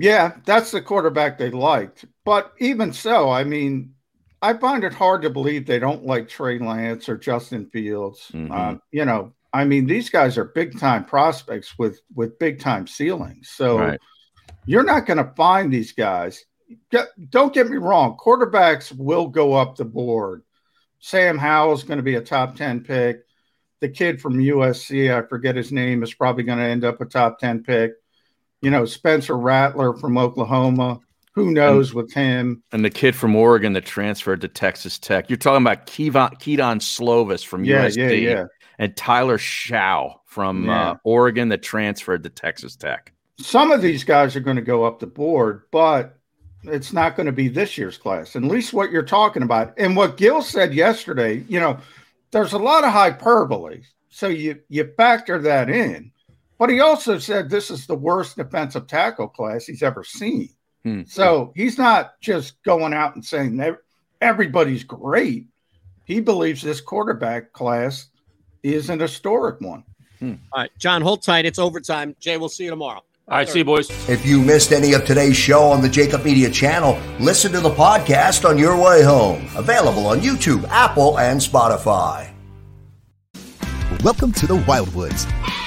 Yeah, that's the quarterback they liked. But even so, I mean, I find it hard to believe they don't like Trey Lance or Justin Fields. Mhm. Um, you know, I mean, these guys are big time prospects with with big time ceilings. So Right. you're not going to find these guys. Get, don't get me wrong, quarterbacks will go up the board. Sam Howell is going to be a top 10 pick. The kid from USC, I forget his name, is probably going to end up a top 10 pick. You know, Spencer Rattler from Oklahoma. Who knows with him? And the kid from Oregon that transferred to Texas Tech. You're talking about Kevon, Kedon Slovis from Yeah, USC yeah, yeah. and Tyler Shaw from Yeah. uh, Oregon that transferred to Texas Tech. Some of these guys are going to go up the board, but it's not going to be this year's class, at least what you're talking about. And what Gil said yesterday, you know, there's a lot of hyperbole. So you, you factor that in. But he also said this is the worst defensive tackle class he's ever seen. Hmm. So he's not just going out and saying that everybody's great. He believes this quarterback class is an historic one. All right, John, hold tight. It's overtime. Jay, we'll see you tomorrow. All right, see you, boys. If you missed any of today's show on the JAKIB Media channel, listen to the podcast on your way home. Available on YouTube, Apple, and Spotify. Welcome to the Wildwoods,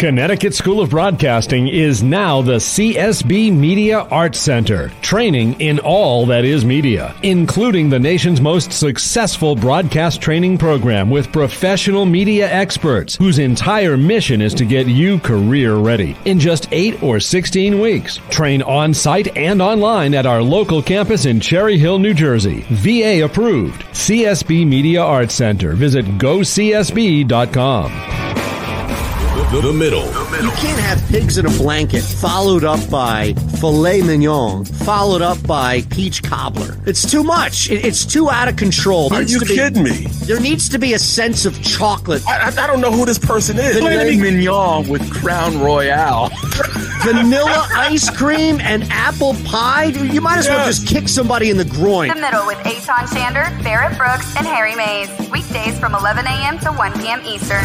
Connecticut School of Broadcasting is now the CSB Media Arts Center, training in all that is media, including the nation's most successful broadcast training program with professional media experts whose entire mission is to get you career ready in just 8 or 16 weeks. Train on site and online at our local campus in Cherry Hill, New Jersey. VA approved. CSB Media Arts Center. Visit gocsb.com. The, the middle. You can't have pigs in a blanket followed up by filet mignon, followed up by peach cobbler. It's too much. It- it's too out of control. Are you to be- kidding me? There needs to be a sense of chocolate. I, I, I don't know who this person is. Filet mignon with Crown Royal. Vanilla ice cream and apple pie. You might as well just kick somebody in the groin. The Middle with Eitan Shander, Barrett Brooks, and Harry Mayes. Weekdays from 11 a.m. to 1 p.m. Eastern.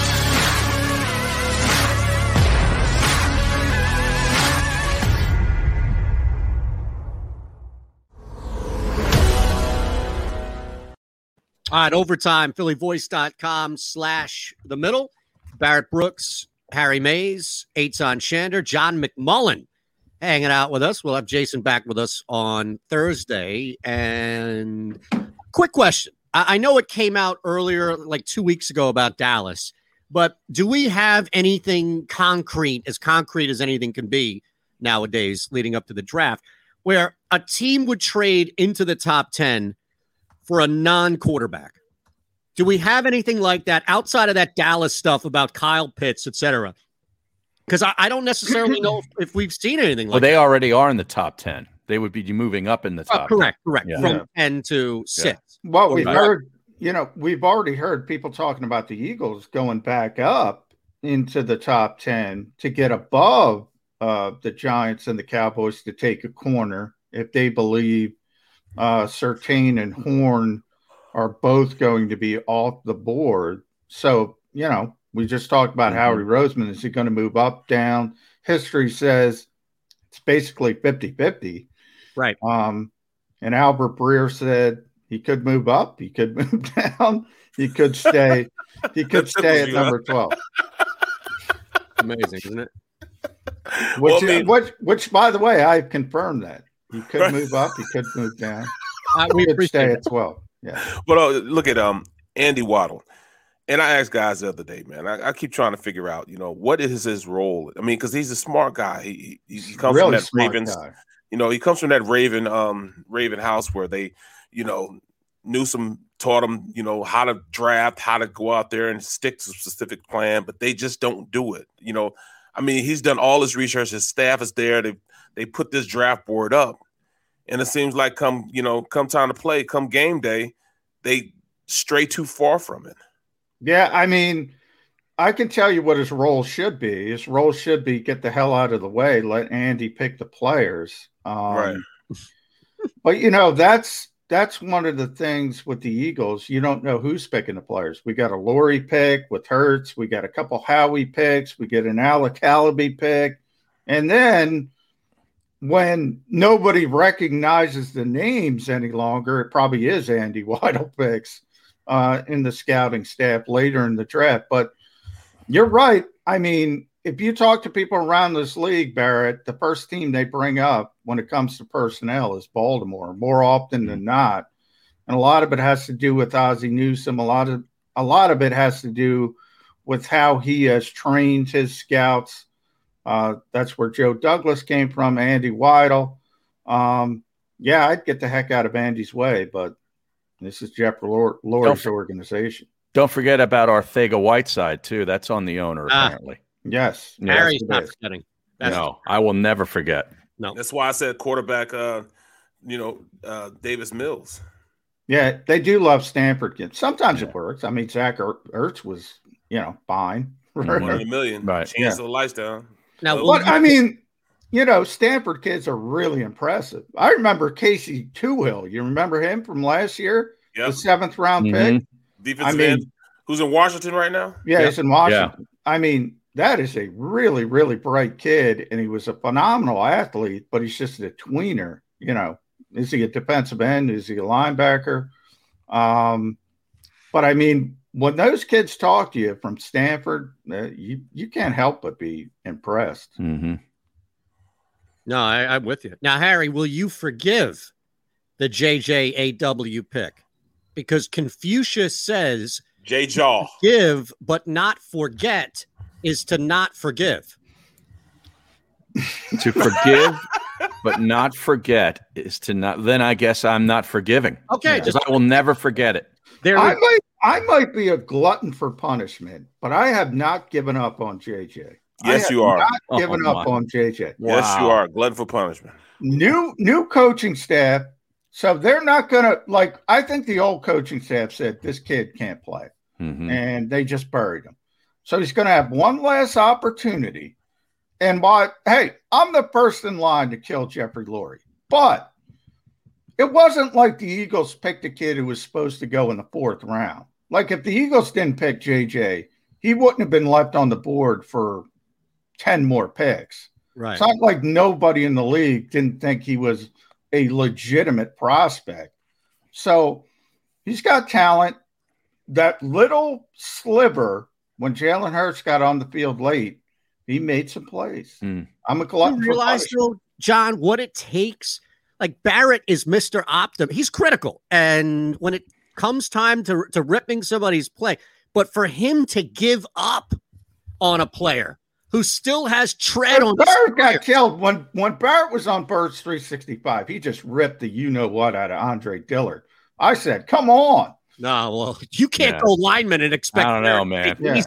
All right, overtime, phillyvoice.com slash the middle. Barrett Brooks, Harry Mayes, Eitan Shander, John McMullen hanging out with us. We'll have Jason back with us on Thursday. And quick question. I, I know it came out earlier, like two weeks ago, about Dallas, but do we have anything concrete, as concrete as anything can be nowadays, leading up to the draft, where a team would trade into the top 10 for a non quarterback? Do we have anything like that outside of that Dallas stuff about Kyle Pitts, et cetera? Because I, I don't necessarily know if, if we've seen anything like Well, they that. already are in the top 10. They would be moving up in the Oh, top. correct, 10. correct. Yeah. From 10 to 6. Well, we've Right. heard, you know, we've already heard people talking about the Eagles going back up into the top 10 to get above uh, the Giants and the Cowboys to take a corner if they believe uh, Surtain and Horn are both going to be off the board. So, you know, we just talked about Howie Roseman. Is he going to move up, down? History says it's basically 50 50. Right. Um, and Albert Breer said he could move up, he could move down, he could stay, he could stay at you, huh? number 12. Amazing, isn't it? Which, Well, I mean- which, which, by the way, I've confirmed that he could Right. move up, he could move down, Uh, he we could appreciate stay it. at 12. Yeah. But uh, look at um Andy Weidl. And I asked guys the other day, man. I, I keep trying to figure out, you know, what is his role? I mean, because he's a smart guy. He he, he comes Really from that Ravens. guy. You know, he comes from that Raven um Raven house where they, you know, Newsome taught him, you know, how to draft, how to go out there and stick to a specific plan, but they just don't do it. You know, I mean, he's done all his research. His staff is there. They they put this draft board up, and it seems like come you know come time to play, come game day, they stray too far from it. Yeah, I mean, I can tell you what his role should be. His role should be get the hell out of the way, let Andy pick the players. Um, Right. But you know, that's that's one of the things with the Eagles. You don't know who's picking the players. We got a Lurie pick with Hurts. We got a couple Howie picks. We get an Alec Halaby pick, and then when nobody recognizes the names any longer, it probably is Andy Weidl picks uh, in the scouting staff later in the draft. But you're right. I mean, if you talk to people around this league, Barrett, the first team they bring up when it comes to personnel is Baltimore more often than not. And a lot of it has to do with Ozzie Newsome. A lot of a lot of it has to do with how he has trained his scouts. Uh, that's where Joe Douglas came from, Andy Weidl. Um, yeah, I'd get the heck out of Andy's way, but this is Jeff Lor- Lurie's organization. Don't forget about Arcega-Whiteside too. That's on the owner Ah. apparently. Yes, Yes, Harry's it not is. forgetting. That's no, I will never forget. no. That's why I said quarterback. Uh, you know, uh, Davis Mills. Yeah, they do love Stanford kids. Sometimes it works. I mean, Zach Er- Ertz was, you know, fine. One in a million. Right. Chance Yeah. of the lights down. Now, Well, But I mean, you know, Stanford kids are really impressive. I remember Casey Toohill. You remember him from last year, Yep. the seventh round Mhm. pick. Defensive I mean- end. Who's in Washington right now? Yeah, he's in Washington. Yeah. I mean, that is a really, really bright kid, and he was a phenomenal athlete. But he's just a tweener. You know, is he a defensive end? Is he a linebacker? Um, but I mean, when those kids talk to you from Stanford, uh, you you can't help but be impressed. hmm No, I, I'm with you. Now, Harry, will you forgive the JJAW pick? Because Confucius says J Jaw. give but not forget is to not forgive. To forgive but not forget is to not. Then I guess I'm not forgiving. Okay, because just I will never forget it. There. I we- might I might be a glutton for punishment, but I have not given up on JJ. I Yes, have you are. I've not Oh, given up my. on JJ. Yes, you are. Glutton for punishment. new new coaching staff so they're not gonna like i think the old coaching staff said this kid can't play Mhm. and they just buried him so he's gonna have one last opportunity and what hey i'm the first in line to kill jeffrey Lurie, but it wasn't like the eagles picked a kid who was supposed to go in the fourth round like if the eagles didn't pick jj he wouldn't have been left on the board for 10 more picks right. it's not like nobody in the league didn't think he was a legitimate prospect. So He's got talent. That little sliver when Jalen Hurts got on the field late, he made some plays. Hmm. I'm a glutton You realize though, John, what it takes. Like Barrett is Mr. Optim. He's critical. And when it comes time to, to ripping somebody's play, but for him to give up on a player who still has tread on Barrett got killed when when Barrett was on Birds 365. He just ripped the you know what out of Andre Dillard. I said, "Come on." No, well, you can't Yeah. go lineman and expect. I don't know, Barrett to man. Yeah.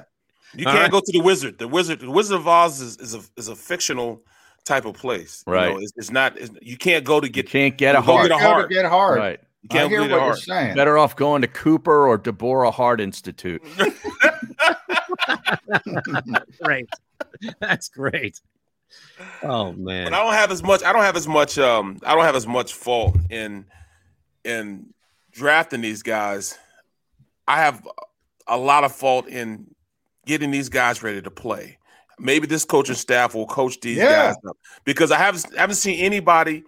You All can't right. go to the wizard. The wizard, the Wizard of Oz is, is a is a fictional type of place. You Right. know, it's, it's not. It's, you can't go to get. You Can't get a you heart. Get a Go to heart. get hard. Right. You can't I hear what you're heart. saying. Better off going to Cooper or Deborah Hart Institute. great. That's great. Oh man. But I don't have as much. I don't have as much. Um, I don't have as much fault in in drafting these guys. I have a lot of fault in getting these guys ready to play. Maybe this coaching staff will coach these Yeah. guys up because I haven't haven't seen anybody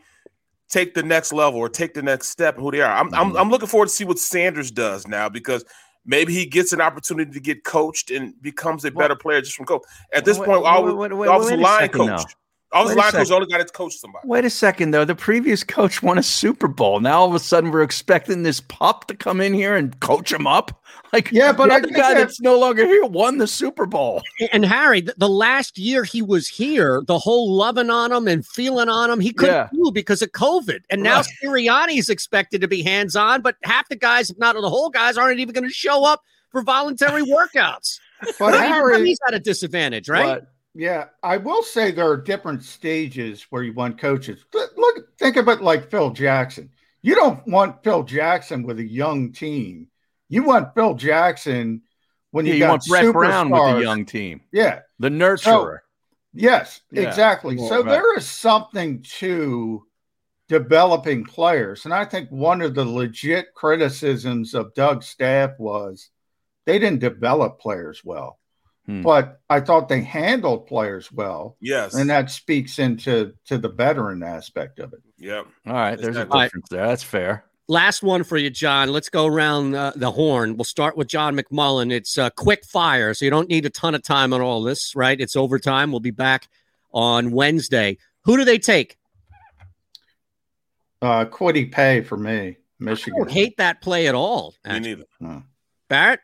take the next level or take the next step who they are. I'm I'm, mm-hmm. I'm looking forward to see what Sanders does now because maybe he gets an opportunity to get coached and becomes a better player just from coach. At this point, wait- all wait- wait- offensive a line second, coach. Though. Offensive Wait a line coach second. only got to coach somebody. Wait a second, though. The previous coach won a Super Bowl. Now all of a sudden we're expecting this pup to come in here and coach him up. Like, Yeah, but the I other think guy that- that's no longer here won the Super Bowl. And Harry, the, the last year he was here, the whole loving on him and feeling on him, he couldn't Yeah. do because of COVID. And now Right. Sirianni's expected to be hands on, but half the guys, if not the whole guys, aren't even going to show up for voluntary workouts. But I Harry- he's at a disadvantage, right? But, yeah, I will say there are different stages where you want coaches. Look, think of it like Phil Jackson. You don't want Phil Jackson with a young team. You want Phil Jackson when Yeah, you, you got want Brett Brown with the young team. Yeah, The nurturer. Yes, Yeah. exactly. Well, so right. there is something to developing players. And I think one of the legit criticisms of Doug's staff was they didn't develop players well. Hmm. But I thought they handled players well. Yes. And that speaks into to the veteran aspect of it. Yep. All right, there's a Exactly. difference there. That's fair. Last one for you, John. Let's go around uh, the horn. We'll start with John McMullen. It's uh, quick fire, so you don't need a ton of time on all this, right? It's overtime. We'll be back on Wednesday. Who do they take? Uh Kwity Paye for me, I Michigan. don't hate that play at all. Me actually. neither. Barrett?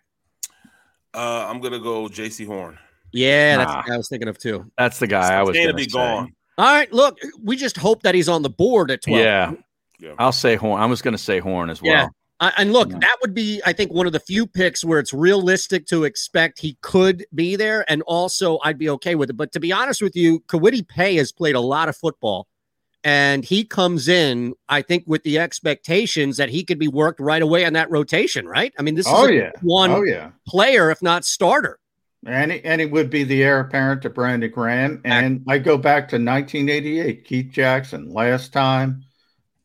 Uh, I'm gonna go Jaycee Horn. Yeah, that's Nah. what I was thinking of too. That's the guy I was Gonna be to gone. All right, look, we just hope that he's on the board at 12. Yeah. Yeah. I'll say Horn. I was going to say Horn as well. Yeah. I- and look, that would be, I think, one of the few picks where it's realistic to expect he could be there. And also, I'd be okay with it. But to be honest with you, Kwity Paye has played a lot of football. And he comes in, I think, with the expectations that he could be worked right away on that rotation, right? I mean, this Oh is a yeah. one Oh yeah. player, if not starter. And it, and it would be the heir apparent to Brandon Graham. And I go back to 1988, Keith Jackson. Last time,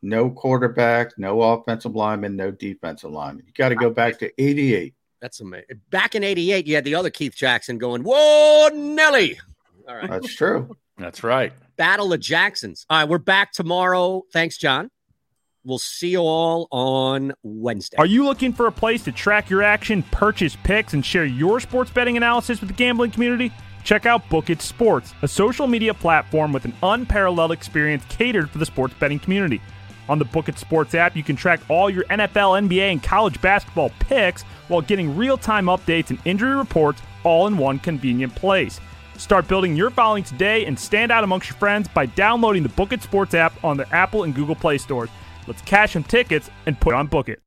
no quarterback, no offensive lineman, no defensive lineman. You got to go back to 88. That's amazing. Back in 88, you had the other Keith Jackson going, Whoa, Nelly. All right. That's true. That's right. Battle of Jacksons. All right, we're back tomorrow. Thanks, John. We'll see you all on Wednesday. Are you looking for a place to track your action, purchase picks, and share your sports betting analysis with the gambling community? Check out Book It Sports, a social media platform with an unparalleled experience catered for the sports betting community. On the Book It Sports app, you can track all your NFL, NBA, and college basketball picks while getting real time updates and injury reports all in one convenient place. Start building your following today and stand out amongst your friends by downloading the Book It Sports app on the Apple and Google Play stores. Let's cash some tickets and put on Book It.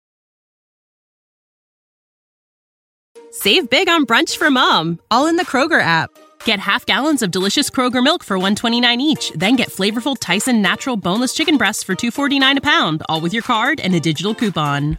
Save big on brunch for mom, all in the Kroger app. Get half gallons of delicious Kroger milk for 129 each, then get flavorful Tyson natural boneless chicken breasts for 249 a pound, all with your card and a digital coupon.